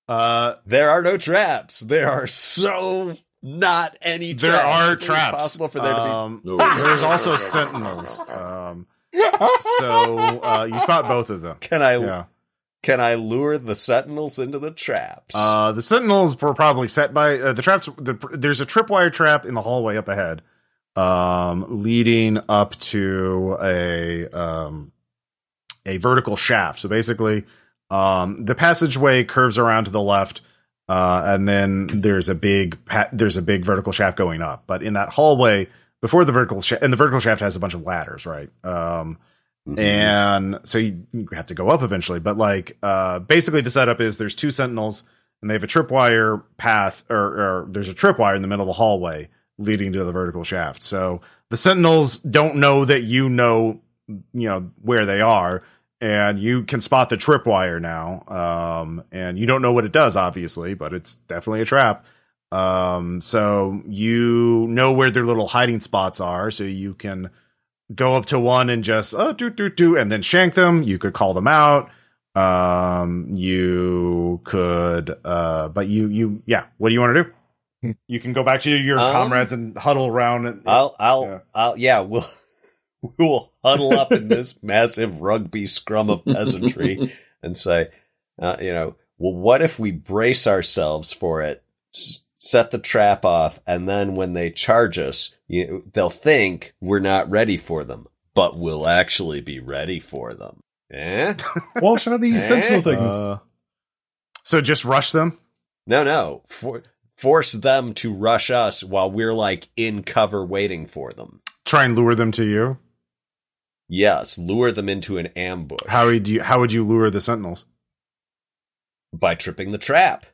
Uh there are no traps. There are so not any traps. there are It's traps. possible for there to be um, there's also sentinels. Um so uh you spot both of them. Can I Yeah. can I lure the sentinels into the traps? Uh, the sentinels were probably set by uh, the traps. The, there's a tripwire trap in the hallway up ahead, um, leading up to a um, a vertical shaft. So basically, um, the passageway curves around to the left, uh, and then there's a big pa- there's a big vertical shaft going up. But in that hallway before the vertical shaft, and the vertical shaft has a bunch of ladders, right? Um, Mhm. and so you, you have to go up eventually but like uh basically the setup is there's two sentinels and they have a tripwire path or, or there's a tripwire in the middle of the hallway leading to the vertical shaft so the sentinels don't know that you know you know where they are and you can spot the tripwire now um and you don't know what it does obviously but it's definitely a trap um so you know where their little hiding spots are so you can go up to one and just oh do do do and then shank them. You could call them out. Um, you could, uh, but you you yeah. What do you want to do? You can go back to your Um, comrades and huddle around. And, I'll, I'll, Yeah. I'll, yeah, we'll, [LAUGHS] we'll huddle up in this [LAUGHS] massive rugby scrum of peasantry [LAUGHS] and say, uh, you know, well, what if we brace ourselves for it, s- set the trap off, and then when they charge us, you they'll think we're not ready for them, but we'll actually be ready for them. Eh? What are these Eh? things? Uh, so just rush them. No, no. For, force them to rush us while we're like in cover waiting for them. Try and lure them to you. Yes, lure them into an ambush. How would you how would you lure the sentinels? by tripping the trap.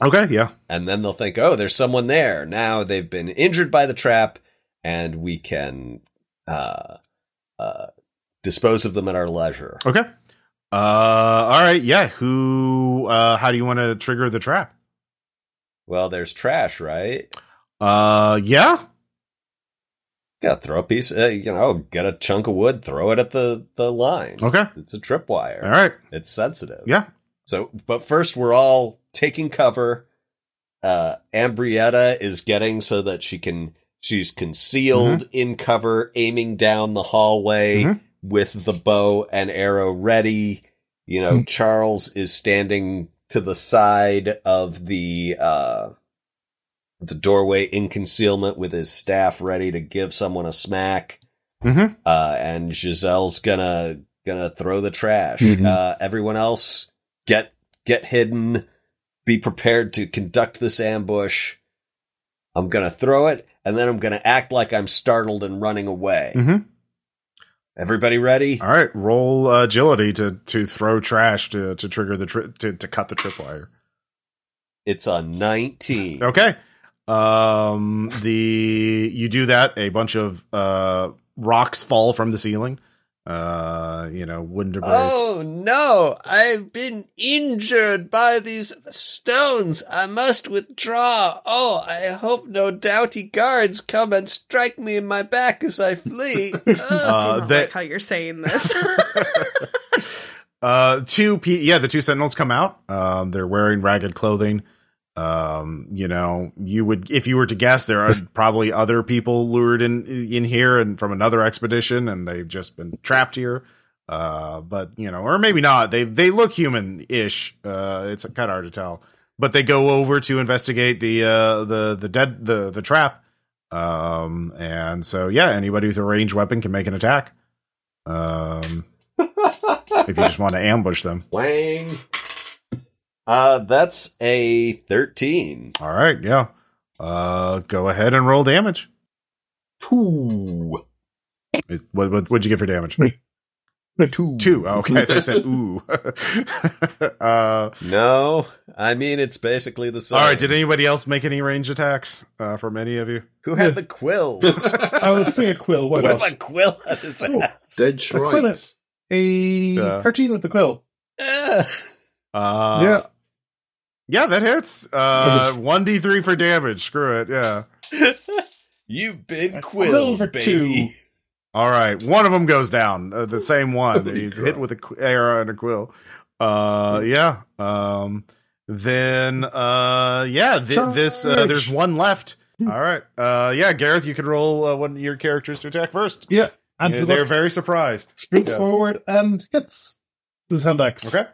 Okay, yeah. And then they'll think, oh, there's someone there. Now they've been injured by the trap, and we can uh, uh, dispose of them at our leisure. Okay. Uh all right, yeah. Who uh how do you want to trigger the trap? Well, there's trash, right? Uh yeah. Yeah, throw a piece, uh, you know, get a chunk of wood, throw it at the, the line. Okay. It's a tripwire. All right. It's sensitive. Yeah. So, but first we're all taking cover. Uh, Ambrietta is getting so that she can, she's concealed in cover, aiming down the hallway Mhm. with the bow and arrow ready. You know, Charles is standing to the side of the, uh, the doorway in concealment with his staff ready to give someone a smack. Mhm. Uh, and Giselle's gonna, gonna throw the trash. Mhm. Uh, everyone else get get hidden be prepared to conduct this ambush i'm gonna throw it and then i'm gonna act like i'm startled and running away Mhm. Everybody ready All right, roll uh, agility to to throw trash to to trigger the tri- to to cut the tripwire. it's a 19 Okay. Um the you do that, a bunch of uh rocks fall from the ceiling. Uh, you know, wooden debris. Oh no, I've been injured by these stones. I must withdraw. Oh, I hope no doughty guards come and strike me in my back as I flee. [LAUGHS] Ugh. I do Uh, not that- like how you're saying this. [LAUGHS] [LAUGHS] uh two P- yeah, the two sentinels come out. Um they're wearing ragged clothing. Um, you know, you would if you were to guess there are [LAUGHS] probably other people lured in in here and from another expedition and they've just been trapped here. Uh but you know, or maybe not. They they look human-ish. Uh it's kind of hard to tell. But they go over to investigate the uh the the dead the the trap. Um and so yeah, anybody with a ranged weapon can make an attack. Um if you just want to ambush them. [LAUGHS] wang uh that's a 13 All right, yeah. Uh, go ahead and roll damage. Two. Is- What, what what'd you get for damage? A two. Two. Oh, okay, I said ooh. [LAUGHS] uh, no i mean it's basically the same all right. Did anybody else make any range attacks uh, from any of you? who had Yes. the quills [LAUGHS] I would think a quill. Why with not? a quill at his Oh. ass Dead A quill A Yeah. 13 with the quill. Uh, yeah. Yeah, that hits. Uh, one d three for damage. Screw it. Yeah. [LAUGHS] You've been A quilled, quill baby. two. [LAUGHS] All right, one of them goes down. Uh, the same one. Holy He's crap. hit with an qu- arrow and a quill. Uh, yeah. Um, then uh, yeah. Th- this uh, there's one left. All right. Uh, yeah, Gareth, you can roll uh, one of your characters to attack first. Yeah. And Yeah, they're look, very surprised. sprints yeah. forward and hits with his hand axe. Okay.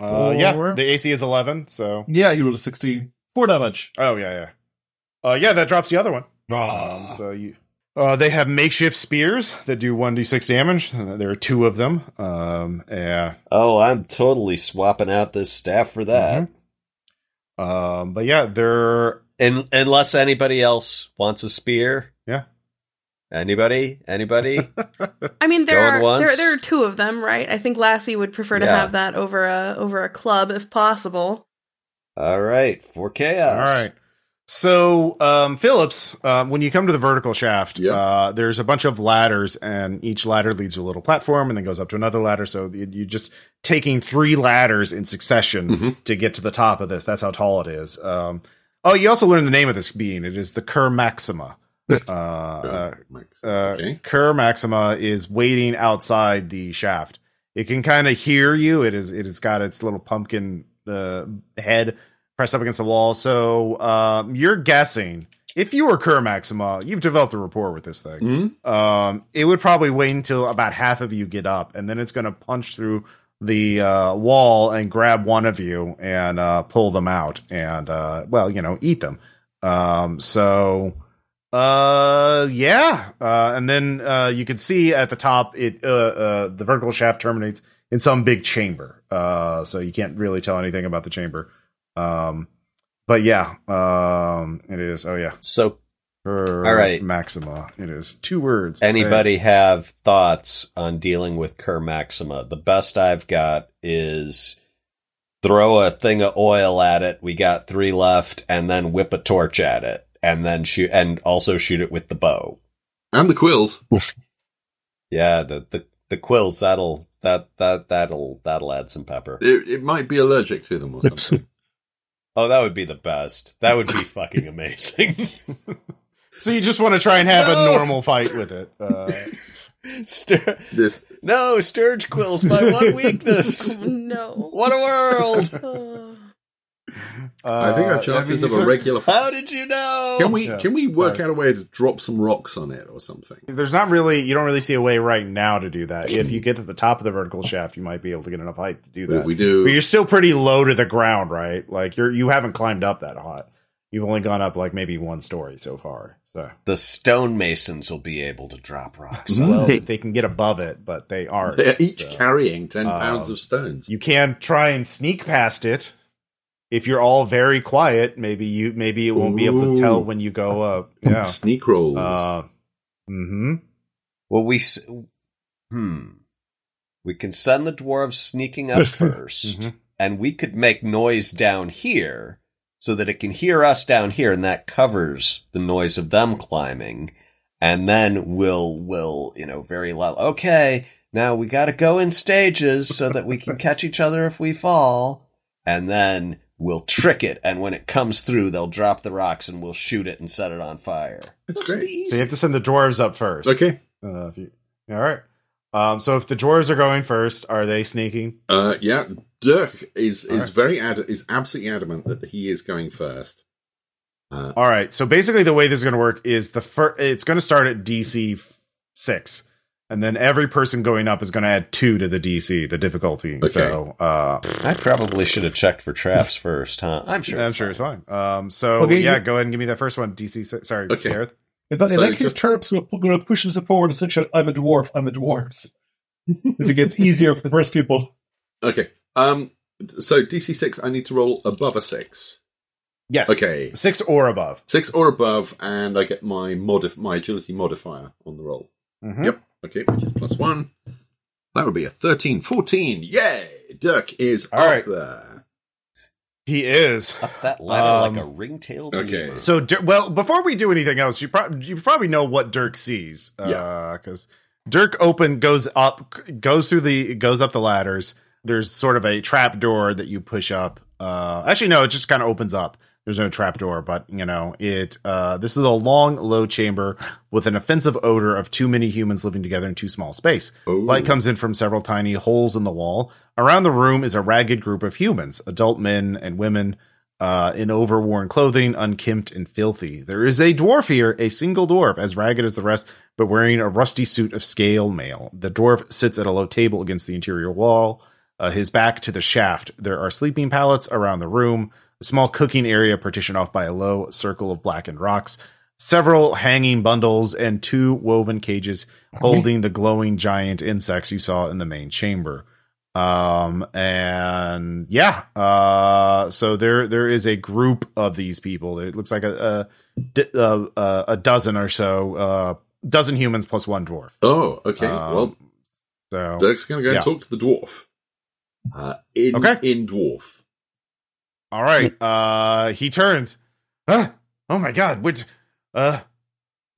Uh, yeah, the AC is 11, so. Yeah, he rolled a 16. Four damage. Oh, yeah, yeah. Uh, yeah, that drops the other one. Ah. Um, so you. Uh, they have makeshift spears that do 1d6 damage. There are two of them. Um, yeah. Oh, I'm totally swapping out this staff for that. Um, but yeah, they're. Un unless anybody else wants a spear. Yeah. Anybody? Anybody? I mean, there Going are once. there there are two of them, right? I think Lassie would prefer to Yeah. have that over a over a club if possible. All right, for chaos. All right. So, um, Phillips, um, when you come to the vertical shaft, Yeah. uh, there's a bunch of ladders, and each ladder leads to a little platform, and then goes up to another ladder. So you- you're just taking three ladders in succession Mhm. to get to the top of this. That's how tall it is. Um, oh, you also learn the name of this being. It is the Cur Maxima. Uh, uh, uh, okay. Kerr Maxima is waiting outside the shaft. It can kind of hear you. It is. It has got its little pumpkin uh, head pressed up against the wall. So um, you're guessing if you were Kerr Maxima, you've developed a rapport with this thing. Hmm? Um, it would probably wait until about half of you get up, and then it's going to punch through the uh, wall and grab one of you and uh, pull them out, and uh, well, you know, eat them. Um, so uh yeah. Uh and then uh you can see at the top it uh, uh the vertical shaft terminates in some big chamber. Uh so you can't really tell anything about the chamber. Um but yeah um it is oh yeah. So, All right. maxima. It is two words. Anybody have thoughts on dealing with Kerr Maxima? The best I've got is throw a thing of oil at it. We got three left, and then whip a torch at it, and then shoot, and also shoot it with the bow. And the quills. [LAUGHS] Yeah, the the the quills that'll that that that'll that'll add some pepper. It, it might be allergic to them or something. [LAUGHS] Oh, that would be the best. That would be fucking amazing. [LAUGHS] so you just want to try and have No. a normal fight with it uh Stur- this no, Stirge quills my one weakness. no. What a world! Uh, I think uh, our chances mean, of a regular fight. How did you know? Can we Yeah, can we work sorry. out a way to drop some rocks on it or something? there's not really you don't really see a way right now to do that if you get to the top of the vertical shaft you might be able to get enough height to do But if that we do, But you're still pretty low to the ground, right? Like you're you haven't climbed up that hot. You've only gone up like maybe one story so far. So The stonemasons will be able to drop rocks. Mhm. well, Hey. they can get above it, but they aren't. they're each So, carrying ten um, pounds of stones. You can try and sneak past it. If you're all very quiet, maybe you maybe it won't be able to tell when you go up. Yeah. Sneak rolls. Uh, hmm Well, we s- hmm. We can send the dwarves sneaking up [LAUGHS] 1st Mhm. and we could make noise down here so that it can hear us down here, and that covers the noise of them climbing. And then we'll will you know very loud. Okay, now we got to go in stages so that we can [LAUGHS] catch each other if we fall, and then we'll trick it. And when it comes through, they'll drop the rocks, and we'll shoot it and set it on fire. That's This'll great. be So you have to send the dwarves up first. okay. Uh, if you, all right. Um, so if the dwarves are going first, are they sneaking? Uh, yeah. Dirk is All is right. very ad- is absolutely adamant that he is going first. Uh, All right. So basically, the way this is going to work is the first. It's going to start at DC six, and then every person going up is going to add two to the DC, the difficulty. Okay. So uh, I probably should have checked for traps first, huh? I'm sure. I'm it's sure fine. it's fine. Um, so Okay, yeah, you- go ahead and give me that first one. DC six. Sorry, Okay. Gareth. In fact, So in that case, just- Turp's going to push himself forward and say, "Shut, I'm a dwarf, I'm a dwarf. if it gets easier for the first people. okay. Um. So DC six, I need to roll above a six. Yes. Okay. Six or above. Six or above, and I get my modif- my agility modifier on the roll. Mhm. Yep. Okay, which is plus one. That would be a 13, 14. Yay! Dirk is All up right. there. He is. Up that ladder Um, like a ringtail okay. gleamer. So, well, before we do anything else, you, pro- you probably know what Dirk sees. Yeah. Because Dirk open goes up, goes through the, goes up the ladders. There's sort of a trap door that you push up. Uh, actually, no, it just kind of opens up. There's no trap door, but you know, it, uh, this is a long, low chamber with an offensive odor of too many humans living together in too small space. Ooh. Light comes in from several tiny holes in the wall. Around the room is a ragged group of humans, adult men and women, uh, in overworn clothing, unkempt and filthy. There is a dwarf here, a single dwarf, as ragged as the rest, but wearing a rusty suit of scale mail. The dwarf sits at a low table against the interior wall, uh, his back to the shaft. There are sleeping pallets around the room, a small cooking area partitioned off by a low circle of blackened rocks, several hanging bundles, and two woven cages holding the glowing giant insects you saw in the main chamber. Um and yeah, uh so there there is a group of these people. It looks like a a, uh, uh, a dozen or so uh dozen humans plus one dwarf. Oh, okay. Um, well, So Dirk's going to go yeah. and talk to the dwarf. Uh, in, Okay. in dwarf. All right. Uh he turns. Ah, oh my god, which uh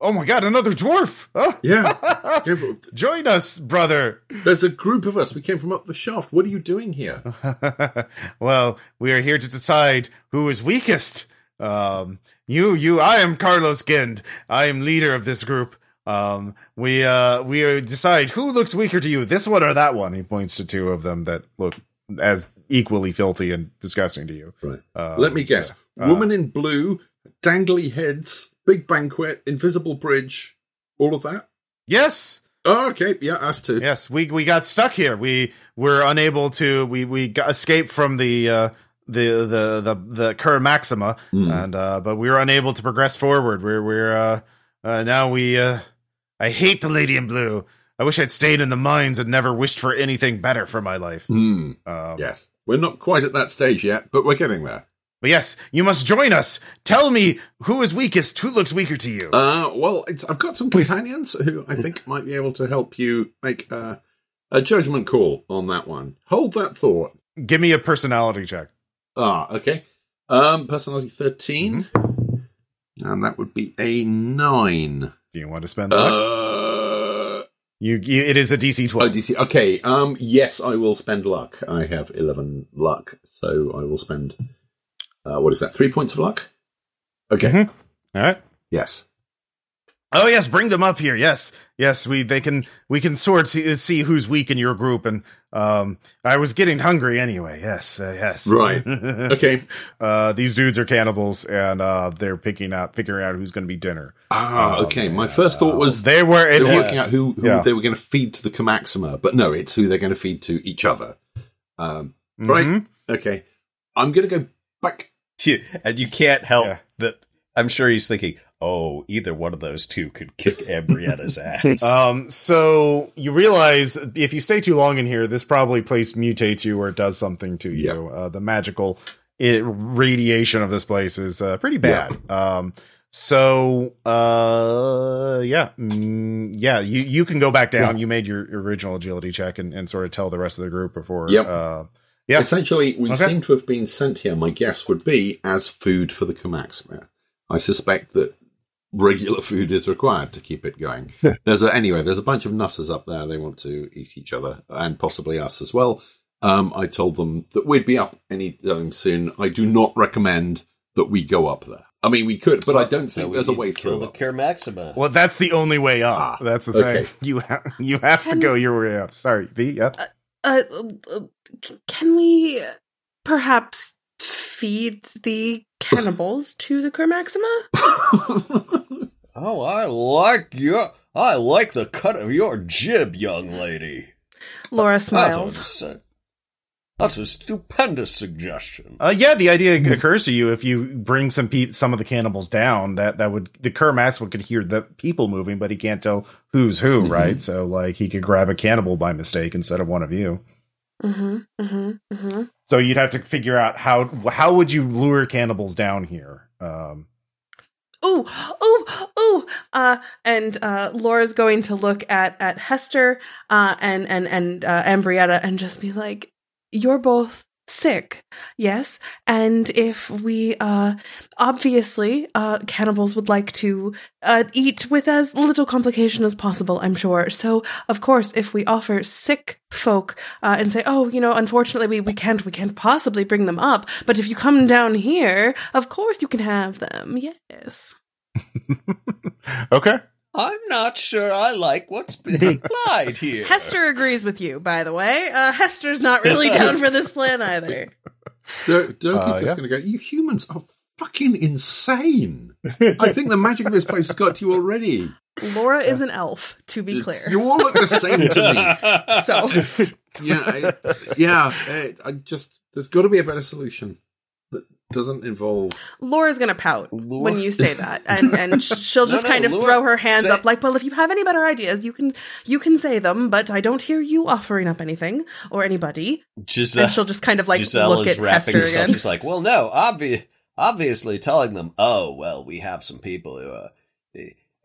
Oh my god, another dwarf. Ah. Yeah. [LAUGHS] Join us, brother. There's a group of us. We came from up the shaft. What are you doing here? [LAUGHS] well, we are here to decide who is weakest. Um, you, you, I am Carlos Gend. I am leader of this group. Um, we, uh, we decide who looks weaker to you, this one or that one. He points to two of them that look as equally filthy and disgusting to you. Right. Um, Let me guess. so, uh, Woman in blue, dangly heads, big banquet, invisible bridge, all of that. Yes. Oh, okay. Yeah, us too. Yes, we we got stuck here. We were unable to. We we got escaped from the uh, the the the the Cur Maxima, Hmm. and uh, but we were unable to progress forward. We're we're uh, uh, now we. Uh, I hate the lady in blue. I wish I'd stayed in the mines and never wished for anything better for my life. Hmm. Um, Yes. We're not quite at that stage yet, but we're getting there. But yes, you must join us. Tell me who is weakest. Who looks weaker to you? Uh, well, it's, I've got some companions who I think might be able to help you make uh, a judgment call on that one. Hold that thought. Give me a personality check. Ah, okay. Um, personality 13. And that would be a 9. Do you want to spend the luck? Uh, You, you, it is a DC oh, twelve. DC. Okay. Um, yes, I will spend luck. I have 11 luck, so I will spend, uh, what is that? Three points of luck? Okay. Mhm. All right. Yes. Oh yes, bring them up here. Yes, yes. We they can we can sort see who's weak in your group, and um, I was getting hungry anyway. Yes, uh, yes. Right. [LAUGHS] Okay. uh, these dudes are cannibals, and uh, they're picking out figuring out who's going to be dinner. Ah, Um, okay. My first thought was They were if they were you working out who, who Yeah. they were going to feed to the Kamaxima, but no, it's who they're going to feed to each other. Um, Right. Mhm. okay. I'm going to go back. You- and you can't help Yeah. that. I'm sure he's thinking, "Oh, either one of those two could kick [LAUGHS] Ambrietta's ass." Um, so you realize if you stay too long in here, this probably place mutates you or it does something to you. Uh, the magical i radiation of this place is uh, pretty bad. Um, so uh, yeah, mm, yeah, you you can go back down. You made your original agility check and, and sort of tell the rest of the group before. Yep. Uh, yeah. Essentially, we Okay. seem to have been sent here, my guess would be, as food for the Kamaxima. I suspect that regular food is required to keep it going. [LAUGHS] there's a, anyway, there's a bunch of nutters up there. They want to eat each other and possibly us as well. Um, I told them that we'd be up anytime soon. I do not recommend that we go up there. I mean, we could, but I don't think we there's a way kill through. the up. Cure Maxima. Well, that's the only way up. Ah, that's the okay. thing. [LAUGHS] You ha- you have to go your way up. Sorry, V. Yeah. Uh, uh, can we perhaps feed the cannibals to the Cur Maxima? [LAUGHS] Oh, I like your. I like the cut of your jib, young lady. Laura That's smiles. a, that's a stupendous suggestion. Uh, yeah, the idea occurs to you if you bring some pe- some of the cannibals down, that that would the Kermax would could hear the people moving, but he can't tell who's who, Mhm. right? So like he could grab a cannibal by mistake instead of one of you. Mm-hmm. Mm-hmm. Mm-hmm. So you'd have to figure out how how would you lure cannibals down here. Um, Ooh, ooh, ooh. Uh, and uh, Laura's going to look at at Hester uh, and and and uh, Ambrietta and just be like, "You're both sick, yes. And if we, uh, obviously, uh, cannibals would like to uh, eat with as little complication as possible. I'm sure. So, of course, if we offer sick folk uh, and say, "Oh, you know, unfortunately, we we can't we can't possibly bring them up," but if you come down here, of course, you can have them. Yes. [LAUGHS] okay. I'm not sure I like what's been [LAUGHS] applied here. Hester agrees with you, by the way. Uh, Hester's not really [LAUGHS] down for this plan either. Dirk, Dirk Uh, is just yeah. going to go, you humans are fucking insane. I think the magic of this place has got to you already. Laura is an elf, to be It's- clear. You all look the same to me. [LAUGHS] So, yeah, it, yeah. It, I just there's got to be a better solution that doesn't involve. Laura's gonna pout Laura- when you say that, and and [LAUGHS] she'll just No, no, kind of Laura- throw her hands say- up, like, "Well, if you have any better ideas, you can you can say them, but I don't hear you offering up anything or anybody." Giselle, And she'll just kind of like Giselle look is at wrapping Hester herself. again. She's like, well, no, obvi- obviously telling them, oh, well, we have some people who are.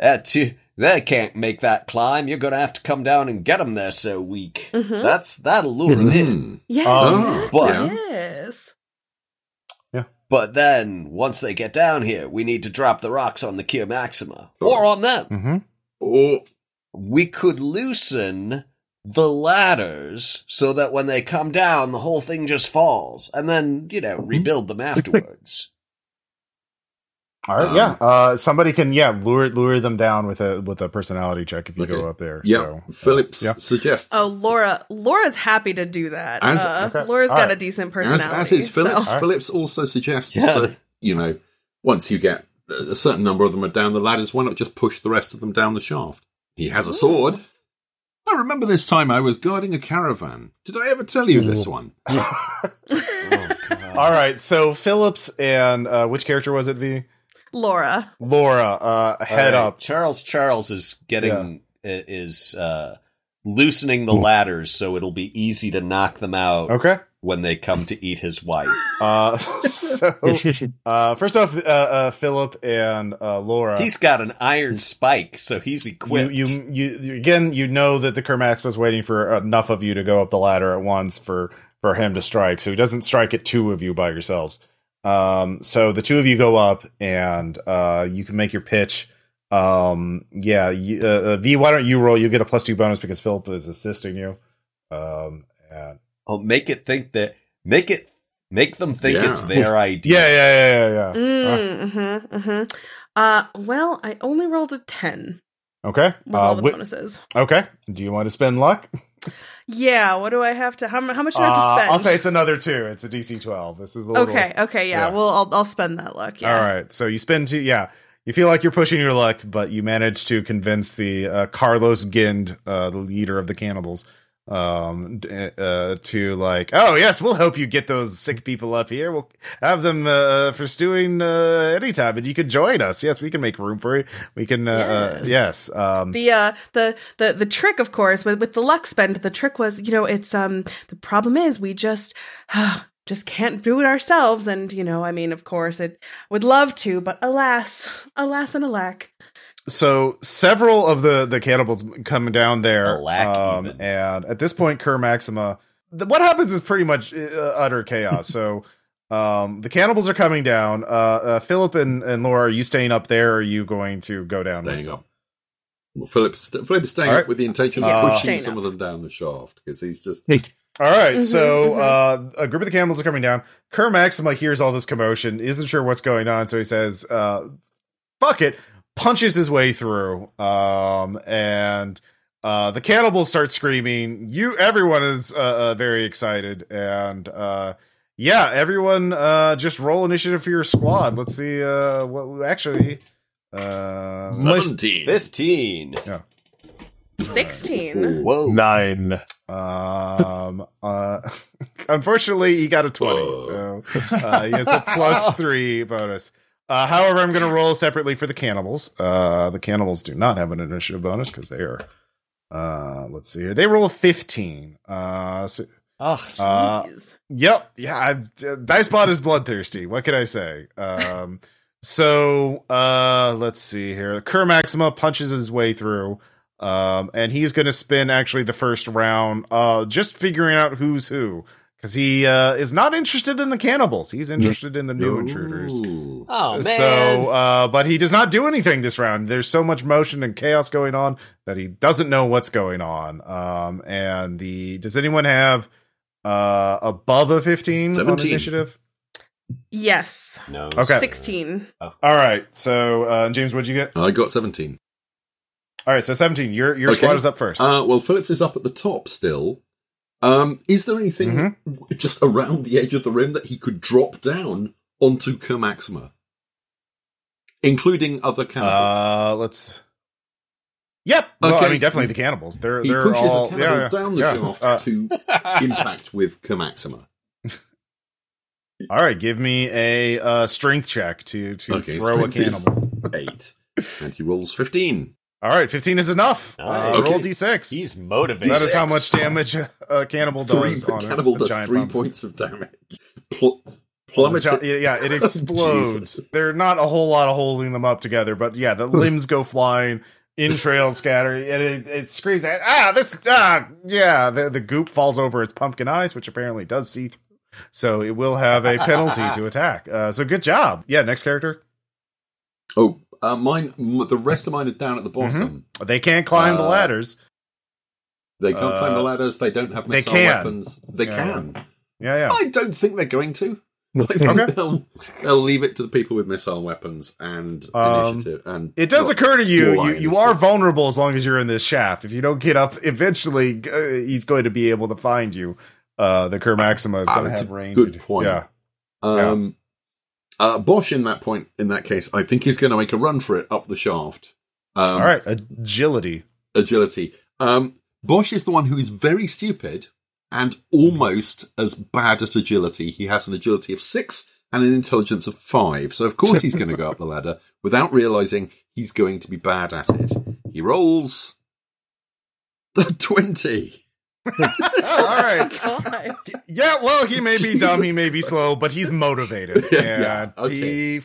Uh, too, they can't make that climb. You're going to have to come down and get them. They're so weak. Mhm. That's that'll lure them in. Hmm. Yes, Oh, exactly. but- yes. But then once they get down here, we need to drop the rocks on the Kia Maxima or on them. Mm-hmm. Or We could loosen the ladders so that when they come down, the whole thing just falls, and then you know rebuild them afterwards. All right, Um, yeah. Uh, somebody can yeah lure lure them down with a with a personality check if you Okay. go up there. Yeah, So, Phillips yeah. suggests. Oh, Laura. Laura's happy to do that. As- uh, okay. Laura's All got right. a decent personality. as is Phillips. so- Alright. Phillips also suggests Yeah. that you know once you get a certain number of them are down the ladders, why not just push the rest of them down the shaft? He has a sword. I remember this time I was guarding a caravan. Did I ever tell you this one? Oh, [LAUGHS] God. [LAUGHS] All right, so Phillips and uh, which character was it? V Laura. Laura uh, head All right, up. Charles Charles is getting i- is uh loosening the ladders so it'll be easy to knock them out Okay. when they come to eat his wife. [LAUGHS] Uh, so uh, first off, uh, uh, Philip and uh, Laura. He's got an iron spike, so he's equipped. you, you, you- again, you know that the Kermax was waiting for enough of you to go up the ladder at once for for him to strike, so he doesn't strike at two of you by yourselves. Um, so the two of you go up, and uh, you can make your pitch. Um, yeah, you, uh, uh, V, why don't you roll? You get a plus two bonus because Philip is assisting you. Um, and oh, make it think that make it make them think Yeah. it's their [LAUGHS] idea. yeah, yeah, yeah, yeah. Mm, mm-hmm, mm-hmm. Uh, well, I only rolled a 10 Okay. with Uh, all the wi- bonuses. okay. Do you want to spend luck? [LAUGHS] Yeah, what do I have to, how, how much do I have Uh, to spend? I'll say it's another two. It's a DC twelve. This is the little, okay, okay, yeah, yeah. well, I'll, I'll spend that luck, yeah. All right. So you spend two. Yeah. You feel like you're pushing your luck, but you manage to convince the uh, Carlos Gind, uh, the leader of the cannibals, um, uh, to like, oh yes, we'll help you get those sick people up here. We'll have them uh, for stewing uh, anytime, and you can join us. Yes, we can make room for you. We can. Uh, uh, yes. Um, The uh the the the trick of course with with the luck spend the trick was you know it's um the problem is we just [SIGHS] just can't do it ourselves and you know I mean of course it would love to but alas alas and alack so several of the the cannibals coming down there Alack um, even. and at this point Kerr Maxima the, what happens is pretty much uh, utter chaos so um the cannibals are coming down uh, uh Philip and, and Laura are you staying up there or are you going to go down with Staying them? up. Well, Philip's, Philip's staying All up with the intention Uh, of pushing some up. of them down the shaft because he's just all right Mhm, so mhm. uh a group of the cannibals are coming down Kerr Maxima hears all this commotion isn't sure what's going on so he says uh fuck it punches his way through um and uh the cannibals start screaming you everyone is uh, uh very excited and uh yeah everyone uh just roll initiative for your squad let's see uh what actually uh seventeen. Fifteen. 16 Whoa. Nine. um uh [LAUGHS] unfortunately he got a 20 so uh he has a plus [LAUGHS] three bonus uh however i'm gonna roll separately for the cannibals uh the cannibals do not have an initiative bonus because they are uh let's see here they roll a 15 uh so, Ugh. uh Yep. Yeah. I've, uh, Dicebot is bloodthirsty. What can I say? Um, so uh, let's see here. Kerr Maxima punches his way through, um, and he's going to spin actually the first round uh, just figuring out who's who because he uh, is not interested in the cannibals. He's interested in the new intruders. Oh man. So, uh, but he does not do anything this round. There's so much motion and chaos going on that he doesn't know what's going on. Um, and the does anyone have uh above a 15 on 17. initiative? yes no. Okay. 16 All right. So, uh, James, what'd you get? I got seventeen. All right. So 17. Your your Okay. squad is up first. Uh, well, Phillips is up at the top still. Um, is there anything Mm-hmm. just around the edge of the rim that he could drop down onto Kermaxima, including other cannibals? Uh, let's. Yep. Well, I mean, definitely the cannibals. They're he they're pushes all a cannibal yeah, yeah, down the yeah. shaft Uh, to [LAUGHS] impact with Kermaxima. [LAUGHS] all right. Give me a uh, strength check to to Okay, throw a cannibal. Eight, and he rolls fifteen. All right. 15 is enough. Nice. Uh, Roll Okay. d6. He's motivated. That is how much damage a, a cannibal Three, does. on cannibal a does giant three pumpkin. points of damage. Pl- plummet Gi- it. yeah, it [LAUGHS] explodes. Jesus. They're not a whole lot of holding them up together, but yeah, the [LAUGHS] limbs go flying, entrails scatter, and it, it screams, "Ah, this, ah, yeah!" The, the goop falls over its pumpkin eyes, which apparently does see through. So it will have a penalty [LAUGHS] to attack. Uh, so good job. Yeah, next character. Oh, uh, mine. The rest of mine are down at the bottom. They can't climb the Uh, ladders. They can't climb the Uh, ladders. They don't have they missile can. weapons. They Yeah. can. Yeah, yeah. I don't think they're going to. [LAUGHS] Okay. they'll, they'll leave it to the people with missile weapons and Um, initiative. And It does occur to you, you, you are vulnerable as long as you're in this shaft. If you don't get up, eventually uh, he's going to be able to find you. Uh, the Kerr Maxima is Ah, going to have a range. good point. Yeah. Um, uh, Bosch, in that point, in that case, I think he's going to make a run for it up the shaft. Um, All right. Agility. agility. Um, Bosch is the one who is very stupid and almost as bad at agility. He has an agility of six and an intelligence of five. So of course he's going to go up the [LAUGHS] ladder without realizing he's going to be bad at it. He rolls the [LAUGHS] twenty. [LAUGHS] All right. [LAUGHS] God. Yeah, well, he may be dumb, he may be slow, but he's motivated. [LAUGHS] Yeah, and okay. he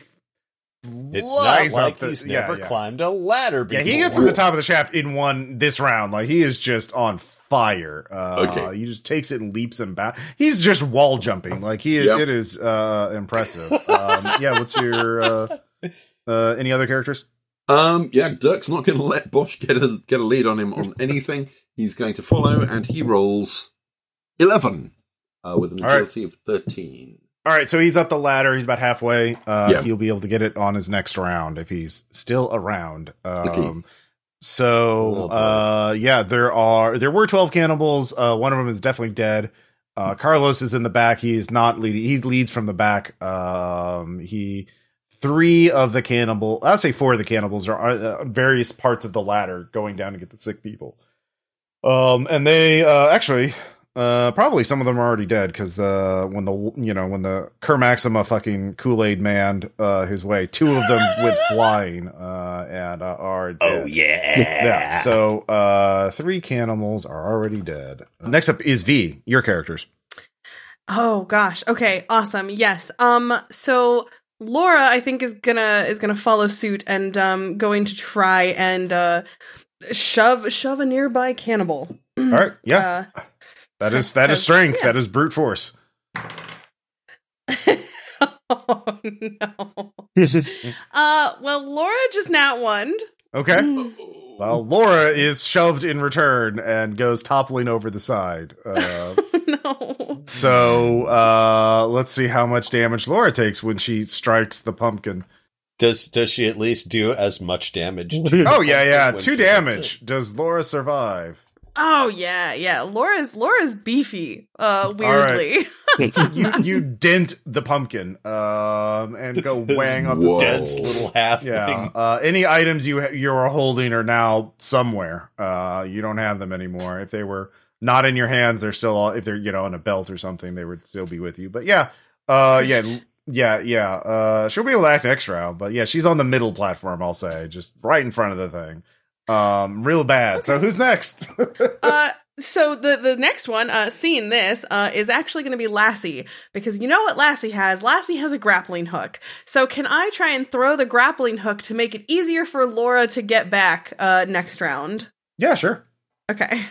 It's flies not like up the- he's yeah, never yeah. climbed a ladder Yeah, before. he gets to the top of the shaft in one this round. Like he is just on fire. Uh, Okay. he just takes it and leaps and back. He's just wall jumping. Like he, Yep. it is uh, impressive. Um, yeah, what's your uh, uh, any other characters? Um, yeah, Dirk's not going to let Bosch get a get a lead on him on anything. He's going to follow, and he rolls eleven uh, with an All right. agility of thirteen. All right, so he's up the ladder. He's about halfway. Uh, Yeah. He'll be able to get it on his next round if he's still around. Um, Okay. So, uh, yeah, there are there were twelve cannibals. Uh, one of them is definitely dead. Uh, Carlos is in the back. He's not leading. He leads from the back. Um, he three of the cannibal. I'll say four of the cannibals are uh, on various parts of the ladder going down to get the sick people. Um, and they uh, actually uh, probably some of them are already dead because the when the you know when the Kerr Maxima fucking Kool Aid man uh, his way, two of them went [LAUGHS] flying uh, and uh, are dead. Oh yeah. Yeah. So uh, three cannibals are already dead. Next up is V. Your characters. Oh gosh. Okay, awesome. Yes. Um so Laura I think is gonna is gonna follow suit and um going to try and uh shove shove a nearby cannibal. All right. [CLEARS THROAT] Yeah. Uh, that is that is strength. yeah. That is brute force. [LAUGHS] oh no. [LAUGHS] Uh well Laura just not one. Okay. Well, Laura is shoved in return and goes toppling over the side. Uh, [LAUGHS] no. so uh, let's see how much damage Laura takes when she strikes the pumpkin. Does does she at least do as much damage? to Oh yeah, yeah, two damage. Does Laura survive? Oh yeah, yeah. Laura's Laura's beefy. Uh right. weirdly. [LAUGHS] you you [LAUGHS] dent the pumpkin um, and go [LAUGHS] wang off the Whoa. Dense little half Yeah. Uh, any items you you are holding are now somewhere. Uh, you don't have them anymore. If they were not in your hands, they're still all. If they're you know on a belt or something, they would still be with you. But yeah, uh, yeah, yeah, yeah. Uh, she'll be able to act next round. But yeah, she's on the middle platform. I'll say, just right in front of the thing. Um, real bad. So who's next? [LAUGHS] uh so the the next one uh seeing this uh is actually going to be Lassie because you know what Lassie has Lassie has a grappling hook so can I try and throw the grappling hook to make it easier for Laura to get back uh next round yeah, sure. okay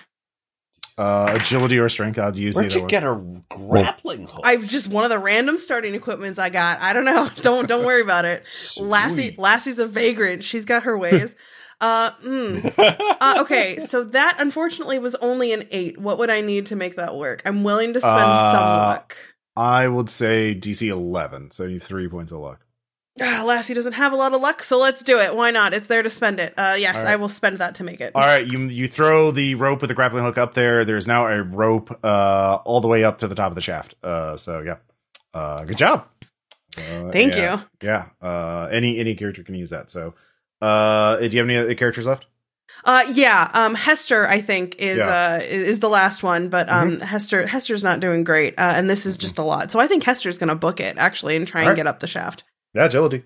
Uh, agility or strength. I'd use Where'd either you one. get a grappling hook? I've just one of the random starting equipments I got I don't know [LAUGHS] don't don't worry about it Lassie Lassie's a vagrant she's got her ways uh mm. [LAUGHS] uh, okay, so that unfortunately was only an eight. What would I need to make that work? I'm willing to spend some Uh, luck. I would say DC eleven. So you three points of luck. Ah, Lassie doesn't have a lot of luck, so let's do it. Why not? It's there to spend it. Uh, yes, right. I will spend that to make it. All right, you you throw the rope with the grappling hook up there. There's now a rope uh, all the way up to the top of the shaft. Uh, so yeah, uh, good job. Uh, Thank yeah, you. Yeah, uh, any any character can use that. So, uh, do you have any other characters left? Uh, yeah. Um, Hester, I think is Yeah. uh is the last one, but um, Hester Hester's not doing great, uh, and this is just a lot. So I think Hester's gonna book it actually and try and All right. get up the shaft. Yeah, agility.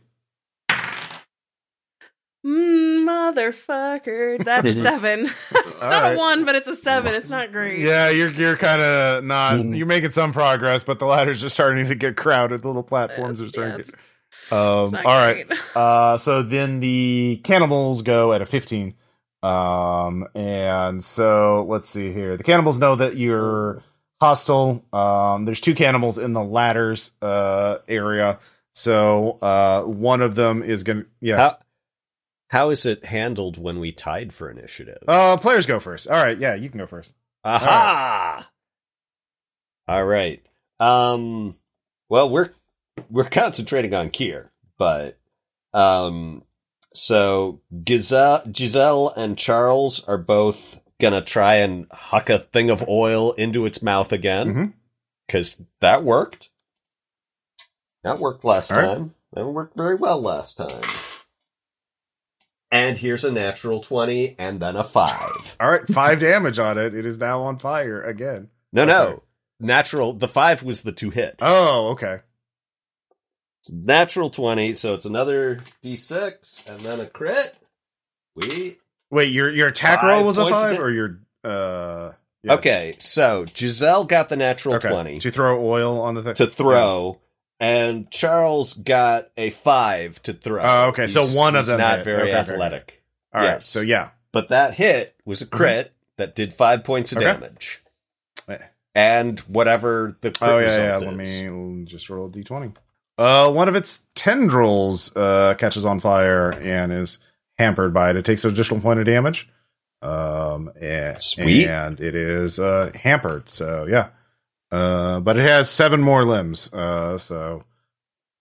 Mm, motherfucker, that's a [LAUGHS] seven. [LAUGHS] it's not right. a one, but it's a seven. It's not great. Yeah, you're you're kind of not. You're making some progress, but the ladder's just starting to get crowded. The little platforms are It's- starting. yeah, to get, um, it's not all right. [LAUGHS] Uh, so then the cannibals go at a 15. Um, and so let's see here. The cannibals know that you're hostile. Um, there's two cannibals in the ladders, uh, area. So, uh, one of them is going to, yeah. How how is it handled when we tied for initiative? Uh, players go first. All right. Yeah, you can go first. Aha! All right. Um. Well, we're we're concentrating on Kier, but um, so Giselle, Giselle and Charles are both gonna try and huck a thing of oil into its mouth again Mhm. because that worked. That worked last All right. time. That worked very well last time. And here's a natural twenty, and then a five. All right, five damage on it. It is now on fire again. No, Oh, no, sorry. natural. The five was the two hit. Oh, okay. It's natural 20, so it's another d6 and then a crit. We Wait, your your attack roll was a five, or your uh? yeah. Okay, so Giselle got the natural Okay. 20 To throw oil on the thing to throw and Charles got a 5 to throw. Oh, okay, so one of them not hit. very Okay, athletic. All right. Yes. So yeah. But that hit was a crit that did 5 points of Okay. damage. Eh. And whatever the crit Oh yeah, yeah. Let me just roll a d20. Uh, one of its tendrils uh catches on fire and is hampered by it. It takes an additional point of damage. Um, and, Sweet. and it is uh hampered. So yeah. Uh, but it has seven more limbs. Uh, so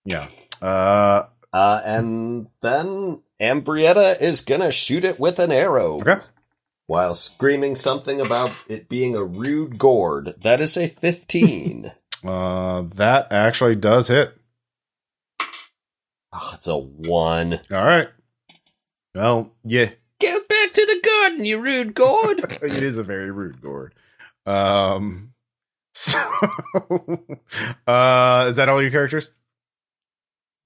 yeah. Uh, Uh, and then Ambrietta is gonna shoot it with an arrow. okay. while screaming something about it being a rude gourd. That is a 15. [LAUGHS] Uh, that actually does hit. oh, it's a 1. All right. Well, yeah, Go back to the garden, you rude gourd! [LAUGHS] it is a very rude gourd. Um, so, [LAUGHS] uh, is that all your characters?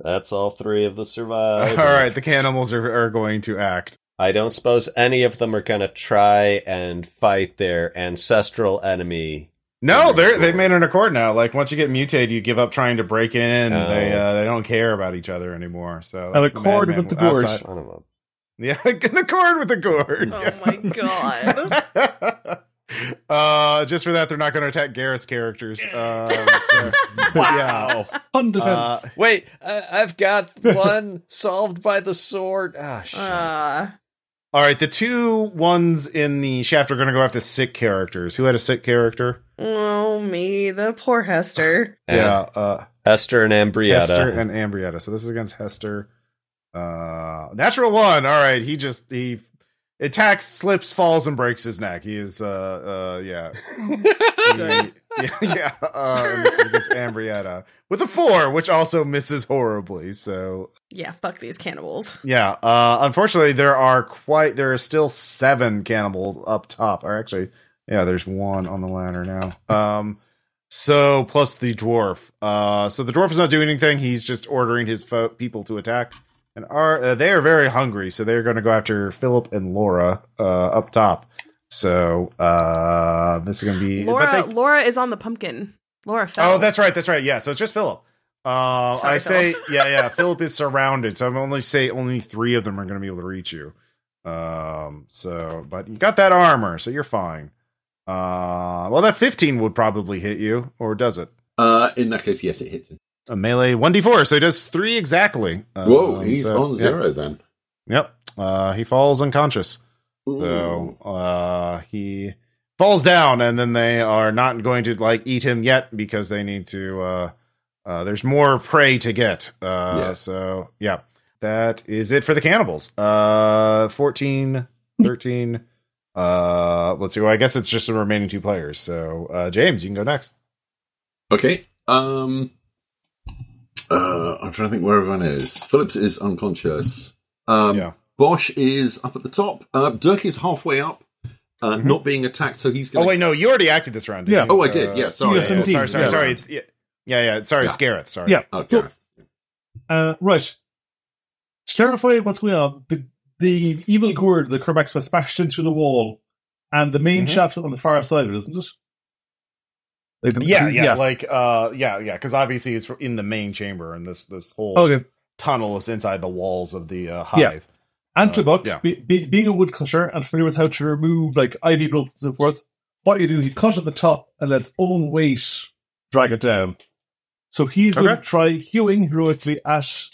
That's all three of the survivors. All right, the cannibals are, are going to act. I don't suppose any of them are going to try and fight their ancestral enemy. No, they're they gourd. made an accord now. Like once you get mutated, you give up trying to break in. Oh. They uh, they don't care about each other anymore. So An accord madman with the gourd. outside- Son of a- Yeah, [LAUGHS] an accord with the gourd. Oh my god. [LAUGHS] uh, just for that, they're not going to attack Gareth's characters. Um, so, [LAUGHS] yeah. On defense. Uh, Wait, I- I've got one [LAUGHS] solved by the sword. Ah, shit. Uh, All right, the two ones in the shaft are going to go after sick characters. Who had a sick character? oh me, the poor Hester. [LAUGHS] Yeah, uh, Hester and Ambrietta. Hester and Ambrietta. So this is against Hester. Uh, natural one. All right, he just he attacks, slips, falls, and breaks his neck. He is uh uh yeah [LAUGHS] Good. yeah yeah. Uh, and this is against Ambrietta with a four, which also misses horribly. So Yeah, fuck these cannibals. yeah. Uh, unfortunately, there are quite there are still seven cannibals up top. Or actually, yeah, there's one on the ladder now. Um. So plus the dwarf. Uh, so the dwarf is not doing anything. He's just ordering his fo- people to attack, and are uh, they are very hungry. So they're going to go after Philip and Laura uh, up top. So uh, this is going to be but Laura they- Laura is on the pumpkin. Laura fell. Oh, that's right. That's right. Yeah. So it's just Philip. Uh, Sorry, I say, yeah, yeah. Philip is surrounded, so I'm only say only three of them are going to be able to reach you. Um. So, but you got that armor, so you're fine. Uh. Well, that 15 would probably hit you, or does it? Uh, in that case, yes, it hits him. A melee 1d4, so he does three exactly. Whoa, Um, he's so- on zero then. Yep. Uh, he falls unconscious. So uh, he falls down, and then they are not going to like eat him yet because they need to. Uh, uh, there's more prey to get. Uh, Yeah. So yeah, that is it for the cannibals. Uh, 14, 13. [LAUGHS] uh, let's see. Well, I guess it's just the remaining two players. So uh, James, you can go next. Okay. Um. Uh, I'm trying to think where everyone is. Phillips is unconscious. Um, Yeah. Bosch is up at the top. Uh, Dirk is halfway up, uh, Mhm. not being attacked, so he's going. Oh wait, no, you already acted this round. Yeah. you? Oh, I did. Yeah, sorry. Yes, yeah, indeed. Sorry, sorry, Yeah. sorry. It's- Yeah, yeah, yeah. Sorry, it's Gareth. Sorry. Yeah. Oh, Gareth. Uh, right. To clarify what's going on, the, the evil gourd, the Kermax, was smashed in through the wall, and the main Mhm. shaft on the far side of it, isn't it? Like the- yeah, yeah, like uh, yeah, yeah, because obviously it's in the main chamber, and this this whole Okay. tunnel is inside the walls of the uh, Yeah. hive. And Uh, to Buck, yeah. be, be, being a woodcutter and familiar with how to remove like ivy growth and so forth, what you do is you cut at the top and let its own weight drag it down. So he's going to try hewing heroically at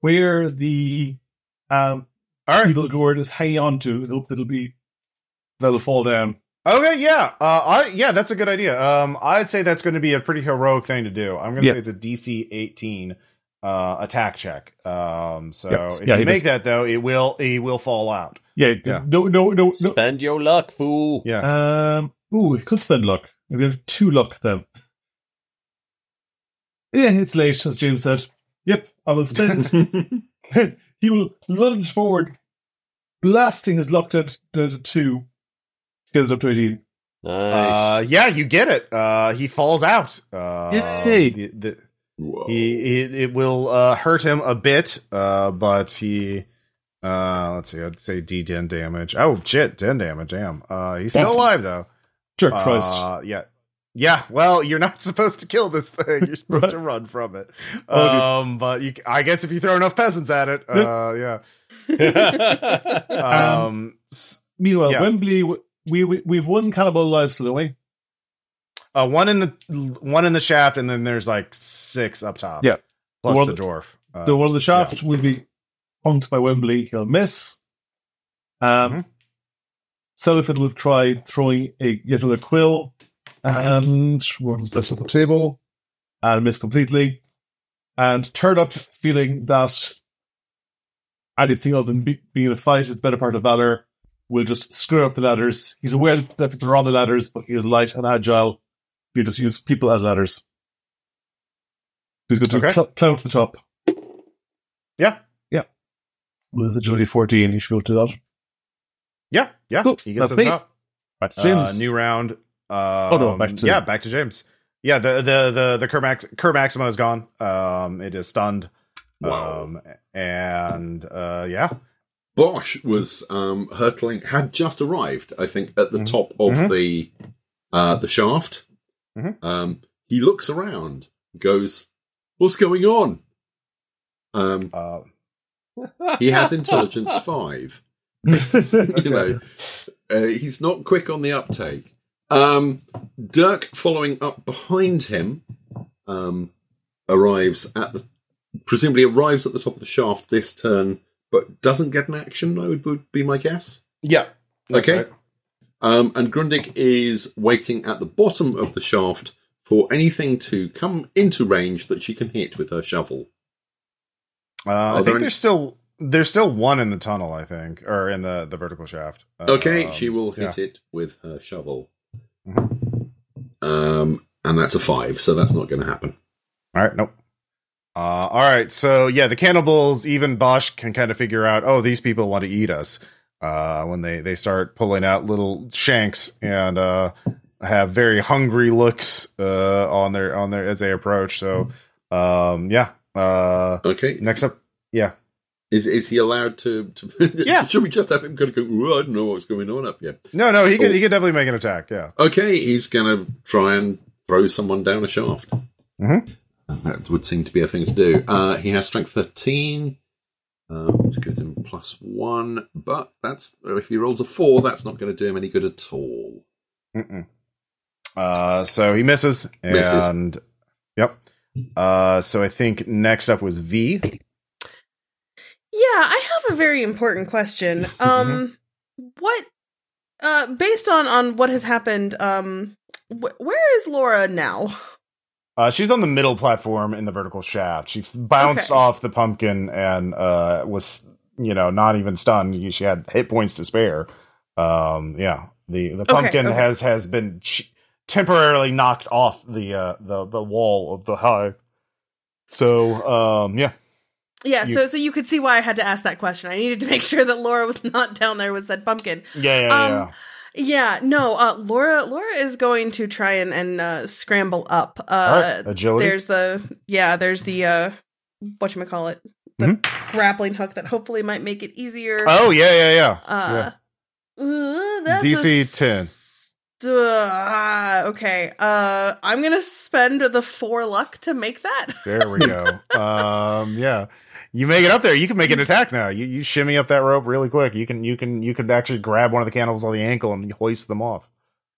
where the um, evil gourd is hanging on to hope that it'll be that'll fall down. Okay, yeah, uh, I yeah, that's a good idea. Um, I'd say that's going to be a pretty heroic thing to do. I'm going to Yeah. say it's a DC 18 uh, attack check. Um, so Yes. if Yeah, you make does. that though, it will he will fall out. Yeah, Yeah. no, no, no, no. Spend your luck, fool. Yeah, Um, ooh, he could spend luck. Maybe have two luck then. Yeah, it's late, as James said. Yep, I will spend. [LAUGHS] [LAUGHS] he will lunge forward, blasting his luck down to, down to two. Gets it up to 18. Nice. uh, yeah, you get it. Uh, he falls out. Uh, Yay. the- the- he, he it will uh, hurt him a bit, uh, but he. Uh, let's see. I'd say D10 damage. Oh shit, 10 damage. Damn. Uh, he's still alive though. Jerk Christ. Uh, yeah. Yeah, well, you're not [LAUGHS] supposed to kill this thing. You're supposed Right. to run from it. [LAUGHS] Okay. Um, but you, I guess if you throw enough peasants at it, uh, yeah. [LAUGHS] Um, s- Meanwhile, yeah. Wembley, we, we, we've won cannibal don't we? uh, one in the one in the shaft, and then there's like six up top. Yeah. plus One- the dwarf. Uh, the one of the shaft will be punked by Wembley. He'll miss. Um, Mhm. Celifid will try throwing a yet another quill, and runs best at the table, and miss completely. And turn up feeling that anything other than be, being in a fight is the better part of valor. Will just screw up the ladders. He's aware that people are on the ladders, but he is light and agile. He'll just use people as ladders. He's going to Okay. cl- climb to the top. yeah, Yeah. With his agility 14, he should be able to do that. yeah, yeah. Cool. He gets That's to the me. top. Back to Uh, James. new round. Uh, Oh, no, back to- yeah, back to James. Yeah, the the the the Cur, Max, Cur Maxima is gone. Um, it is stunned. Wow. Um, and uh, yeah, Bosch was um, hurtling, had just arrived, I think, at the Mhm. top of Mhm. the uh, the shaft. Mhm. Um, he looks around, goes, "What's going on?" Um, uh, he has [LAUGHS] intelligence five. [LAUGHS] you know, uh, he's not quick on the uptake. Um, Dirk, following up behind him, um, arrives at the presumably arrives at the top of the shaft this turn, but doesn't get an action. I would, would be my guess. yeah. Okay. right. Um, and Grundig is waiting at the bottom of the shaft for anything to come into range that she can hit with her shovel. Uh, I think any- there's still there's still one in the tunnel. I think, or in the the vertical shaft. Okay, Um, she will yeah. hit it with her shovel. Mhm. Um, and that's a five, so that's not going to happen. All right, nope. Uh, all right, so yeah, the cannibals, even Bosch can kind of figure out, oh, these people want to eat us. Uh, when they they start pulling out little shanks and uh, have very hungry looks uh, on their on their as they approach. So, um, yeah. Uh, Okay, next up, yeah, is is he allowed to? to [LAUGHS] Yeah. Should we just have him kind of go? "Ooh, I don't know what's going on up here. no, no, he could Oh. he could definitely make an attack. Yeah, Okay, he's going to try and throw someone down a shaft. Mhm. That would seem to be a thing to do. Uh, he has strength thirteen, uh, which gives him plus one. But that's if he rolls a four, that's not going to do him any good at all. Mm-mm. Uh, so he misses, Misses. and yep. Uh, so I think next up was V. Yeah, I have a very important question. [LAUGHS] Um, what, uh, based on on what has happened, um, wh- where is Laura now? [LAUGHS] Uh, she's on the middle platform in the vertical shaft. She bounced Okay. off the pumpkin and uh, was, you know, not even stunned. She had hit points to spare. Um, yeah, the the Okay, pumpkin okay. has has been ch- temporarily knocked off the uh, the the wall of the hive. So, um, yeah, Yeah, You- so so you could see why I had to ask that question. I needed to make sure that Laura was not down there with said pumpkin. yeah, yeah, Um, yeah. Yeah, no, uh, Laura Laura is going to try and and uh, scramble up. Uh, right, agility. There's the yeah, there's the uh, what you call it, the grappling hook that hopefully might make it easier. Mm-hmm. Oh, yeah, yeah, yeah. Uh, that's DC a 10. s- uh, okay. Uh, I'm gonna spend the four luck to make that. There we go. [LAUGHS] um, yeah. You make it up there. You can make an attack now. You you shimmy up that rope really quick. You can you can you can actually grab one of the candles on the ankle and hoist them off.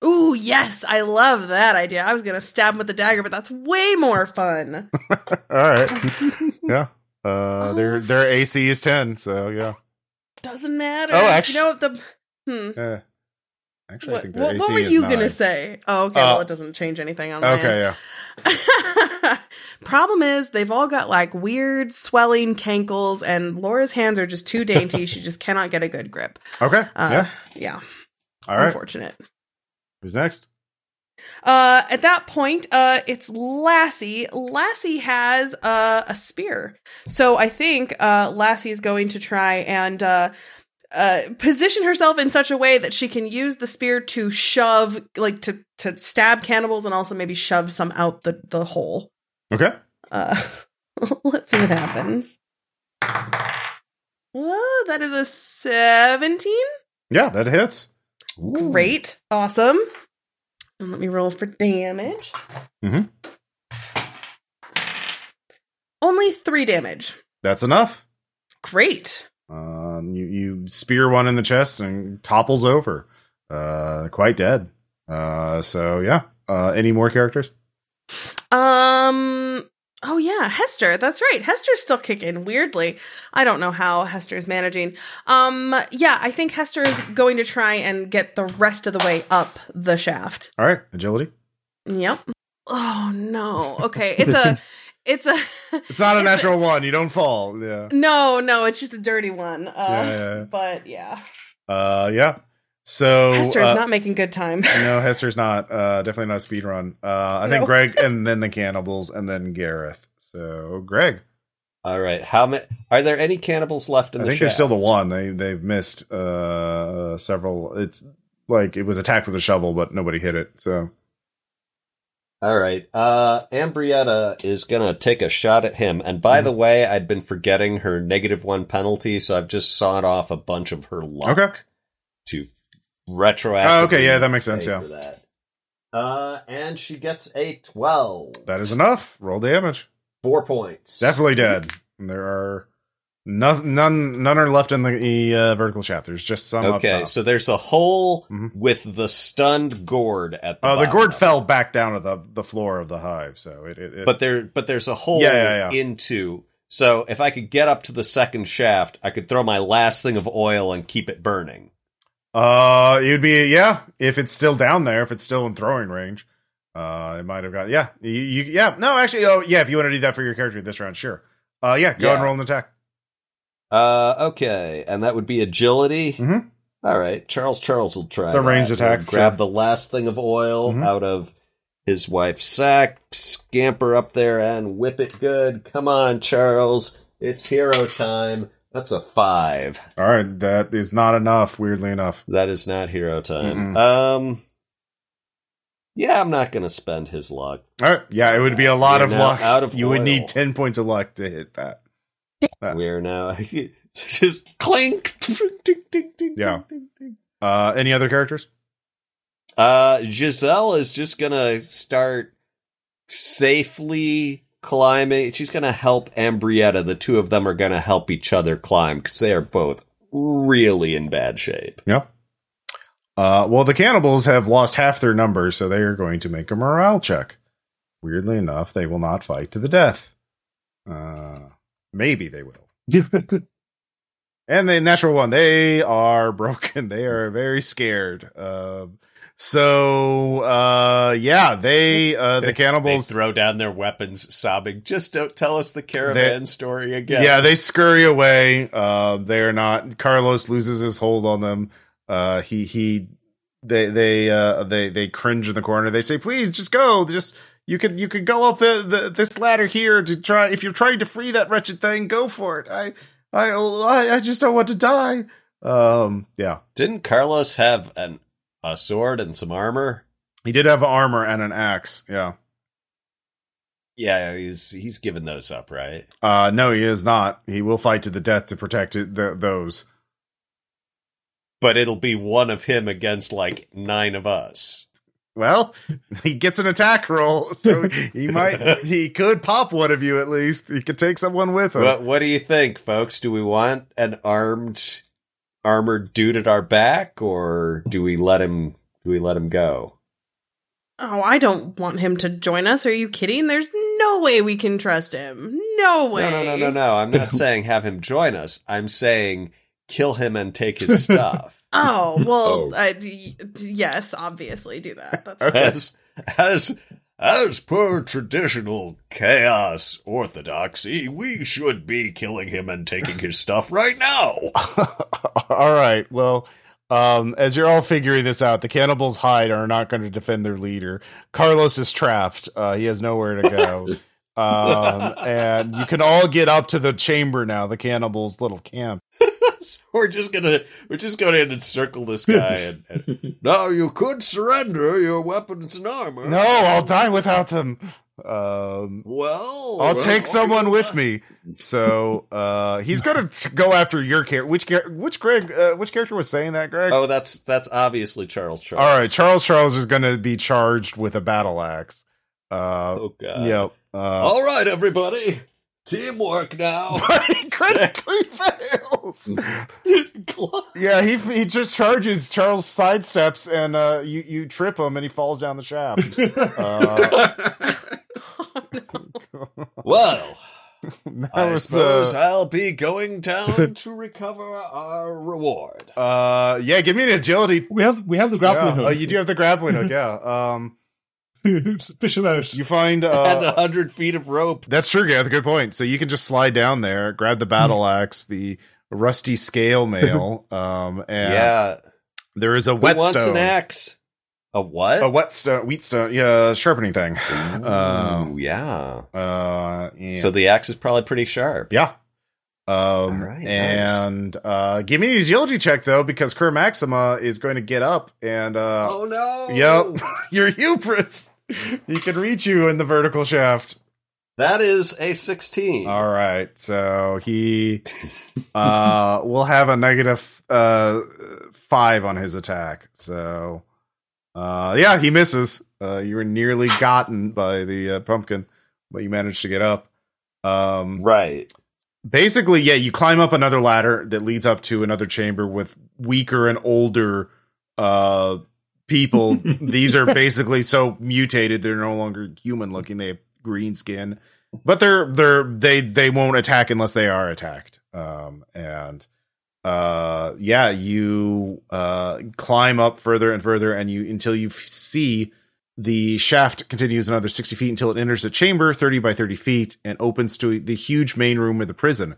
Ooh, yes, I love that idea. I was gonna stab him with the dagger, but that's way more fun. [LAUGHS] All right. [LAUGHS] yeah. Uh, their their AC is ten. So yeah. Doesn't matter. Oh, actually, you know what the hmm. Uh, Actually, I What, think their what, AC what were you nine. gonna say? Oh, okay. Uh, well, it doesn't change anything on my end. Okay, yeah. [LAUGHS] Problem is, they've all got like weird swelling cankles, and Laura's hands are just too dainty. she just [LAUGHS] cannot get a good grip. Okay. Uh, yeah. yeah. All right. Unfortunate. Who's next? Uh, at that point, uh, it's Lassie. Lassie has uh, a spear, so I think uh, Lassie is going to try and uh, position herself in such a way that she can use the spear to shove, like to to stab cannibals, and also maybe shove some out the the hole. Okay. Uh, [LAUGHS] let's see what happens. Oh, that is a seventeen. Yeah, that hits. Great, awesome. And let me roll for damage. Mm-hmm. Only three damage. That's enough. Great. Uh, you you spear one in the chest and topples over. Uh, quite dead. Uh, so yeah. Uh, any more characters? Um. Oh yeah, Hester. That's right. Hester's still kicking. Weirdly, I don't know how Hester's managing. Um. Yeah, I think Hester is going to try and get the rest of the way up the shaft. All right, agility. Yep. Oh no. Okay. It's a. [LAUGHS] It's a. It's not a It's a- natural one. You don't fall. Yeah. No, no. It's just a dirty one. Uh, Yeah, yeah, yeah. But yeah, Uh, yeah. So Hester's uh, not making good time. [LAUGHS] no, Hester's not. Uh, definitely not a speed run. Uh, I think Greg [LAUGHS] and then the cannibals and then Gareth. So Greg, All right. How many? Are there any cannibals left in the show? I the? think there's still the one. They they've missed uh several. It's like it was attacked with a shovel, but nobody hit it. So All right. Uh, Ambrietta is gonna take a shot at him. And by Mhm. the way, I'd been forgetting her negative one penalty, so I've just sawed off a bunch of her luck Okay. to retroactively. Oh, okay, yeah, that makes sense, yeah. that. Uh, and she gets a twelve. that is enough. Roll damage. Four points. Definitely dead. And there are none none none are left in the uh, vertical shaft. There's just some up Okay, so there's a hole Mhm. with the stunned gourd at the. Oh, the gourd fell back down to the the floor of the hive. So it, it, it but there but there's a hole Yeah, yeah, yeah. into so if i could get up to the second shaft i could throw my last thing of oil and keep it burning Uh, would be yeah. If it's still down there, if it's still in throwing range, uh, it might have got yeah. You, you yeah. No, actually, oh yeah. If you want to do that for your character this round, sure. Uh, yeah. Go Yeah. and roll an attack. Uh okay and that would be agility Mhm. all right charles charles will try The range attack, grab sure. the last thing of oil Mhm. out of his wife's sack scamper up there and whip it good come on charles it's hero time that's a five All right, that is not enough. Weirdly enough. that is not hero time Mm-mm. um yeah i'm not gonna spend his luck All right. Yeah, it would be a lot We're of luck. out of you would need ten points of luck to hit that. Uh. We're now [LAUGHS] just clink. [LAUGHS] Ding, ding, ding, Yeah. ding, ding. Uh, any other characters? Uh, Giselle is just gonna start safely climbing. She's gonna help Ambrietta. The two of them are gonna help each other climb because they are both really in bad shape. Yeah. Uh, well, the cannibals have lost half their numbers, so they are going to make a morale check. Weirdly enough, they will not fight to the death. Uh, maybe they will. [LAUGHS] And the natural one, they are [LAUGHS] broken. They are very scared. Um, so, uh, yeah, they, uh, [LAUGHS] the They cannibals, throw down their weapons, sobbing. Just don't tell us the caravan story again. yeah, they scurry away. Uh, they're not, Carlos loses his hold on them. Uh, he, he, they, they, uh, they, they cringe in the corner. They say, please just go. Just, you could, you could go up the, the, this ladder here to try, if you're trying to free that wretched thing, go for it. I, I, I, I just don't want to die. Um, yeah. Didn't Carlos have an a sword and some armor? He did have armor and an axe. Yeah. Yeah, he's he's given those up, right? Uh, no, he is not. He will fight to the death to protect it, th- those. But it'll be one of him against like nine of us. Well, [LAUGHS] he gets an attack roll, so [LAUGHS] he might, he could pop one of you at least. He could take someone with him. What what do you think, folks? Do we want an armed armored dude at our back or do we let him do we let him go? Oh, I don't want him to join us. Are you kidding? There's no way we can trust him. No way. No, no, no, no, no. I'm not [LAUGHS] saying have him join us. I'm saying kill him and take his stuff. Oh [LAUGHS] well, Oh. I d- d- yes, obviously do that. That's as as as per traditional chaos orthodoxy, we should be killing him and taking his [LAUGHS] stuff right now. [LAUGHS] all right. Well, um, as you're all figuring this out, the cannibals hide are not going to defend their leader. Carlos is trapped. Uh, he has nowhere to go. um, and you can all get up to the chamber now, the cannibals' little camp. So [LAUGHS] we're just gonna we're just going to encircle this guy and, and [LAUGHS] now you could surrender your weapons and armor. No, I'll die without them. Um, Well, I'll well, take someone with me. So uh, he's gonna go after your character. Which char- which Greg? Uh, which character was saying that, Greg? Oh, that's that's obviously Charles Charles. All right, Charles Charles is gonna be charged with a battle axe. Uh, Oh god. yep. Uh, All right, everybody, teamwork now. But he critically fails. [LAUGHS] Yeah, he he just charges. Charles sidesteps, and uh, you you trip him, and he falls down the shaft. [LAUGHS] Uh, [LAUGHS] well, I was, suppose uh, I'll be going down to recover our reward. uh, yeah. Give me an agility. We have we have the grappling Yeah. hook. Oh, you do have the grappling hook. Yeah. Um, Just [LAUGHS] fish him out. you find and a uh, hundred feet of rope. that's true. Yeah, that's a good point. So you can just slide down there, grab the battle axe, the rusty scale [LAUGHS] mail, um, and Yeah. there is a Who wants whetstone. an axe? A what? a whetstone, wheatstone, yeah, sharpening thing. Ooh, yeah. uh, and- So the axe is probably pretty sharp. yeah. Um, right, nice. and uh, give me an agility check though, because Kerr Maxima is going to get up and uh, oh no! yep, [LAUGHS] your hubris. He can reach you in the vertical shaft. That is a 16. All right, so he uh [LAUGHS] will have a negative uh five on his attack. So uh yeah, he misses. Uh you were nearly gotten by the uh, pumpkin, but you managed to get up. Um Right. Basically, yeah, you climb up another ladder that leads up to another chamber with weaker and older uh people. [LAUGHS] These are basically so mutated they're no longer human looking. They have green skin. But they're they're they they won't attack unless they are attacked. Um and uh yeah, you uh climb up further and further and you until you f- see the shaft continues another 60 feet until it enters a chamber 30 by 30 feet and opens to the huge main room of the prison.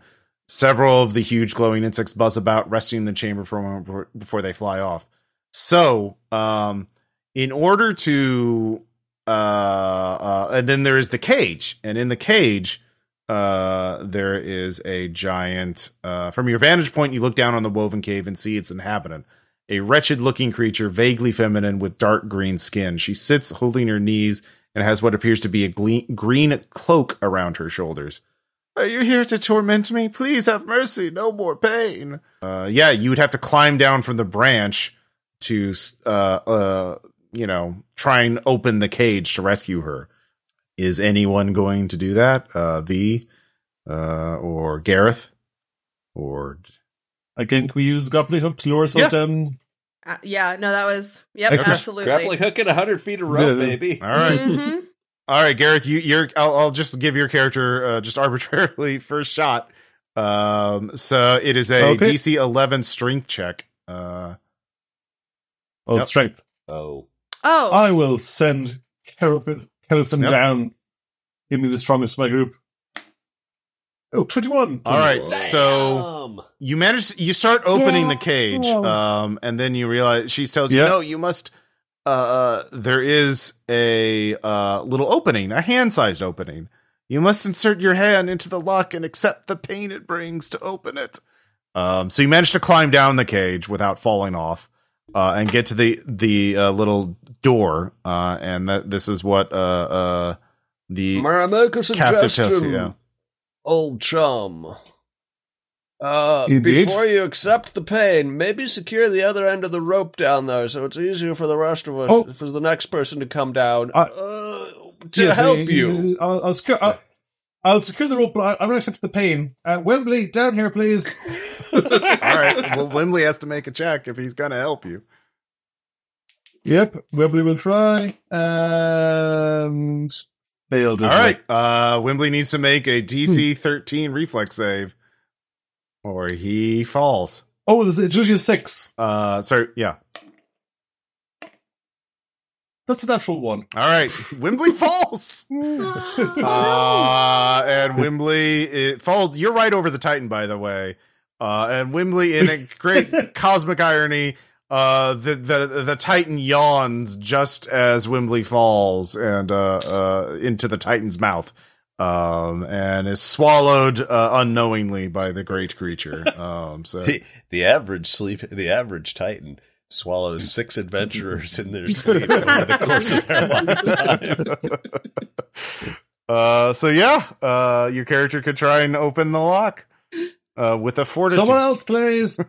Several of the huge glowing insects buzz about, resting in the chamber for a moment before- they fly off. So, um, in order to, uh, uh, and then there is the cage, and in the cage, uh, there is a giant, uh, from your vantage point, you look down on the woven cave and see its inhabitant a wretched looking creature, vaguely feminine with dark green skin. She sits holding her knees and has what appears to be a gle- green cloak around her shoulders. Are you here to torment me? Please have mercy. No more pain. Uh, yeah, you would have to climb down from the branch to, uh, uh, you know, try and open the cage to rescue her. Is anyone going to do that? Uh, V, uh, or Gareth, or Again, can we use the grappling hook to lure us Yeah. out down? Uh, yeah, no, that was yep, Excellent. absolutely. Grappling hook and 100 feet of rope, Yeah. baby. all right. Mhm. [LAUGHS] All right, Gareth, you, you're. I'll, I'll just give your character uh, just [LAUGHS] arbitrarily first shot. Um, so it is a Okay. DC 11 strength check. Uh, Oh, Yep. strength. Oh. Oh, I will send Kelvin, Kelvin Yep. down. Give me the strongest of my group. Oh, 21. all right, Damn. so you manage. You start opening the cage, um, and then you realize she tells you, Yeah. "No, you must." Uh, uh, there is a uh, little opening, a hand-sized opening. You must insert your hand into the lock and accept the pain it brings to open it. Um, so you manage to climb down the cage without falling off, uh, and get to the the uh, little door. Uh, and that this is what uh, uh, the May I make a captive suggestion, tells you. Yeah. Old chum? Uh, Indeed. before you accept the pain, maybe secure the other end of the rope down there, so it's easier for the rest of us, Oh. for the next person to come down I- uh, to Yes, help I- you. I'll, I'll, secure, I'll, I'll secure the rope, but I, I'm going to accept the pain. Uh, Wembley, down here, please. [LAUGHS] All right. Well, [LAUGHS] Wembley has to make a check if he's going to help you. Yep, Wembley will try. And failed. All right. Uh, Wembley needs to make a DC 13 reflex save, or he falls. Oh, there's agility of six. Uh, sorry, yeah. That's a natural one. All right, Wembley [LAUGHS] falls. [LAUGHS] Uh, and Wembley it falls. You're right over the Titan, by the way. Uh, and Wembley, in a great [LAUGHS] cosmic irony, uh, the, the the Titan yawns just as Wembley falls and uh, uh, into the Titan's mouth, um, and is swallowed uh, unknowingly by the great creature. [LAUGHS] Um, so The, the average sleep, the average Titan swallows six adventurers in their sleep [LAUGHS] over the course of their lifetime. [LAUGHS] uh, so yeah, uh, your character could try and open the lock. Uh, with a fortitude. Someone else plays.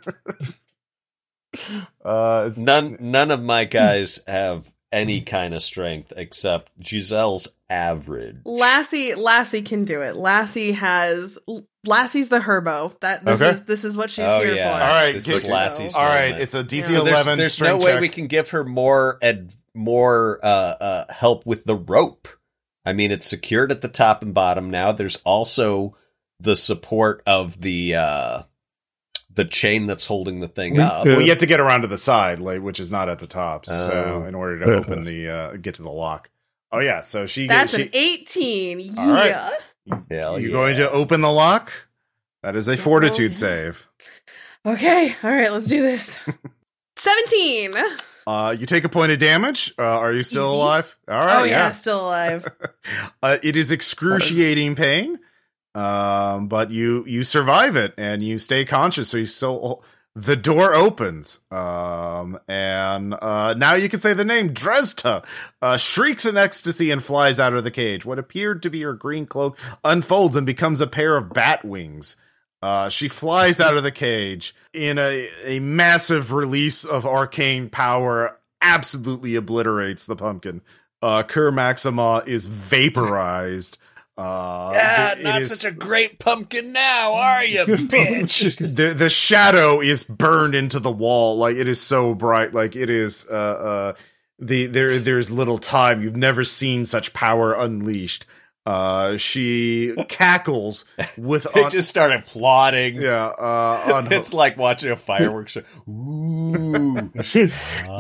Uh, it's None, [LAUGHS] none of my guys have any kind of strength except Giselle's average. Lassie Lassie can do it. Lassie has Lassie's the herbo. That this Okay. is this is what she's Oh, here yeah. for. All right, This get- is Lassie's all right. It's a DC So So there's, eleven. there's no strength way we can give her more ad, more uh, uh, help with the rope. I mean, it's secured at the top and bottom now. There's also the support of the uh, the chain that's holding the thing We- up. Yeah. Well, you have to get around to the side, like which is not at the top. So Oh. in order to open [LAUGHS] the uh, get to the lock. Oh yeah, so she That's she, an 18. All right. Yeah. Hell you're yeah. going to open the lock. That is a fortitude yeah. save. Okay. All right, let's do this. [LAUGHS] 17. Uh, you take a point of damage. Uh, are you still Easy. alive? All right, oh yeah, yeah. still alive. [LAUGHS] uh, it is excruciating pain, um, but you you survive it and you stay conscious. So you so the door opens, um, and uh, now you can say the name Dresda. Uh, shrieks in ecstasy and flies out of the cage. What appeared to be her green cloak unfolds and becomes a pair of bat wings. Uh, she flies out of the cage in a, a massive release of arcane power, absolutely obliterates the pumpkin. Uh, Kerr Maxima is vaporized. Uh, Yeah, not is- such a great pumpkin now, are you, [LAUGHS] bitch? [LAUGHS] the the shadow is burned into the wall like it is so bright like it is uh uh the there there's little time you've never seen such power unleashed uh she [LAUGHS] cackles with they un- just start applauding. yeah uh un- It's like watching a fireworks show. Ooh.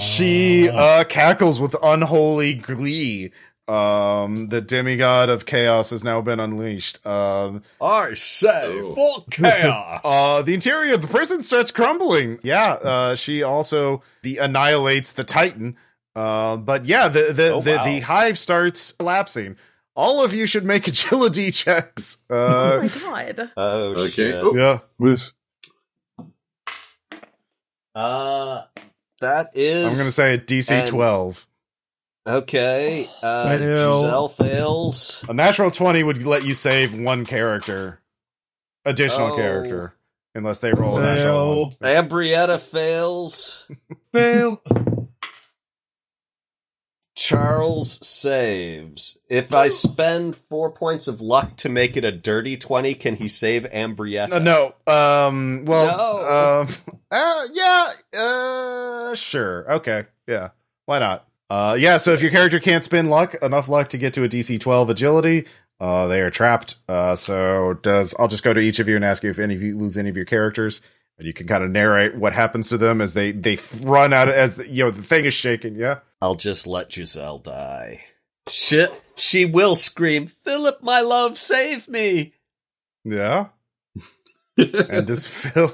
she uh cackles with unholy glee um the demigod of chaos has now been unleashed um I say for [LAUGHS] chaos. Uh, the interior of the prison starts crumbling. Yeah, uh, she also the annihilates the Titan. Uh, but yeah, the the, Oh, the, wow. the hive starts collapsing. All of you should make [LAUGHS] agility checks. oh my Uh, god. oh Okay. shit. Oh. yeah, With Uh, that I'm gonna say DC and- twelve. Okay. [SIGHS] Uh, Giselle fails. A natural twenty would let you save one character, additional Oh. character, unless they roll a natural. one. fail, Ambrietta fails. [LAUGHS] fail. Charles saves. If I [GASPS] spend four points of luck to make it a dirty 20, can he save Ambrietta? No, no. Um. Well. No. Um. [LAUGHS] Uh. Yeah. Uh. Sure. Okay. Yeah. Why not? Uh. Yeah. So if your character can't spend luck enough luck to get to a DC 12 agility, uh, they are trapped. Uh. So does I'll just go to each of you and ask you if any of you lose any of your characters, and you can kind of narrate what happens to them as they they run out of, as the, you know the thing is shaking. Yeah. I'll just let Giselle die. She, she will scream, Philip, my love, save me! Yeah. And does [LAUGHS] Philip?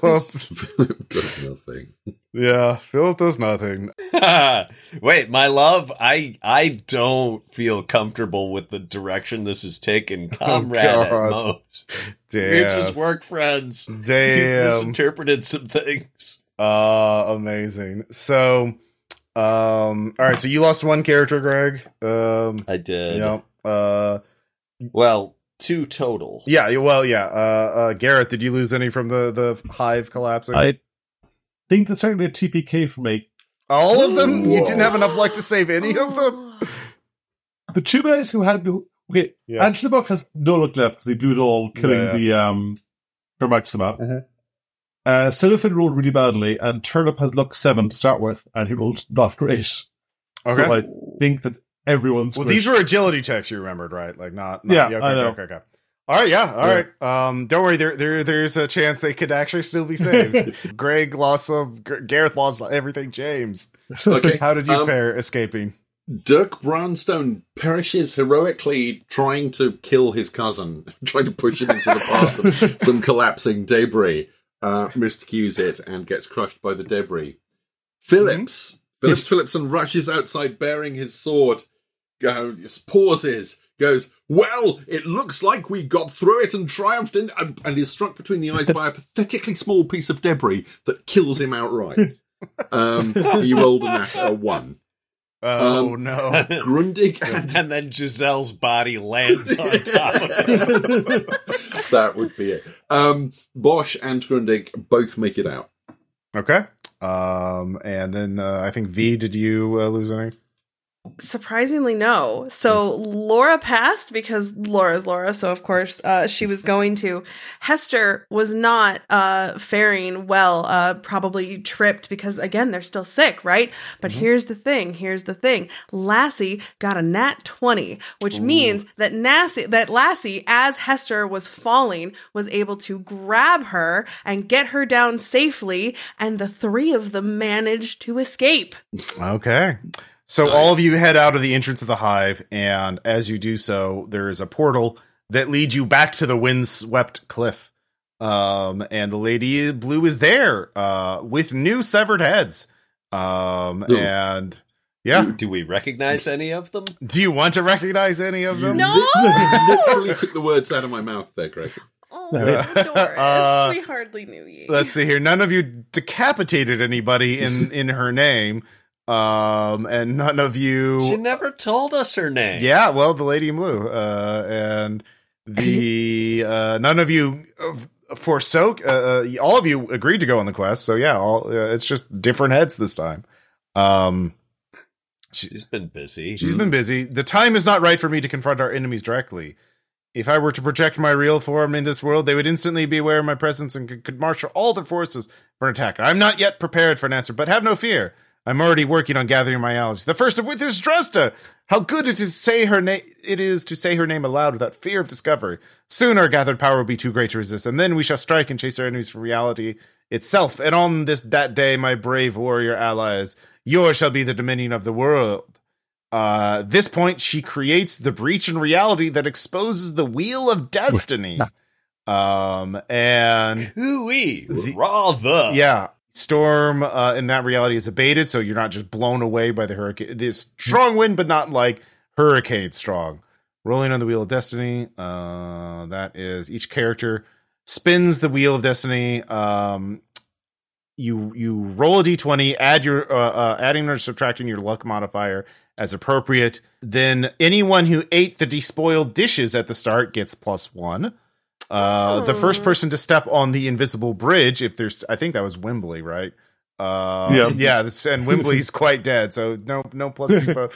Does nothing. yeah. Philip does nothing. [LAUGHS] Wait, my love, I I don't feel comfortable with the direction this is taken, [LAUGHS] comrade at God. most. Damn. We're just work friends. Damn. misinterpreted some things. Uh amazing. So um all right, so you lost one character, Greg. Um I did. yeah. Uh Well, two total. yeah, yeah, well yeah. Uh uh Gareth, did you lose any from the the hive collapsing? I think that's certainly a TPK for me. All of them? You didn't have enough luck to save any of them? [GASPS] The two guys who had who, okay, Yeah. Angela Buck has no luck left because he blew it all, killing Yeah. the um her Maxima. Mhm. Uh Silifin rolled really badly, and Turnip has luck seven to start with, and he rolled not great. Okay. So I think that everyone's well, squished. these were agility checks you remembered, right? Like not, not Yeah, okay, I know. okay, okay, okay. All right, yeah, all right. Um, don't worry. There, there, there's a chance they could actually still be saved. [LAUGHS] Greg lost some. Gareth lost everything. James, Okay. how did you um, fare escaping? Dirk Brownstone perishes heroically trying to kill his cousin, [LAUGHS] trying to push him into the path of [LAUGHS] some collapsing debris. Uh, miscues it and gets crushed by the debris. Phillips, Phillips Phillipson rushes outside bearing his sword, goes, pauses, goes, Well, it looks like we got through it and triumphed, in, and, and is struck between the eyes by a pathetically small piece of debris that kills him outright. [LAUGHS] Um, he rolled a, nat- a one. Oh um, no! Grundig [LAUGHS] and and then Giselle's body lands on [LAUGHS] top of him. that would be it. Um, Bosch and Grundig both make it out. Okay. Um, and then uh, I think V. Did you uh, lose any? Surprisingly, no. So Laura passed because Laura's Laura. So of course, uh, she was going to. Hester was not uh, faring well. Uh, probably tripped because again they're still sick, right? But here's the thing. Here's the thing. Lassie got a nat twenty, which means that Lassie, that Lassie, as Hester was falling, was able to grab her and get her down safely, and the three of them managed to escape. Okay. So all of you head out of the entrance of the hive, and as you do so, there is a portal that leads you back to the windswept cliff. Um, and the lady blue is there, uh, with new severed heads. Um, Ooh. and yeah, Do we recognize any of them? do you want to recognize any of them? No! [LAUGHS] Literally took the words out of my mouth there, Greg. Oh, Yeah. Doris, Uh, we hardly knew ye. Let's see here. None of you decapitated anybody in [LAUGHS] in her name. Um, and none of you. She never told us her name. Yeah, well, the lady in blue, uh, and the uh, none of you uh, forsook. Uh, uh, all of you agreed to go on the quest, so yeah, all uh, it's just different heads this time. Um, She's been busy. she's been busy. The time is not right for me to confront our enemies directly. If I were to project my real form in this world, they would instantly be aware of my presence and could, could marshal all their forces for an attack. I'm not yet prepared for an answer, but have no fear. I'm already working on gathering my allies. The first of which is Dresda. How good it is to say her name. It is to say her name aloud without fear of discovery. Soon our gathered power will be too great to resist, and then we shall strike and chase our enemies from reality itself. And on this that day, my brave warrior allies, yours shall be the dominion of the world. Uh, this point, she creates the breach in reality that exposes the wheel of destiny. [LAUGHS] um, and Hooey, The- rather. yeah, storm uh, in that reality is abated, so you're not just blown away by the hurricane. This strong wind, but not like hurricane strong. Rolling on the wheel of destiny. Uh, that is each character spins the wheel of destiny. Um, you you roll a d20, add your uh, uh, adding or subtracting your luck modifier as appropriate. Then anyone who ate the despoiled dishes at the start gets plus one. Uh, the first Oh. person to step on the invisible bridge, if there's, I think that was Wembley, right? Uh, Yeah. yeah, this, and Wembley's [LAUGHS] quite dead, so no, no plus two.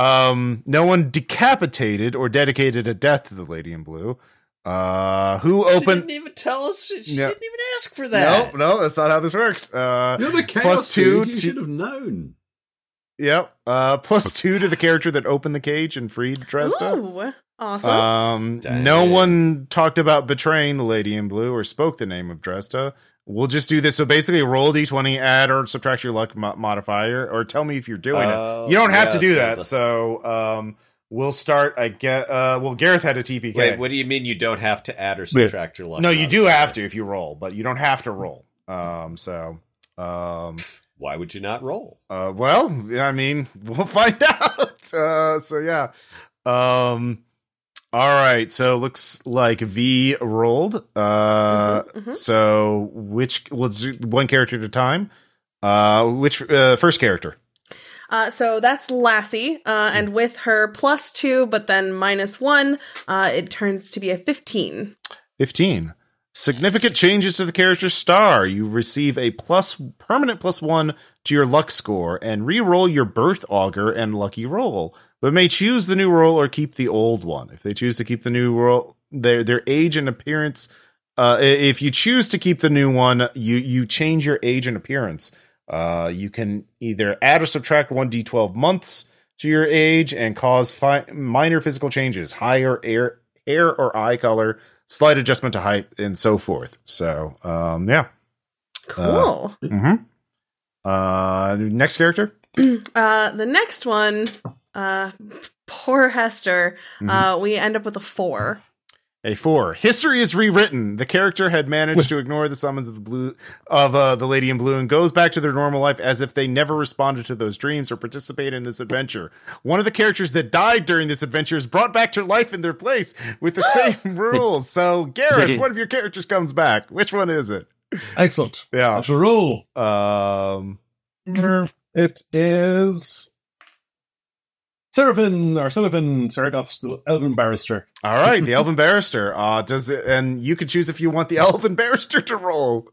um, no one decapitated or dedicated a death to the Lady in Blue. Uh, who She opened? didn't even tell us. She, she Yeah. didn't even ask for that. No, no, that's not how this works. Uh, You're the chaos Plus two dude. You to- should have known. Yep. Uh, plus two to the character that opened the cage and freed Dresda. Ooh, awesome. Um, Dang. no one talked about betraying the lady in blue or spoke the name of Dresda. We'll just do this. So basically, roll d20, add or subtract your luck mo- modifier, or tell me if you're doing Oh, it. You don't have yeah, to do so that. the- So, um, we'll start. I get. Uh, well, Gareth had a TPK. Wait, what do you mean you don't have to add or subtract your luck? no, you do have to if you roll, but you don't have to roll. Um, so, um, Why would you not roll? Uh, well, I mean, [LAUGHS] we'll find out. [LAUGHS] Uh, so yeah. Um, all right. So looks like V rolled. Uh, Mhm, mhm. so which let's do one character at a time. Uh, which uh, first character? Uh, so that's Lassie, uh, and with her plus two, but then minus one, uh, it turns to be a 15. 15. Significant changes to the character's star. You receive a plus permanent plus one to your luck score and re-roll your birth augur and lucky roll, but may choose the new roll or keep the old one. If they choose to keep the new roll, their their age and appearance. Uh, if you choose to keep the new one, you you change your age and appearance. Uh, you can either add or subtract one d12 months to your age and cause fi- minor physical changes, higher air, hair or eye color, slight adjustment to height, and so forth. So, um, yeah. Cool. hmm Uh, next character. [CLEARS THROAT] Uh, the next one, uh, poor Hester. Mhm. Uh, we end up with a four. A four. History is rewritten. The character had managed to ignore the summons of the blue of uh, the lady in blue and goes back to their normal life as if they never responded to those dreams or participated in this adventure. One of the characters that died during this adventure is brought back to life in their place with the [LAUGHS] same rules. So, Gareth, one of your characters comes back. Which one is it? Excellent. Yeah. I shall roll. Um. It is Seraphim or Sullivan Saragoth's the Elven barrister. All right, the Elven Barrister. Uh, does it, and you can choose if you want the [LAUGHS] Elven Barrister to roll.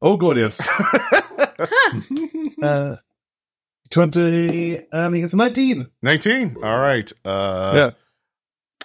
Oh, good, yes. [LAUGHS] [LAUGHS] uh, 20, and he gets a 19. 19. All right. Uh,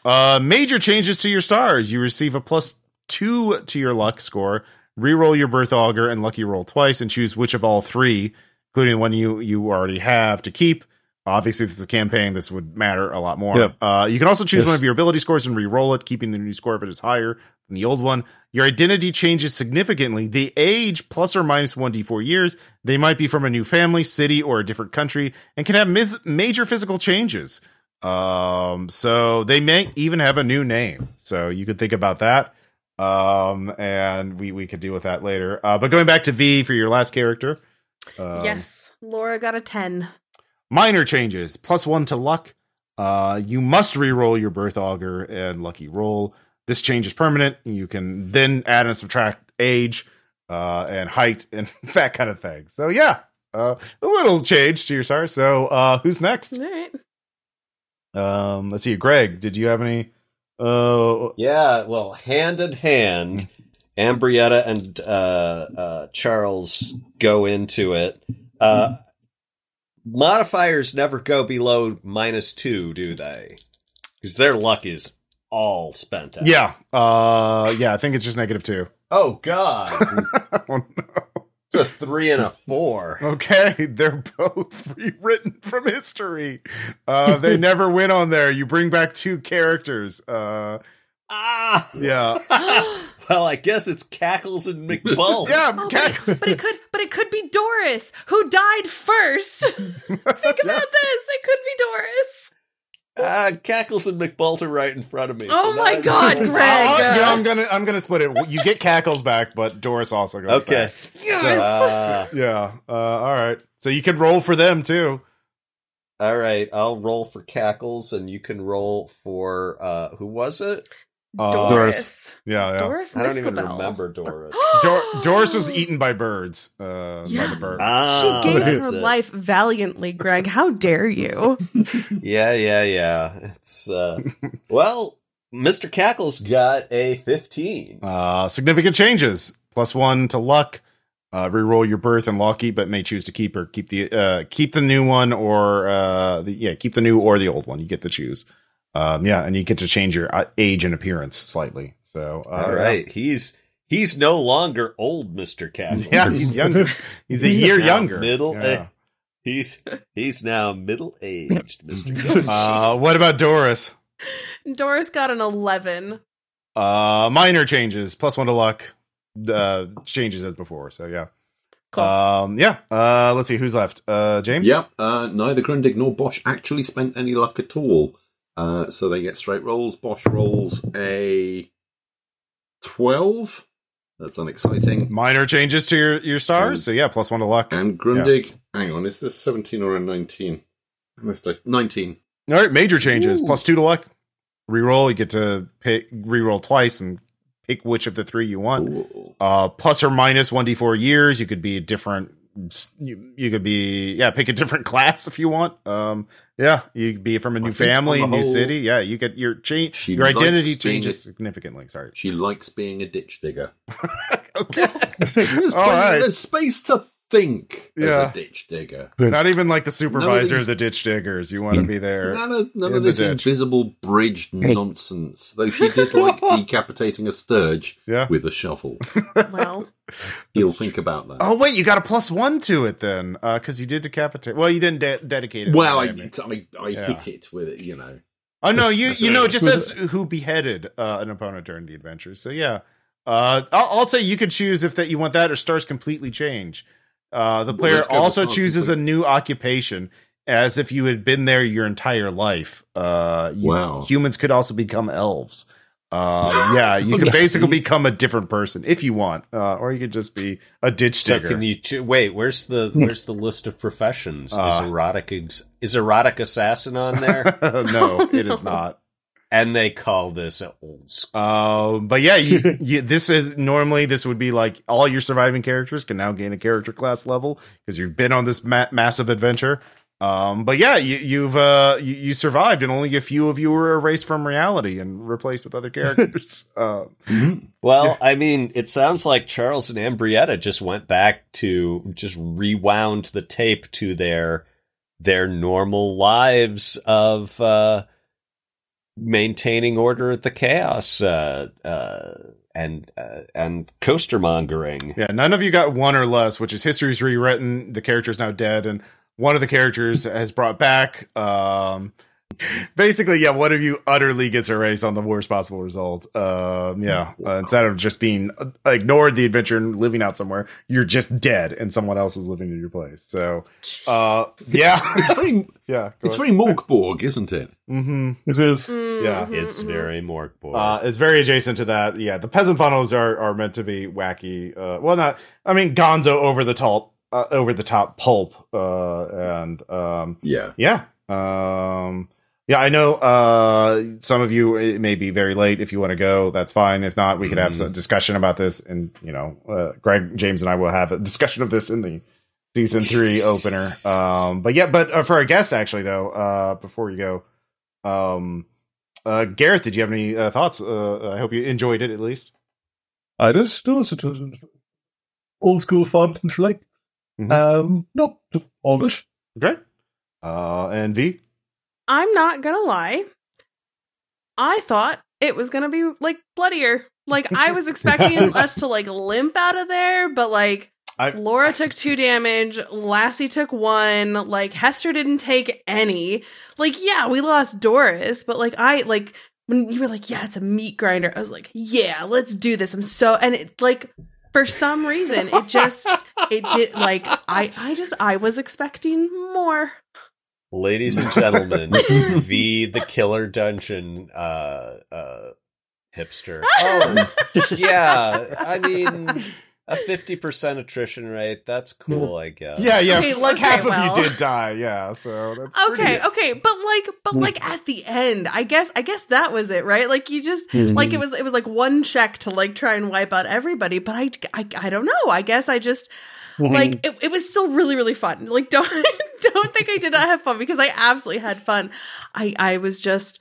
yeah. Uh, major changes to your stars. You receive a plus two to your luck score. Reroll your birth augur and lucky roll twice, and choose which of all three, including one you you already have, to keep. Obviously, if it's a campaign, this would matter a lot more. Yeah. Uh, you can also choose Yes. one of your ability scores and re-roll it, keeping the new score if it is higher than the old one. Your identity changes significantly. The age plus or minus 1d4 years. They might be from a new family, city, or a different country, and can have mis- major physical changes. Um, so they may even have a new name. So you could think about that. Um, and we we could deal with that later. Uh, but going back to V for your last character. Um, yes, Laura got a ten. Minor changes. Plus one to luck. Uh, you must re-roll your birth augur and lucky roll. This change is permanent. You can then add and subtract age, uh, and height and [LAUGHS] that kind of thing. So yeah, uh, a little change to your stars. So, uh, who's next? All right. Um, let's see. Greg, did you have any? Uh, Yeah, well, hand in hand, Ambrietta and uh, uh, Charles go into it. Uh, modifiers never go below minus two, do they? Because their luck is all spent out. yeah. Uh, yeah. I think it's just negative two. Oh God, [LAUGHS] oh, no. it's a three and a four. Okay, they're both [LAUGHS] rewritten from history. Uh, they [LAUGHS] never went on there. You bring back two characters. Uh, Ah. yeah, [GASPS] well, I guess it's Cackles and McBulb. [LAUGHS] yeah. Oh, Cac- but, but it could, but it could be Doris who died first. [LAUGHS] Think about this. It could be Doris. Ah, Cackles and McBult are right in front of me. Oh now my I'm- God, Greg. Uh, you know, I'm gonna I'm gonna split it. You get cackles back, but Doris also goes Okay. back. Yes. Ah. Yeah. Uh, all right. So you can roll for them too. All right, I'll roll for Cackles, and you can roll for uh who was it? Uh, Doris. Yeah, yeah. Doris I don't even remember Doris. [GASPS] Dor- Doris was eaten by birds. Uh, by Yeah. the bird. ah, She gave her it. life valiantly, Greg. How dare you? [LAUGHS] Yeah, yeah, yeah. It's uh, well, Mister Cackle's got a fifteen. Uh, significant changes. Plus one to luck. Uh, reroll your birth and lucky, but may choose to keep or keep the uh, keep the new one or uh, the yeah keep the new or the old one. You get to choose. Um, yeah, and you get to change your uh, age and appearance slightly. So uh, All right, he's he's no longer old Mister Cackles. [LAUGHS] yeah, he's younger. He's a year Now younger. Middle. Yeah. he's he's now middle aged, Mister. [LAUGHS] Cackles. Uh, what about Doris? Doris got an 11. Uh, minor changes, plus one to luck. Uh, changes as before. So yeah. Cool. Um, yeah. Uh, let's see who's left. Uh, James. Yep. Uh, neither Grundig nor Bosch actually spent any luck at all. Uh, so they get straight rolls. Bosch rolls a 12. That's unexciting. Minor changes to your your stars. So yeah, plus one to luck. And Grundig, hang on, is this 17 or a 19? I must have- 19. All right, major changes. Ooh. Plus two to luck. Reroll. You get to pick reroll twice and pick which of the three you want. Uh, plus or minus one d four years. You could be a different. You, you could be yeah. Pick a different [LAUGHS] class if you want. Um, yeah, you could be from a new family, new whole, city. Yeah, you get your change. Your identity being changes significantly. Sorry. She likes being a ditch digger. [LAUGHS] Okay. [LAUGHS] There's, All right. there's space to think Yeah. as a ditch digger. Not even like the supervisor these- of the ditch diggers. You want to be there. None of, none in of this invisible bridge nonsense. Though she did like [LAUGHS] decapitating a stirge Yeah. with a shovel. [LAUGHS] Well, You'll think about that. Oh wait, you got a plus one to it then, because you did decapitate. Well, you didn't de- dedicate it. well, I, Damn it. I, I Yeah. hit it with it, you know. Oh no, you you know it just Was [LAUGHS] says who beheaded uh, an opponent during the adventure. So yeah, uh, I'll, I'll say you could choose if that you want that or stars completely change. Uh, the player let's go with also stars chooses a new occupation as if you had been there your entire life. Uh, you- Wow. humans could also become elves. Um, [LAUGHS] yeah, you could basically become a different person if you want, uh, or you could just be a ditch So digger. can you cho- wait? Where's the where's the list of professions? is Uh. erotic ex- is erotic assassin on there? [LAUGHS] no, it is [LAUGHS] not. And they call this old school. Um, but yeah, you, [LAUGHS] you, this is normally this would be like all your surviving characters can now gain a character class level because you've been on this ma- massive adventure. Um, but yeah, you, you've uh you, you survived, and only a few of you were erased from reality and replaced with other characters. uh, [LAUGHS] Well, I mean, it sounds like Charles and Ambrietta just went back to just rewound the tape to their their normal lives of uh, maintaining order at the chaos uh, uh, and uh, and costermongering. yeah, none of you got one or less, which is history's rewritten. The character's now dead, and one of the characters [LAUGHS] has brought back. Um, basically, yeah, one of you utterly gets erased on the worst possible result. Um, yeah, [LAUGHS] uh, instead of just being uh, ignored the adventure and living out somewhere, you're just dead, and someone else is living in your place. So, uh, yeah, [LAUGHS] It's very, [LAUGHS] yeah, it's very Mörk Borg, isn't it? Mm-hmm. It is. Yeah. Mhm, It's mhm. very Mörk Borg. Uh, it's very adjacent to that. Yeah, the peasant funnels are are meant to be wacky. Uh, well, not. I mean, Gonzo over the top, uh, over the top pulp, uh, and um, Yeah. Yeah. Um yeah, I know uh some of you it may be very late if you want to go, that's fine. If not, we could have a discussion about this and you know, uh Greg, James and I will have a discussion of this in the season 3 [LAUGHS] opener. Um but yeah, but uh, for our guest actually though, uh before we go, um uh Gareth, did you have any uh, thoughts? Uh I hope you enjoyed it at least. I did. No, it's a- old school fun, you like. Mhm. Um, no, all good. Great. Uh and V? I'm not gonna lie. I thought it was gonna be like bloodier. Like I was expecting [LAUGHS] us to like limp out of there, but like I- Laura took two damage, Lassie took one, like Hester didn't take any. Like, yeah, we lost Doris, but like I like when you were like, yeah, it's a meat grinder, I was like, yeah, let's do this. I'm so and it like for some reason it just it did like I I just I was expecting more. Ladies and gentlemen, V the Killer Dungeon uh, uh, hipster. [LAUGHS] Oh, yeah. I mean, a 50% attrition rate. That's cool, I guess. Yeah, yeah. Okay, like okay, half well. of you did die, yeah. So that's pretty okay good. okay but like but like at the end i guess i guess that was it right like you just like it was it was like one check to like try and wipe out everybody but i i, I don't know i guess i just like it, it was still really really fun like [LAUGHS] don't don't think i did not have fun because i absolutely had fun i i was just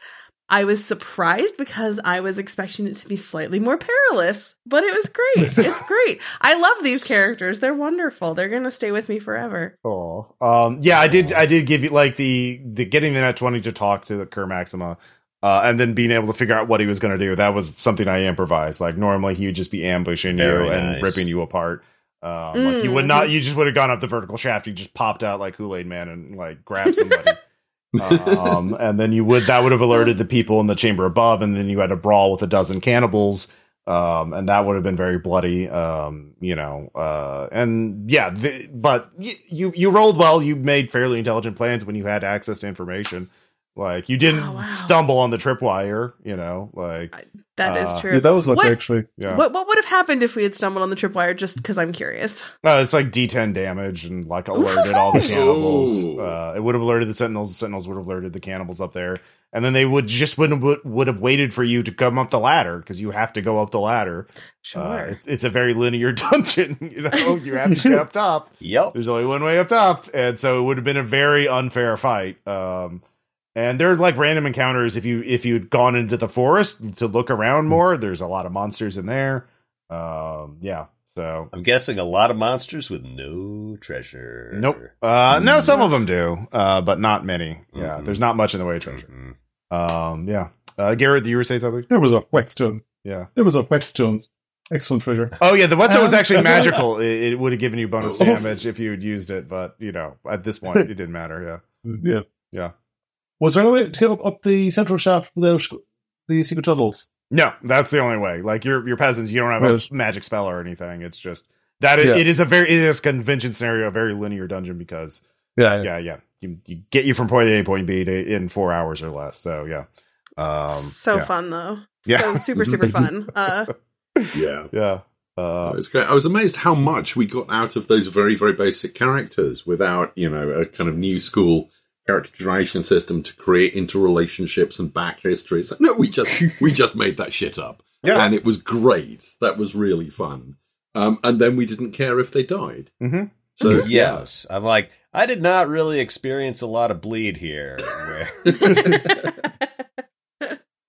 I was surprised because I was expecting it to be slightly more perilous, but it was great. [LAUGHS] It's great. I love these characters. They're wonderful. They're going to stay with me forever. Oh, um, yeah, I did. I did give you like the the getting the nat twenty to talk to the Kerr Maxima, uh, and then being able to figure out what he was going to do. That was something I improvised. Like normally he would just be ambushing Very you and nice. ripping you apart. Um, like you would Mm. not. You just would have gone up the vertical shaft. You just popped out like Kool Aid Man and like grabbed somebody. [LAUGHS] um, and then you would that would have alerted the people in the chamber above, and then you had a brawl with a dozen cannibals. Um, and that would have been very bloody. Um, you know, uh, and yeah, the, but y- you you rolled well. You made fairly intelligent plans when you had access to information. Like you didn't Oh, wow. stumble on the tripwire. You know, like That is Uh, true. Yeah, that was lucky, What? actually. yeah, What what would have happened if we had stumbled on the tripwire? Just because I'm curious. Uh, it's like D10 damage and like alerted all the cannibals. Uh, it would have alerted the sentinels. The sentinels would have alerted the cannibals up there, and then they would just would would, would have waited for you to come up the ladder because you have to go up the ladder. Sure. Uh, it- it's a very linear [LAUGHS] dungeon. You know, [LAUGHS] you have to get up top. Yep. There's only one way up top, and so it would have been a very unfair fight. Um, and there are like random encounters if you if you'd gone into the forest to look around more. There's a lot of monsters in there. Um, yeah. So I'm guessing a lot of monsters with no treasure. Nope. Uh, no, some of them do, uh, but not many. Yeah, Mhm. there's not much in the way of treasure. Mhm. Um, yeah. Uh, Gareth, you were saying something? There was a whetstone. Yeah. There was a whetstone. Excellent treasure. Oh yeah, the whetstone was Um, actually [LAUGHS] magical. It, it would have given you bonus Oh. damage if you had used it, but you know, at this point, [LAUGHS] it didn't matter. Yeah. Yeah. Yeah. Was there any way to get up, up the central shaft without the secret tunnels? No, that's the only way. Like your your peasants, you don't have Right. a magic spell or anything. It's just that it, Yeah. it is a very it is a convention scenario, a very linear dungeon because Yeah, yeah, yeah, you, you get you from point A to point B to, in four hours or less. So yeah, um, so yeah. fun though. Yeah. So super super fun. [LAUGHS] Uh, Yeah. Yeah, It uh, was great. I was amazed how much we got out of those very, very basic characters without, you know, a kind of new school character generation system to create interrelationships and back histories. No, we just we just made that shit up, [LAUGHS] Yeah. and it was great. That was really fun. Um, and then we didn't care if they died. mhm. So Yes. I'm like, I did not really experience a lot of bleed here. [LAUGHS] [LAUGHS]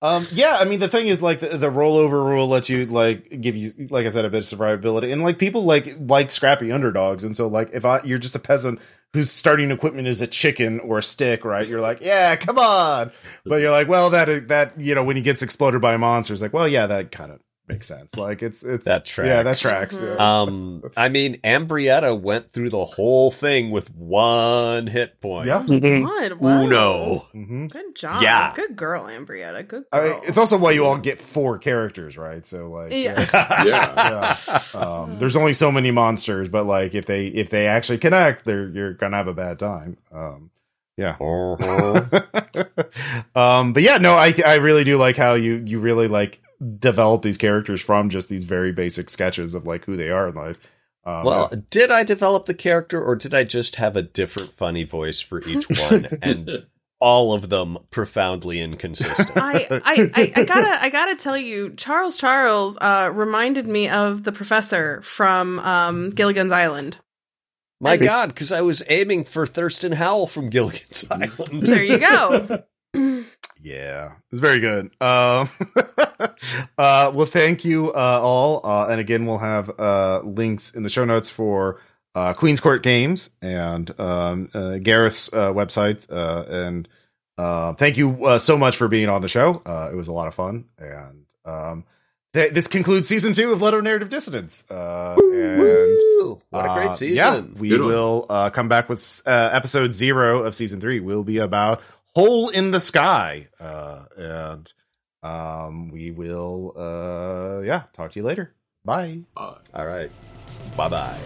Um, yeah, I mean the thing is like the, the rollover rule lets you like give you like I said a bit of survivability. And like people like like scrappy underdogs. And so like if I you're just a peasant whose starting equipment is a chicken or a stick right? You're like yeah come on. But you're like well that that you know when he gets exploded by a monster it's like well yeah that kind of makes sense like it's it's that tracks. yeah that tracks Mhm. yeah. Um, I mean, Ambrietta went through the whole thing with one hit point. yeah God, wow. Uno. hmm Good job. Yeah. Good girl, Ambrietta. Good I mean, it's also why you all get four characters right so like Yeah. Yeah. [LAUGHS] yeah. Um, there's only so many monsters, but like if they if they actually connect, they're you're gonna have a bad time. Um, yeah. Uh-huh. [LAUGHS] um, but yeah, no, I I really do like how you you really like develop these characters from just these very basic sketches of like who they are in life. Um, Well, did I develop the character or did I just have a different funny voice for each [LAUGHS] one and all of them profoundly inconsistent? I, I, I, I gotta I gotta tell you, Charles Charles uh, reminded me of the professor from um, Gilligan's Island. My God, because I was aiming for Thurston Howell from Gilligan's [LAUGHS] Island. There you go. [LAUGHS] Yeah, it's very good. Um, [LAUGHS] uh, well, thank you uh, all, uh, and again, we'll have uh, links in the show notes for uh, Queens Court Games and um, uh, Gareth's uh, website. Uh, and uh, thank you uh, so much for being on the show. Uh, it was a lot of fun, and um, th- this concludes season two of Ludonarrative Dissonance. Uh, and What a uh, great season. Yeah, we will uh, come back with uh, episode zero of season three. Will be about Hole in the Sky. Uh, and um, we will, uh, yeah, talk to you later. Bye. All right. Bye bye.